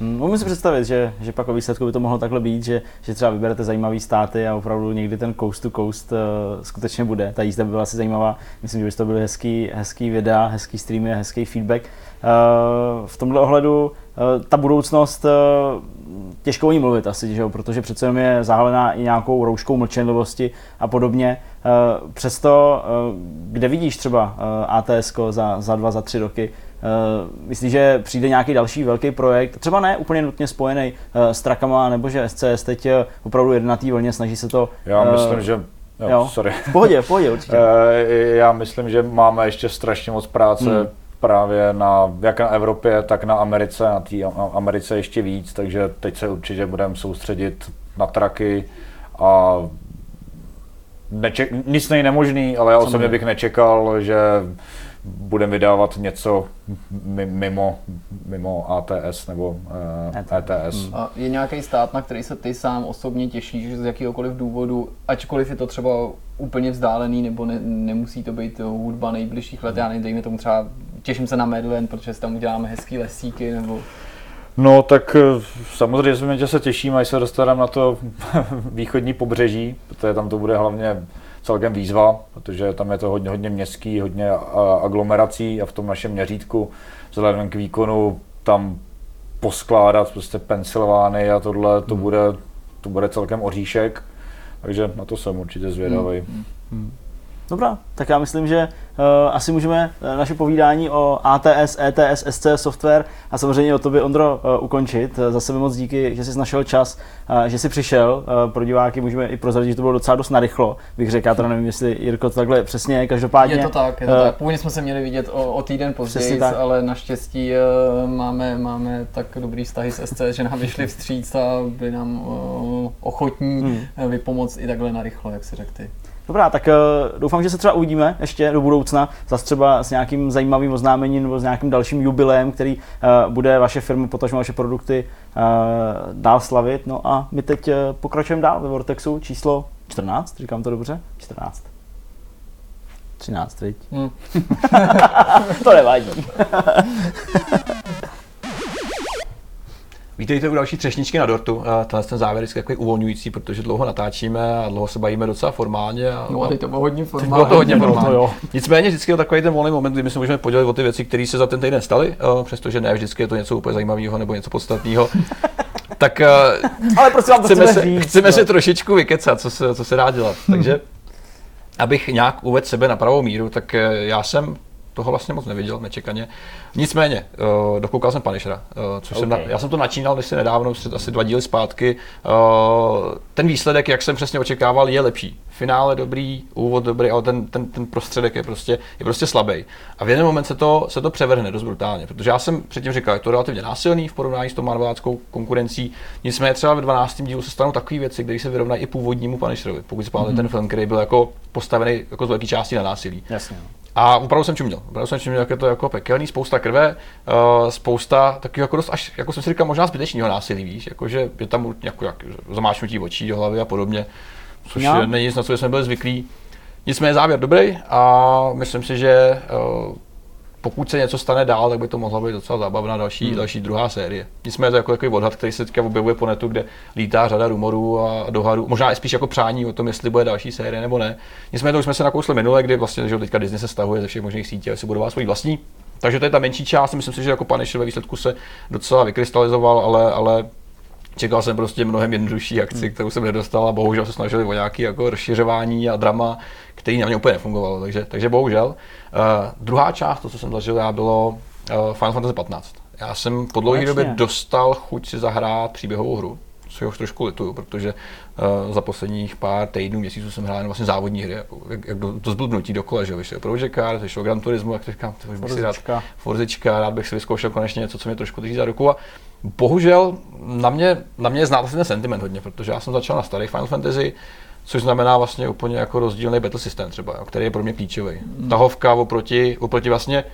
Můžu si představit, že, že pak o výsledku by to mohlo takhle být, že, že třeba vyberete zajímavý státy a opravdu někdy ten coast to coast uh, skutečně bude. Ta jízda by byla asi zajímavá. Myslím, že by to byly hezký, hezký videa, hezký streamy, hezký feedback. Uh, v tomhle ohledu ta budoucnost těžko o ní mluvit asi, že jo? protože přece jenom je zahalená i nějakou rouškou mlčenlivosti a podobně. Přesto, kde vidíš třeba ATS za, za dva, za tři roky, Myslíš, že přijde nějaký další velký projekt, třeba ne úplně nutně spojený s trakama, nebo že SCS teď opravdu jede na té vlně, snaží se to... Já myslím, že Jo, jo. Sorry. V pohodě, v pohodě určitě. Já myslím, že máme ještě strašně moc práce hmm. právě na, jak na Evropě, tak na Americe, na té Americe ještě víc, takže teď se určitě budeme soustředit na traky a neček, nic není nemožný, ale já osobně bych nečekal, že budeme vydávat něco mimo, mimo ATS nebo uh, ETS. Hmm. A je nějaký stát, na který se ty sám osobně těšíš z jakýkoliv důvodu, ačkoliv je to třeba úplně vzdálený, nebo ne, nemusí to být hudba nejbližších let, já nevím, tomu třeba těším se na Medlen, protože si tam uděláme hezký lesíky, nebo No tak eh, samozřejmě, že se těším, až se dostaneme na to východní pobřeží, protože tam to bude hlavně celkem výzva, protože tam je to hodně, hodně městský, hodně aglomerací a v tom našem měřítku vzhledem k výkonu tam poskládat prostě Pensylvány a tohle, to, hmm. bude, to bude celkem oříšek, takže na to jsem určitě zvědavý. Hmm. Hmm. Dobrá, tak já myslím, že uh, asi můžeme eh, naše povídání o ATS, ETS, SC software a samozřejmě o tobě, Ondro, uh, ukončit. Za sebe moc díky, že jsi našel čas, uh, že jsi přišel. Uh, pro diváky můžeme i prozradit, že to bylo docela dost narychlo, bych řekl. Já teda nevím, jestli Jirko to takhle přesně je. Každopádně. Je to tak, je to uh, tak. Původně jsme se měli vidět o, o týden později, ale naštěstí uh, máme, máme tak dobrý vztahy s SC, že nám vyšli vstříc a by nám uh, ochotní hmm. vypomoct i takhle narychlo, jak si řekl ty. Dobrá, tak uh, doufám, že se třeba uvidíme ještě do budoucna, zase třeba s nějakým zajímavým oznámením nebo s nějakým dalším jubileem, který uh, bude vaše firmy, potažmo vaše produkty uh, dál slavit. No a my teď pokračujeme dál ve Vortexu číslo 14, říkám to dobře? 14. 13, viď? Hmm. to nevadí. Vítejte u další třešničky na dortu. Tenhle ten závěr je takový uvolňující, protože dlouho natáčíme a dlouho se bavíme docela formálně. A, no a teď to bylo hodně formálně. Bylo to hodně formálně. No, Nicméně vždycky je takový ten volný moment, kdy my se můžeme podělit o ty věci, které se za ten týden staly, přestože ne vždycky je to něco úplně zajímavého nebo něco podstatného. tak Ale prosím vám, chceme, se, říct, chceme no. se trošičku vykecat, co se, co se dá dělat. Takže abych nějak uvedl sebe na pravou míru, tak eh, já jsem toho vlastně moc neviděl, nečekaně. Nicméně, uh, dokoukal jsem Punishera, uh, což okay. jsem na, já jsem to načínal když si nedávno, asi dva díly zpátky. Uh, ten výsledek, jak jsem přesně očekával, je lepší. Finále dobrý, úvod dobrý, ale ten, ten, ten prostředek je prostě, je prostě slabý. A v jeden moment se to, se to převrhne dost brutálně, protože já jsem předtím říkal, je to relativně násilný v porovnání s tou marveláckou konkurencí. Nicméně třeba ve 12. dílu se stanou takové věci, které se vyrovnají i původnímu Punisherovi. Pokud si mm-hmm. ten film, který byl jako postavený jako z velké části na násilí. Jasně. No. A opravdu jsem čuměl. Opravdu jsem čuměl, jak je to jako pekelný, spousta krve, uh, spousta takového jako dost až, jako jsem si říkal, možná zbytečného násilí, víš, jakože je tam jako jak, zamáčnutí očí do hlavy a podobně, což no. není nic, na co jsme byli zvyklí. Nicméně závěr dobrý a myslím si, že uh, pokud se něco stane dál, tak by to mohla být docela zábavná další, hmm. další druhá série. Nicméně to je jako takový odhad, který se teďka objevuje po netu, kde lítá řada rumorů a dohadů, možná i spíš jako přání o tom, jestli bude další série nebo ne. Nicméně to už jsme se nakousli minule, kdy vlastně, že teďka Disney se stahuje ze všech možných sítí a si budová svůj vlastní. Takže to je ta menší část, myslím si, že jako Punisher ve výsledku se docela vykrystalizoval, ale, ale čekal jsem prostě mnohem jednodušší akci, hmm. kterou jsem nedostal a bohužel se snažili o nějaké jako rozšiřování a drama, který na mě úplně nefungovalo, takže, takže bohužel. Uh, druhá část, to, co jsem zažil, já bylo uh, Final Fantasy 15. Já jsem po dlouhé době dostal chuť si zahrát příběhovou hru, co už trošku lituju, protože uh, za posledních pár týdnů, měsíců jsem hrál vlastně závodní hry, jako, jak, jak do, to zblbnutí dokola, že vyšel Project Cars, vyšel Gran Turismo, jak to říkám, to už bych si rád, Forzička, rád bych si vyzkoušel konečně něco, co mě trošku drží za ruku a bohužel na mě, na mě je znát ten sentiment hodně, protože já jsem začal na starých Final Fantasy, což znamená vlastně úplně jako rozdílný battle systém třeba, který je pro mě klíčový. Hmm. Tahovka oproti, oproti vlastně,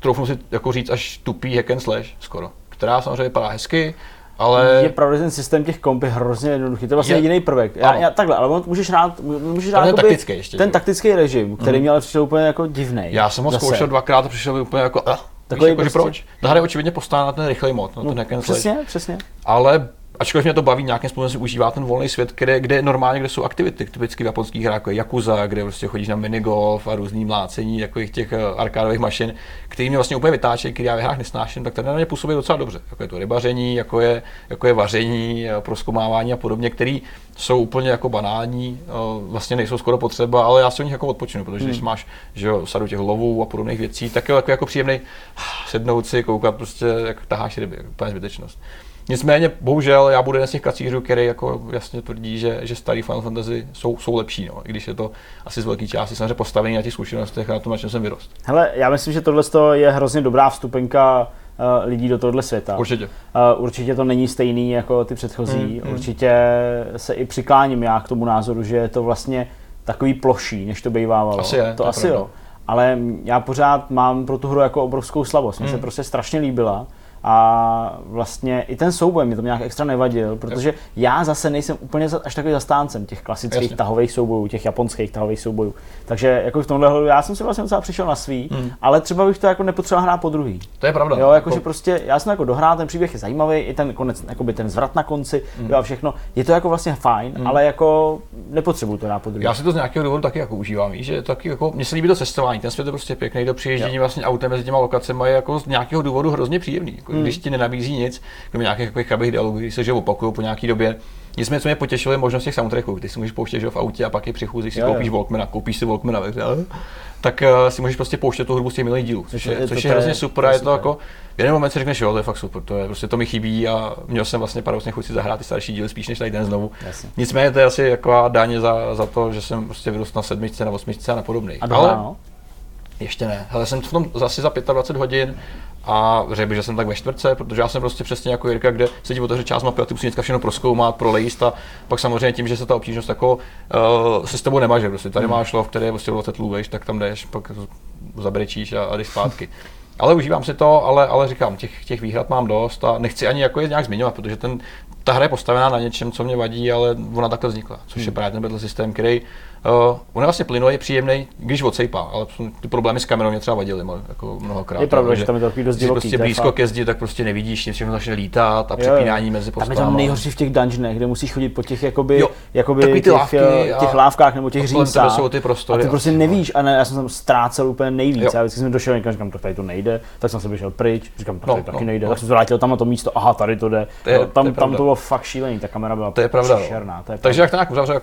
troufnu si jako říct, až tupý hack and slash skoro, která samozřejmě vypadá hezky, ale... Je pravda, že ten systém těch komp je hrozně jednoduchý, to je vlastně je... jediný prvek. Já, já, takhle, ale můžeš rád, můžeš rád ten taktický ještě, ten taktický režim, který mm. měl přišel úplně jako divný. Já jsem ho zkoušel dvakrát a přišel úplně jako, uh, Takový jako, prostě... proč? Ta hra je očividně postavena na ten rychlej mod, no, no ten hack Přesně, přesně. Ale ačkoliv mě to baví, nějakým způsobem si užívá ten volný svět, kde, kde normálně, kde jsou aktivity, typicky v japonských hrách, jako je Yakuza, kde prostě chodíš na minigolf a různý mlácení takových těch eh, arkádových mašin, který mě vlastně úplně vytáčejí, který já v hrách nesnáším, tak tady na mě působí docela dobře. Jako je to rybaření, jako je, jako je vaření, eh, proskomávání a podobně, který jsou úplně jako banální, eh, vlastně nejsou skoro potřeba, ale já si o nich jako odpočinu, protože hmm. když máš že jo, sadu těch lovů a podobných věcí, tak je jako, jako příjemný sednout si, koukat prostě, jak taháš ryby, úplně zbytečnost. Nicméně, bohužel, já budu jeden z těch kacířů, který jako jasně tvrdí, že, že starý Final Fantasy jsou, jsou lepší, no. i když je to asi z velké části samozřejmě postavený na těch zkušenostech a na tom, na čem jsem vyrost. Hele, já myslím, že tohle je hrozně dobrá vstupenka uh, lidí do tohohle světa. Určitě. Uh, určitě to není stejný jako ty předchozí. Mm, určitě se i přikláním já k tomu názoru, že je to vlastně takový ploší, než to bývávalo. Asi je, to, to asi pravda. jo. Ale já pořád mám pro tu hru jako obrovskou slabost. Mně mm. se prostě strašně líbila a vlastně i ten souboj mi to nějak extra nevadil, protože já zase nejsem úplně až takový zastáncem těch klasických Jasně. tahových soubojů, těch japonských tahových soubojů. Takže jako v tomhle hledu já jsem si vlastně docela přišel na svý, hmm. ale třeba bych to jako nepotřeboval hrát po druhý. To je pravda. Jo, jako, jako... prostě já jsem jako dohrál, ten příběh je zajímavý, i ten konec, jakoby ten zvrat na konci, hmm. jo, a všechno. Je to jako vlastně fajn, hmm. ale jako nepotřebuju to hrát po druhý. Já si to z nějakého důvodu taky jako užívám, víš, že taky jako, mně se líbí to cestování, ten svět je prostě pěkný, do přijíždění vlastně autem mezi těma lokacemi je jako z nějakého důvodu hrozně příjemný. Jako, hmm. Když ti nenabízí nic, kromě nějakých takových chabých dialogů, když se že opakují po nějaký době. Nicméně, co mě potěšilo, je možnost těch soundtracků. Ty si můžeš pouštět že v autě a pak je přichůzíš, si jo, koupíš Walkmana, koupíš si Walkmana ve hře, tak uh, si můžeš prostě pouštět tu hudbu z těch milých dílů, což je, což je, je hrozně super a je to jako, v jeden moment si řekneš, jo, to je fakt super, to je, prostě to mi chybí a měl jsem vlastně paradoxně chuť si zahrát ty starší díly spíš než tady den znovu. Jasně. Nicméně to je asi jako dáně za, za to, že jsem prostě vyrostl na sedmičce, na osmičce a na podobný. Ale no? ještě ne. Hele, jsem v tom zase za 25 hodin a řekl bych, že jsem tak ve čtvrtce, protože já jsem prostě přesně jako Jirka, kde se ti otevře část mapy a ty musíš všechno proskoumat, prolejst a pak samozřejmě tím, že se ta obtížnost jako uh, se s tebou nemaže. Prostě tady hmm. máš lov, který je prostě 20 lůveš, tak tam jdeš, pak zabrečíš a, a jdeš zpátky. Ale užívám si to, ale, ale říkám, těch, těch výhrad mám dost a nechci ani jako je nějak zmiňovat, protože ten, ta hra je postavená na něčem, co mě vadí, ale ona takhle vznikla, což hmm. je právě ten battle systém, který Uh, on je vlastně plynulý, je příjemný, když odsejpá, ale ty problémy s kamerou mě třeba vadily jako mnohokrát. Je pravda, že tam je takový dost divoký. prostě blízko ke zdi, tak prostě nevidíš, nic všechno začne lítat a přepínání jo, mezi postavami. Tam je tam nejhorší v těch dungeonech, kde musíš chodit po těch jakoby, jo, jakoby těch, ty lávky eh, těch lávkách nebo těch římsách. jsou ty prostory. A ty prostě nevíš, a ne, já jsem tam ztrácel úplně nejvíc. Jo. Já vždycky jsem došel někam, říkám, to tady to nejde, tak jsem se vyšel pryč, říkám, tady no, taky no, nejde, no. tak jsem se vrátil tam na to místo, aha, tady to jde. Tam, tam to bylo fakt šílený, ta kamera byla to je pravda. Takže jak to nějak uzavřel,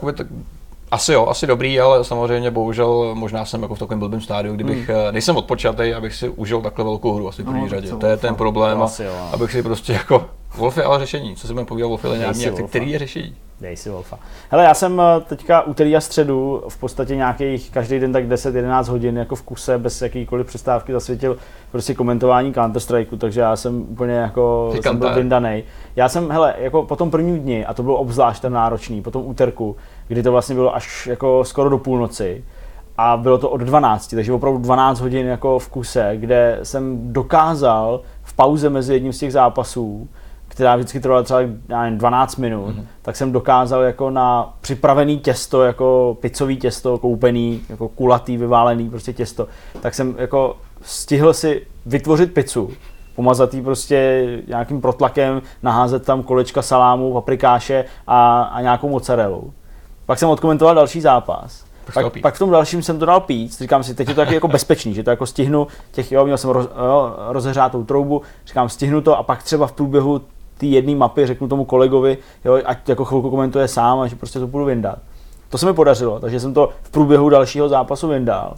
asi jo, asi dobrý, ale samozřejmě bohužel možná jsem jako v takovém blbém stádiu, kdybych hmm. Eh, nejsem odpočatý, abych si užil takhle velkou hru asi v první no, řadě. To je ten problém, a, jo, abych si prostě jako Wolf je ale řešení. Co si budeme povídat Wolf je nějaký, který je řešení? Dej si Wolfa. Hele, já jsem eh, teďka úterý a středu v podstatě nějakých každý den tak 10-11 hodin jako v kuse bez jakýkoliv přestávky zasvětil prostě komentování Counter Strikeu, takže já jsem úplně jako jsem byl vyndanej. Já jsem, hele, jako po tom prvním dni, a to bylo obzvlášť ten náročný, po tom úterku, kdy to vlastně bylo až jako skoro do půlnoci, a bylo to od 12, takže opravdu 12 hodin jako v kuse, kde jsem dokázal v pauze mezi jedním z těch zápasů která vždycky trvala třeba nevím, 12 minut, mm-hmm. tak jsem dokázal jako na připravený těsto, jako pizzový těsto, koupený, jako kulatý, vyválený prostě těsto, tak jsem jako stihl si vytvořit pizzu, pomazat jí prostě nějakým protlakem, naházet tam kolečka salámu, paprikáše a, a nějakou mozzarellu. Pak jsem odkomentoval další zápas. Pak, pak, v tom dalším jsem to dal pít, říkám si, teď je to taky jako bezpečný, že to jako stihnu, těch, jo, měl jsem roz, jo, rozehřátou troubu, říkám, stihnu to a pak třeba v průběhu té jedné mapy řeknu tomu kolegovi, jo, ať jako chvilku komentuje sám a že prostě to budu vyndat. To se mi podařilo, takže jsem to v průběhu dalšího zápasu vyndal.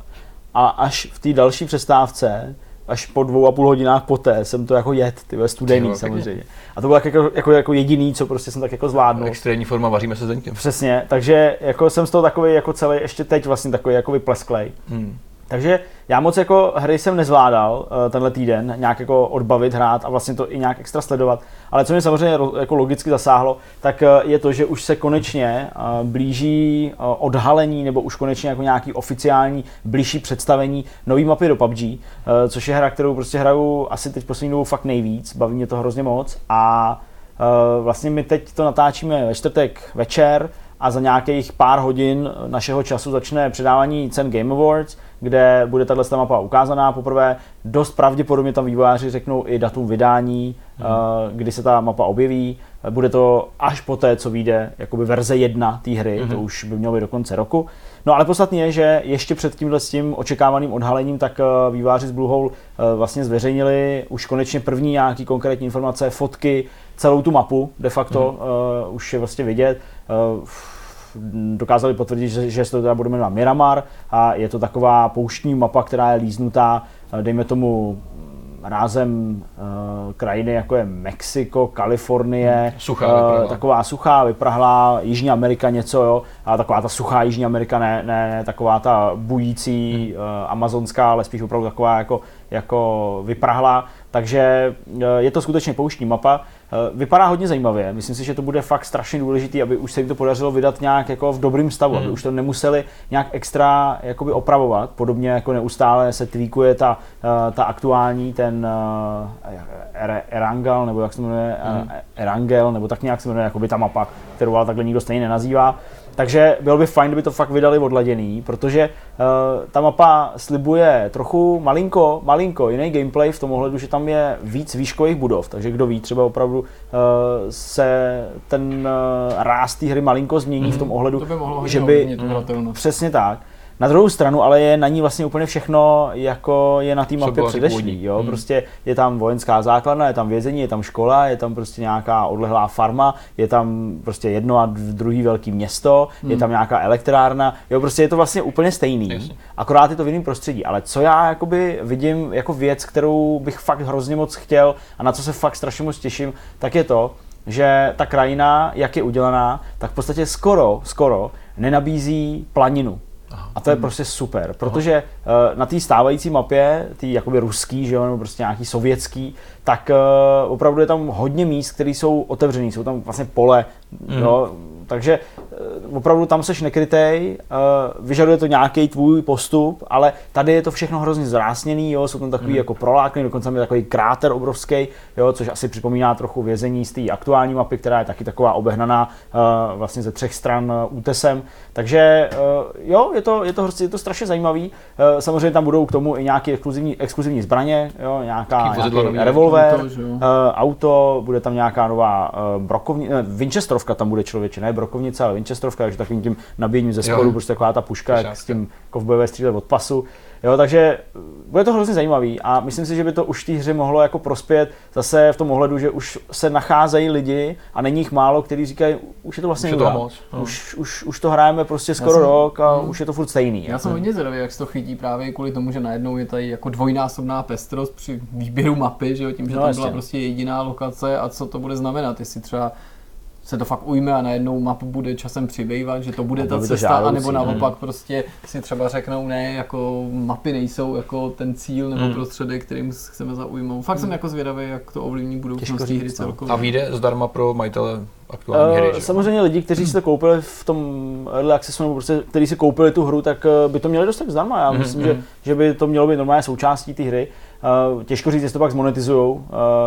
A až v té další přestávce, až po dvou a půl hodinách poté jsem to jako jet, ty ve studený samozřejmě. A to bylo jako, jako, jako, jediný, co prostě jsem tak jako zvládnul. Extrémní forma, vaříme se zdeňkem. Přesně, takže jako jsem z toho takový jako celý, ještě teď vlastně takový jako vyplesklej. Hmm. Takže já moc jako hry jsem nezvládal uh, tenhle týden nějak jako odbavit, hrát a vlastně to i nějak extra sledovat. Ale co mě samozřejmě jako logicky zasáhlo, tak uh, je to, že už se konečně uh, blíží odhalení nebo už konečně jako nějaký oficiální blížší představení nový mapy do PUBG, což je hra, kterou prostě hraju asi teď poslední dobou fakt nejvíc, baví mě to hrozně moc a vlastně my teď to natáčíme ve čtvrtek večer, a za nějakých pár hodin našeho času začne předávání cen Game Awards, kde bude tato mapa ukázaná poprvé. Dost pravděpodobně tam vývojáři řeknou i datum vydání hmm. kdy se ta mapa objeví. Bude to až po té, co vyjde jakoby verze 1 té hry, hmm. to už by mělo být do konce roku. No ale podstatně je, že ještě před tímhle s tím očekávaným odhalením, tak eh, výváři z Bluehole eh, vlastně zveřejnili už konečně první nějaký konkrétní informace, fotky, celou tu mapu de facto hmm. uh, už je vlastně vidět. Uh, dokázali potvrdit, že, že se to teda bude jmenovat Miramar a je to taková pouštní mapa, která je líznutá, dejme tomu rázem uh, krajiny, jako je Mexiko, Kalifornie, hmm. suchá, uh, taková suchá, vyprahlá, Jižní Amerika něco, jo, a taková ta suchá Jižní Amerika, ne, ne, ne taková ta bující hmm. uh, amazonská, ale spíš opravdu taková jako, jako vyprahlá. Takže uh, je to skutečně pouštní mapa. Eh, vypadá hodně zajímavě. Myslím si, že to bude fakt strašně důležitý, aby už se jim to podařilo vydat nějak jako v dobrém stavu, mm. aby už to nemuseli nějak extra jakoby opravovat. Podobně jako neustále se tweakuje ta, eh, ta aktuální, ten uh, Erangel, nebo jak se jmenuje, mm. Erangel, nebo tak nějak se jmenuje, jakoby ta mapa, kterou ale takhle nikdo stejně nenazývá. Takže bylo by fajn, kdyby to fakt vydali odladěný, protože uh, ta mapa slibuje trochu malinko, malinko jiný gameplay v tom ohledu, že tam je víc výškových budov, takže kdo ví, třeba opravdu uh, se ten uh, ráz té hry malinko změní mm-hmm. v tom mhm. ohledu, to by mohlo že by... Mm, přesně tak na druhou stranu ale je na ní vlastně úplně všechno, jako je na té mapě předešlý. Jo? Hmm. Prostě je tam vojenská základna, je tam vězení, je tam škola, je tam prostě nějaká odlehlá farma, je tam prostě jedno a druhý velký město, hmm. je tam nějaká elektrárna. Jo, prostě je to vlastně úplně stejný, Jasně. akorát je to v jiném prostředí. Ale co já jakoby vidím jako věc, kterou bych fakt hrozně moc chtěl a na co se fakt strašně moc těším, tak je to, že ta krajina, jak je udělaná, tak v podstatě skoro, skoro nenabízí planinu. A to je prostě super, protože uh, na té stávající mapě, té jakoby ruský, že jo, nebo prostě nějaký sovětský, tak uh, opravdu je tam hodně míst, které jsou otevřené, jsou tam vlastně pole, mm. jo, takže opravdu tam seš nekrytej, uh, vyžaduje to nějaký tvůj postup, ale tady je to všechno hrozně zrásněný, jo, jsou tam takový mm. jako prolákny, dokonce je takový kráter obrovský, jo, což asi připomíná trochu vězení z té aktuální mapy, která je taky taková obehnaná uh, vlastně ze třech stran útesem. Takže jo, je to, je, to, je to strašně zajímavý. Samozřejmě tam budou k tomu i nějaké exkluzivní, exkluzivní zbraně, jo, nějaká, nějaký revolver, auto, auto, bude tam nějaká nová brokovní, ne, Winchesterovka tam bude člověče, ne brokovnice, ale Winchesterovka, takže takovým tím nabíjením ze spodu, prostě taková ta puška, jak s tím kovbojové střílet od pasu. Jo, takže eh, bude to hrozně zajímavý a myslím si, že by to už té hře mohlo jako prospět zase v tom ohledu, že už se nacházejí lidi a není jich málo, kteří říkají, už je to vlastně už, to moc, no. už, už, už, to hrajeme prostě skoro jsem, rok a hmm. už je to furt stejný. Já jako. jsem hodně zvědavý, jak se to chytí právě kvůli tomu, že najednou je tady jako dvojnásobná pestrost při výběru mapy, že jo, tím, že no, tam byla prostě jediná lokace a co to bude znamenat, jestli třeba se to fakt ujme a najednou mapu bude časem přibývat, že to bude a ta cesta, žádoucí, anebo naopak hmm. prostě si třeba řeknou, ne, jako mapy nejsou jako ten cíl nebo hmm. prostředek, kterým chceme zaujmout. Fakt hmm. jsem jako zvědavý, jak to ovlivní budoucnost hry no. celkově. A vyjde zdarma pro majitele aktuální uh, hry, že? Samozřejmě lidi, kteří si to koupili v tom early accessu, nebo prostě, kteří si koupili tu hru, tak eh, by to měli dostat zdarma. Já mm-hmm. myslím, že, že by to mělo být normálně součástí té hry. Uh, těžko říct, jestli to pak zmonetizují, uh,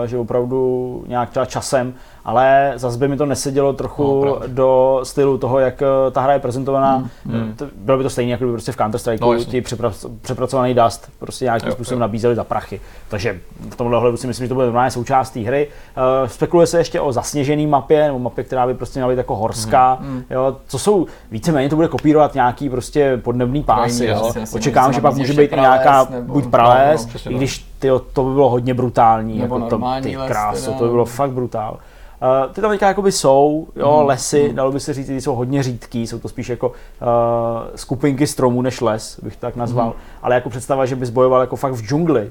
že opravdu nějak třeba časem, ale zase by mi to nesedělo trochu no, do stylu toho, jak ta hra je prezentovaná. Mm, mm. To, bylo by to stejně, jako by prostě v Counter-Strike no, ti přepra- přepracovaný Dust prostě nějakým jo, způsobem jo. nabízeli za prachy. Takže v tomhle ohledu si myslím, že to bude normálně součást té hry. Uh, spekuluje se ještě o zasněžené mapě, nebo mapě, která by prostě měla být jako horská. Mm. Jo, co jsou, víceméně to bude kopírovat nějaký prostě podnebný pásy. Jo. Očekávám, že pak může být i nějaká nebo, buď prales, no, no, i když tyjo, to by bylo hodně brutální. Nebo jako to, ty kráso, to by bylo fakt brutál. Uh, ty tam teďka jakoby jsou, jo, mm. lesy, mm. dalo by se říct, ty jsou hodně řídký, jsou to spíš jako uh, skupinky stromů než les, bych to tak nazval, mm. ale jako představa, že bys bojoval jako fakt v džungli,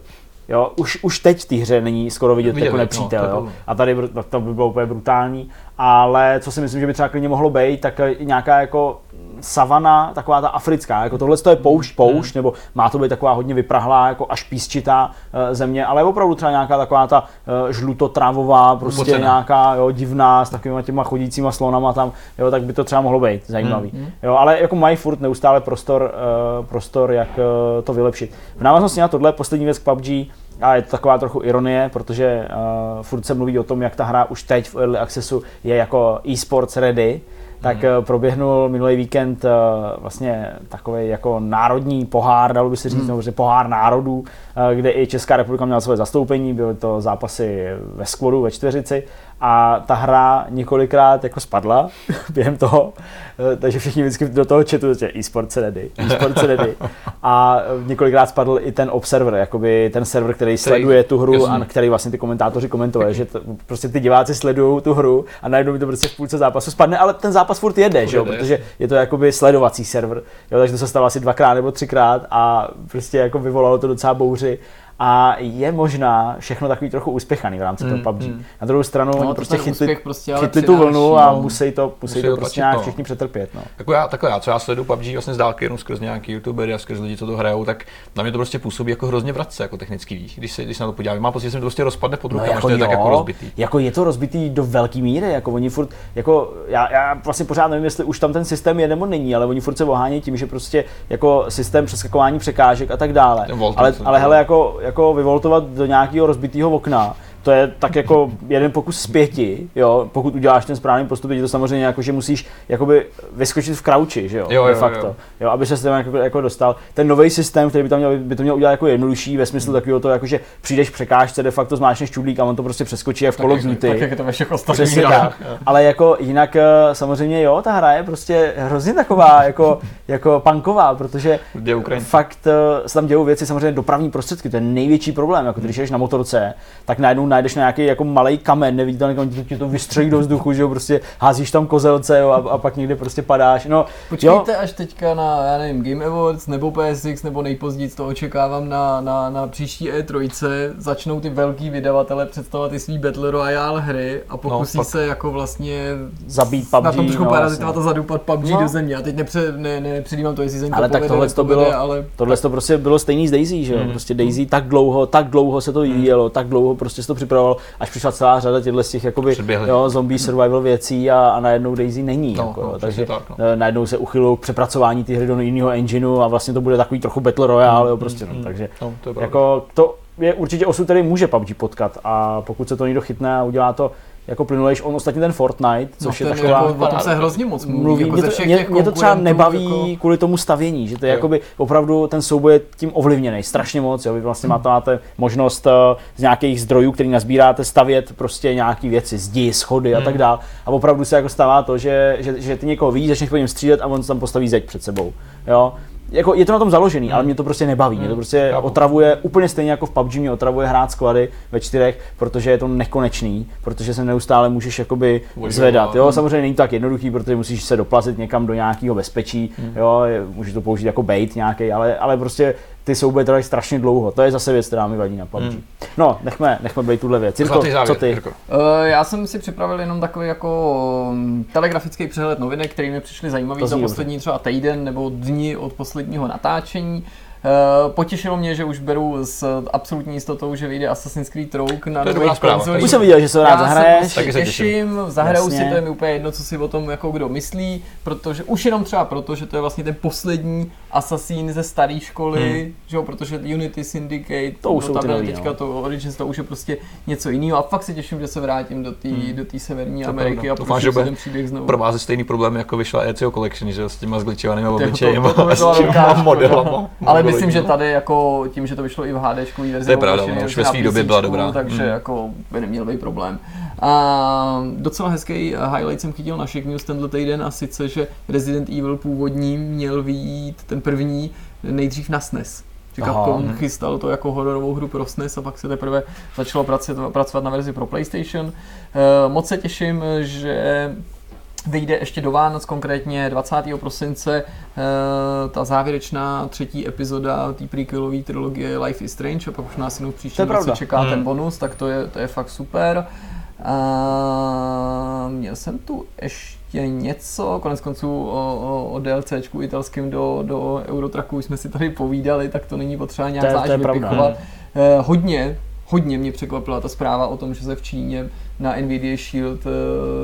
Jo, už, už teď v té hře není skoro vidět Viděli, jako no, nepřítel, no, jo. A tady to by bylo úplně brutální. Ale co si myslím, že by třeba klidně mohlo být, tak nějaká jako savana, taková ta africká, jako tohle to je poušť, poušť, nebo má to být taková hodně vyprahlá, jako až písčitá uh, země, ale je opravdu třeba nějaká taková ta uh, žlutotrávová, prostě Pocena. nějaká jo, divná, s takovými těma chodícíma slonama tam, jo, tak by to třeba mohlo být zajímavý. Hmm. Jo, ale jako mají furt neustále prostor, uh, prostor jak to vylepšit. V návaznosti na tohle poslední věc k PUBG, a je to taková trochu ironie, protože uh, furt se mluví o tom, jak ta hra už teď v Early Accessu je jako e-sports ready, tak mm. proběhnul minulý víkend uh, vlastně takový jako národní pohár, dalo by se říct, mm. nebo pohár národů, uh, kde i Česká republika měla své zastoupení, byly to zápasy ve skvodu, ve čtveřici a ta hra několikrát jako spadla během toho, eh, takže všichni vždycky do toho chatu, že e-sport se nedy, e-sport se nedy. A několikrát spadl i ten observer, jakoby ten server, který sleduje tu hru a který vlastně ty komentátoři komentovali, že to, prostě ty diváci sledují tu hru a najednou by to prostě v půlce zápasu spadne, ale ten zápas furt jede, že jo, protože je to jakoby sledovací server, jo, takže to se stalo asi dvakrát nebo třikrát a prostě jako vyvolalo to docela bouři a je možná všechno takový trochu uspěchaný v rámci mm, toho PUBG. Mm. Na druhou stranu no, oni prostě chytli, prostě chytli tu vlnu a no, musí to, musí, musí to prostě nějak no. všichni přetrpět. No. Jako já, takhle já, co já sleduju PUBG vlastně z dálky jenom skrz nějaký youtubery a skrz lidi, co to hrajou, tak na mě to prostě působí jako hrozně vratce, jako technický víš, když se, když se na to podívám. Mám pocit, že se to prostě rozpadne pod rukama, no, jako že to je tak jako rozbitý. Jako je to rozbitý do velké míry, jako oni furt, jako já, já vlastně pořád nevím, jestli už tam ten systém je nebo není, ale oni furt se ohání tím, že prostě jako systém přeskakování překážek a tak dále. Ale, ale hele, jako, jako vyvoltovat do nějakého rozbitého okna, to je tak jako jeden pokus z pěti, jo, pokud uděláš ten správný postup, je to samozřejmě jako, že musíš jakoby vyskočit v krauči, že jo, jo, de facto, jo. jo aby se s tím jako, jako, dostal. Ten nový systém, který by, tam měl, by to měl udělat jako jednodušší, ve smyslu takového to, jako, že přijdeš překážce, de facto zmáčneš čudlík a on to prostě přeskočí jak v Call of Duty. Tak, jak to ve všech ostatních Ale jako jinak eh, samozřejmě jo, ta hra je prostě hrozně taková jako, jako punková, protože fakt eh, se tam dějou věci, samozřejmě dopravní prostředky, to je největší problém, jako když jdeš na motorce, tak najednou najdeš nějaký jako malý kamen, neviditelný kamen, ti to vystřelí do vzduchu, že jo, prostě házíš tam kozelce jo, a, a, pak někde prostě padáš. No, Počkejte jo. až teďka na, já nevím, Game Awards nebo PSX nebo nejpozději to očekávám na, na, na příští E3, začnou ty velký vydavatele představovat ty svý Battle Royale hry a pokusí no, se jako vlastně zabít PUBG. Na tom trošku no, parazitovat a zadupat PUBG no. do země. A teď nepře, ne, nepředívám to, jestli se Ale tak tohle to bylo, ale... tohle to prostě bylo stejný s Daisy, že jo? Hmm. Prostě Daisy tak dlouho, tak dlouho se to hmm. vyvíjelo, tak dlouho prostě se to připravoval, až přišla celá řada těchto těch jakoby, jo, zombie survival věcí a, a najednou Daisy není. No, jako, no, takže tak, no. Eh, najednou se uchylují k přepracování té hry do jiného engineu a vlastně to bude takový trochu Battle Royale, mm, jo, prostě. Mm, no, takže no, to, je jako, to je určitě osud, který může PUBG potkat a pokud se to někdo chytne a udělá to jako plynulejš, on ostatně ten Fortnite, což no, je taková... Jako, o tom se hrozně moc mluví. mluví jako mě, to, mě, mě to třeba nebaví jako... kvůli tomu stavění, že to je jakoby opravdu ten souboj je tím ovlivněný strašně moc, jo, vy vlastně hmm. máte, máte možnost uh, z nějakých zdrojů, který nazbíráte, stavět prostě nějaké věci, zdi, schody hmm. a tak dále. A opravdu se jako stává to, že, že, že ty někoho vidíš, začneš po něm střílet a on tam postaví zeď před sebou. Jo? Jako je to na tom založený, hmm. ale mě to prostě nebaví. Hmm. Mě to hmm. prostě Chápu. otravuje úplně stejně jako v PUBG mě otravuje hrát sklady ve čtyřech, protože je to nekonečný, protože se neustále můžeš jakoby zvedat. Jo, samozřejmě není to tak jednoduchý, protože musíš se doplazit někam do nějakého bezpečí, hmm. jo, můžeš to použít jako bait nějaký, ale, ale prostě ty souboje trvají strašně dlouho. To je zase věc, která mi vadí na PUBG. Hmm. No, nechme, nechme být tuhle věc. Jirko, závěr, co ty? Jirko. Uh, já jsem si připravil jenom takový jako mm, telegrafický přehled novinek, které mi přišly zajímavé za poslední dobře. třeba týden nebo dní od posledního natáčení. Uh, potěšilo mě, že už beru s absolutní jistotou, že vyjde Assassin's Creed Rogue na nových konzolích. Už jsem viděl, že se rád zahraješ. Já se prostě těším, zahraju si, to je mi úplně jedno, co si o tom jako kdo myslí, protože už jenom třeba proto, že to je vlastně ten poslední Assassin ze staré školy, hmm. že jo, protože Unity Syndicate, to už no, tam nový, teďka no. to Origins, to už je prostě něco jiného a fakt se těším, že se vrátím do té hmm. do severní to Ameriky pravda. a prostě ten příběh znovu. Pro vás je stejný problém, jako vyšla ECO Collection, že s těma zgličovanými obličejema a modelama. Ale myslím, že tady jako tím, že to vyšlo i v HD verzi, to je pravda, no, už ve své době byla dobrá. Takže mm. jako by neměl být problém. A docela hezký highlight jsem chytil na Shake News tenhle týden a sice, že Resident Evil původní měl vyjít ten první nejdřív na SNES. Že Capcom Aha. chystal to jako hororovou hru pro SNES a pak se teprve začalo pracovat, pracovat na verzi pro PlayStation. Uh, moc se těším, že vyjde ještě do Vánoc, konkrétně 20. prosince, uh, ta závěrečná třetí epizoda té prequelové trilogie Life is Strange a pak už nás jenom příští roce čeká hmm. ten bonus, tak to je, to je fakt super. A měl jsem tu ještě něco, konec konců o, o, o DLCčku italském do, do Eurotraku jsme si tady povídali, tak to není potřeba nějak zvlášť vypichovat. Eh, hodně, hodně mě překvapila ta zpráva o tom, že se v Číně na Nvidia Shield uh,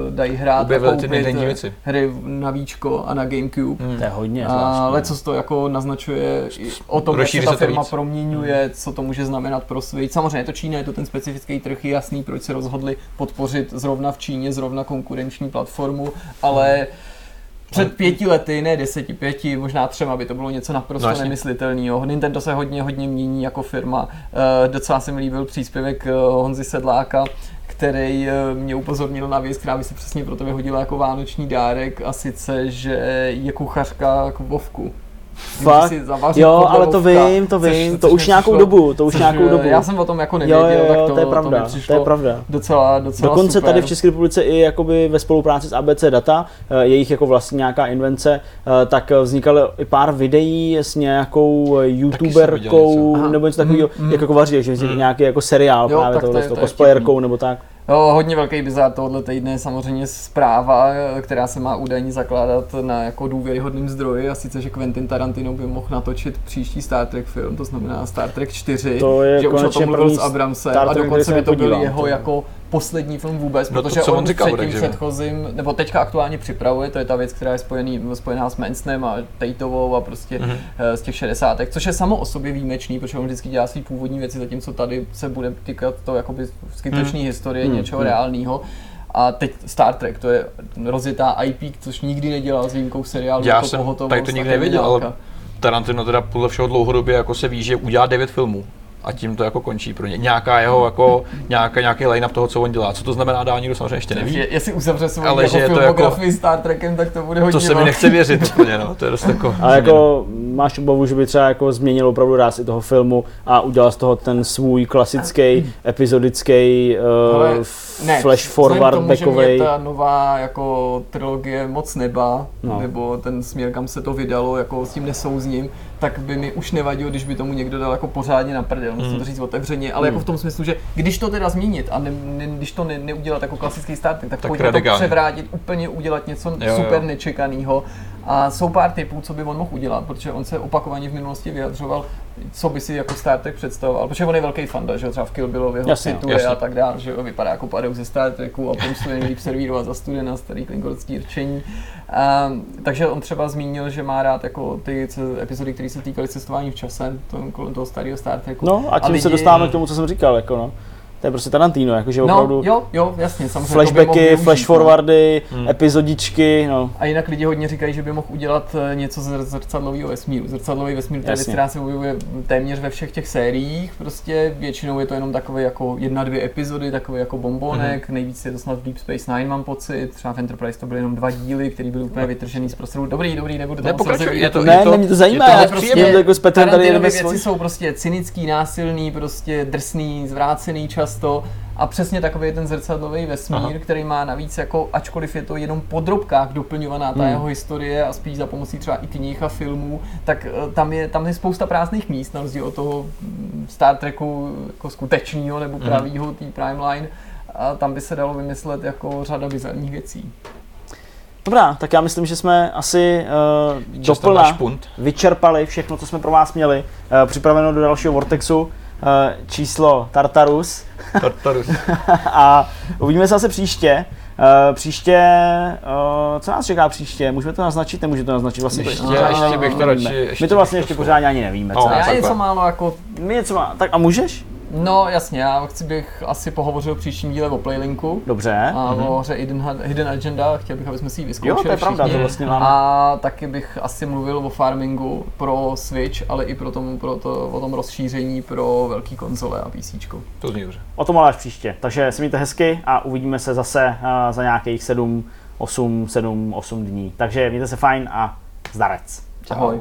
dají hrát Objevil a koupit ty eh, věci. hry na Víčko a na Gamecube. Hmm. To je hodně Ale co to jako naznačuje o tom, jak se ta firma víc. proměňuje, hmm. co to může znamenat pro svět. Samozřejmě je to Čína, je to ten specifický trh, je jasný, proč se rozhodli podpořit zrovna v Číně, zrovna konkurenční platformu, ale hmm před pěti lety, ne deseti, pěti, možná třema by to bylo něco naprosto No, nemyslitelného. Nintendo se hodně, hodně mění jako firma. Uh, docela se mi líbil příspěvek uh, Honzy Sedláka, který uh, mě upozornil na věc, která by se přesně pro tebe hodila jako vánoční dárek a sice, že je kuchařka k Vovku. Fakt? Jo, ale to vím, to což- vím, což to už mi nějakou přišlo- dobu, to už což, nějakou dobu. Já jsem o tom jako Jo, nevěděl, jo, tak jo, to, to je to pravda, mi to přišlo je pravda. docela, docela Dokonce super. tady v České republice i jakoby ve spolupráci s ABC Data, eh, jejich jako vlastně nějaká invence, eh, tak vznikaly i pár videí s nějakou eh, youtuberkou něco. Nebo něco takového, Mm, mm. jak jako vaří, že vznikl nějaký jako seriál Jo, právě tak to tohle s to cosplayerkou nebo tak. Jo, hodně velký bizar tohle týdne je samozřejmě zpráva, která se má údajně zakládat na jako důvěryhodným zdroji a sice, že Quentin Tarantino by mohl natočit příští Star Trek film, to znamená Star Trek 4, To je že už o tom mluvil s Abramsem Star a dokonce by to byl jeho jako poslední film vůbec, No to, protože co on, on říkal, před tím takže- předchozím, nebo teďka aktuálně připravuje, to je ta věc, která je spojený, spojená s Mansonem a Tateovou a prostě Mhm. mm-hmm. z těch 60. což je samo o sobě výjimečný, protože on vždycky dělá svý původní věci, zatímco tady se bude týkat to jakoby skutečné Mhm. historie, Mhm. něčeho Mhm. reálného. A teď Star Trek, to je rozjetá IP, což nikdy nedělal s výjimkou seriálu. Já jako jsem tady to nikdy nevěděl, ale. Tarantino teda podle všeho dlouhodobě jako se ví, že udělá devět filmů. A tím to jako končí pro ně. Nějaká jeho jako, nějaká, nějaký line-up toho, co on dělá. Co to znamená, dál nikdo samozřejmě ještě neví. Takže jestli uzavře svou Ale jako že je to filmografii Star Trekem, tak to bude hodně To se mi nechce věřit úplně, no. To je dost jako... Ale jako máš obavu, že by třeba jako změnil opravdu ráz i toho filmu a udělal z toho ten svůj klasický, epizodický Ale uh, ne, flash forward tomu, že mě backovej. ta nová jako trilogie moc neba, no. nebo ten směr, kam se to vydalo, jako s tím nesouzním, tak by mi už nevadilo, když by tomu někdo dal jako pořádně na prdel, musím Mm. to říct otevřeně, ale jako v tom smyslu, že když to teda změnit a ne, ne, když to ne, neudělat jako klasický start, tak, Tak tak pojďme to převrátit, úplně udělat něco jo. super nečekaného. A jsou pár typů, co by on mohl udělat, protože on se opakovaně v minulosti vyjadřoval, co by si jako Star Trek představoval, protože on je velký fanda, že jo, třeba v Kill Billově ho Jasně, cituje jasně. a tak dále, že jo, vypadá jako padou ze Star Treku a pomstu je nejlíp servírovat za studena, starý klingonský rčení. Um, takže on třeba zmínil, že má rád jako ty epizody, které se týkaly cestování v čase, to, kolem toho starého Star Treku. No a tím lidi- se dostáváme k tomu, co jsem říkal, jako no. To je prostě Tarantino, jakože No, opravdu jo, jo, jasně, samozřejmě. to flashbacky, využít, flash no. forwardy, Hmm. epizodičky, no. A jinak lidi hodně říkají, že by mohl udělat eh, něco z zrcadlového vesmíru. Zrcadlový vesmír, to je věc, která se objevuje téměř ve všech těch sériích. Prostě většinou je to jenom takové jako jedna, dvě epizody, takové jako bombonek. Mm-hmm. Nejvíc je to snad v Deep Space Nine, mám pocit. Třeba v Enterprise to byly jenom dva díly, které byly úplně vytržený z prostoru. Dobrý, dobrý, nebudu to Ne, pokračuj, rozebírat. je to- Ne, ne, mě to zajímá, je to prostě- prostě jako s Petrem tady Tarantinovy jdeme věci jsou prostě cynický, násilný, prostě drsný, zvrácený často. A přesně takový je ten zrcadlový vesmír, Aha. Který má navíc jako, ačkoliv je to jenom po drobkách doplňovaná ta Hmm. jeho historie a spíš za pomocí třeba i knih a filmů, tak eh, tam je, tam je spousta prázdných míst, na rozdíl od toho mm, Star Treku jako skutečného nebo Mhm. pravýho, té Primeline. A tam by se dalo vymyslet jako řada bizarních věcí. Dobrá, tak já myslím, že jsme asi uh, doplna punt. vyčerpali všechno, co jsme pro vás měli. Uh, připraveno do dalšího Vortexu uh, číslo Tartarus Tartarus. a uvidíme se zase příště. Uh, příště, uh, co nás čeká příště? Můžeme to naznačit, nemůžeme to naznačit vlastně. to Ještě, ještě bych to radši... Ještě My to vlastně ještě pořádně ani nevíme. No, co já něco málo jako My něco má. Tak a můžeš? No jasně, já chci bych asi pohovořil v příštím díle o Playlinku. Dobře. A Mhm. o hře Hidden, Hidden Agenda, chtěl bych, aby jsme si ji vyzkoušeli Jo, to je pravda, všichni. to vlastně máme. A taky bych asi mluvil o farmingu pro Switch, ale i pro, tom, pro to, o tom rozšíření pro velký konzole a PC. To zní dobře. O tom ale až příště. Takže se mějte hezky a uvidíme se zase uh, za nějakých 7, 8, 7, 8 dní. Takže mějte se fajn a zdarec. Ahoj.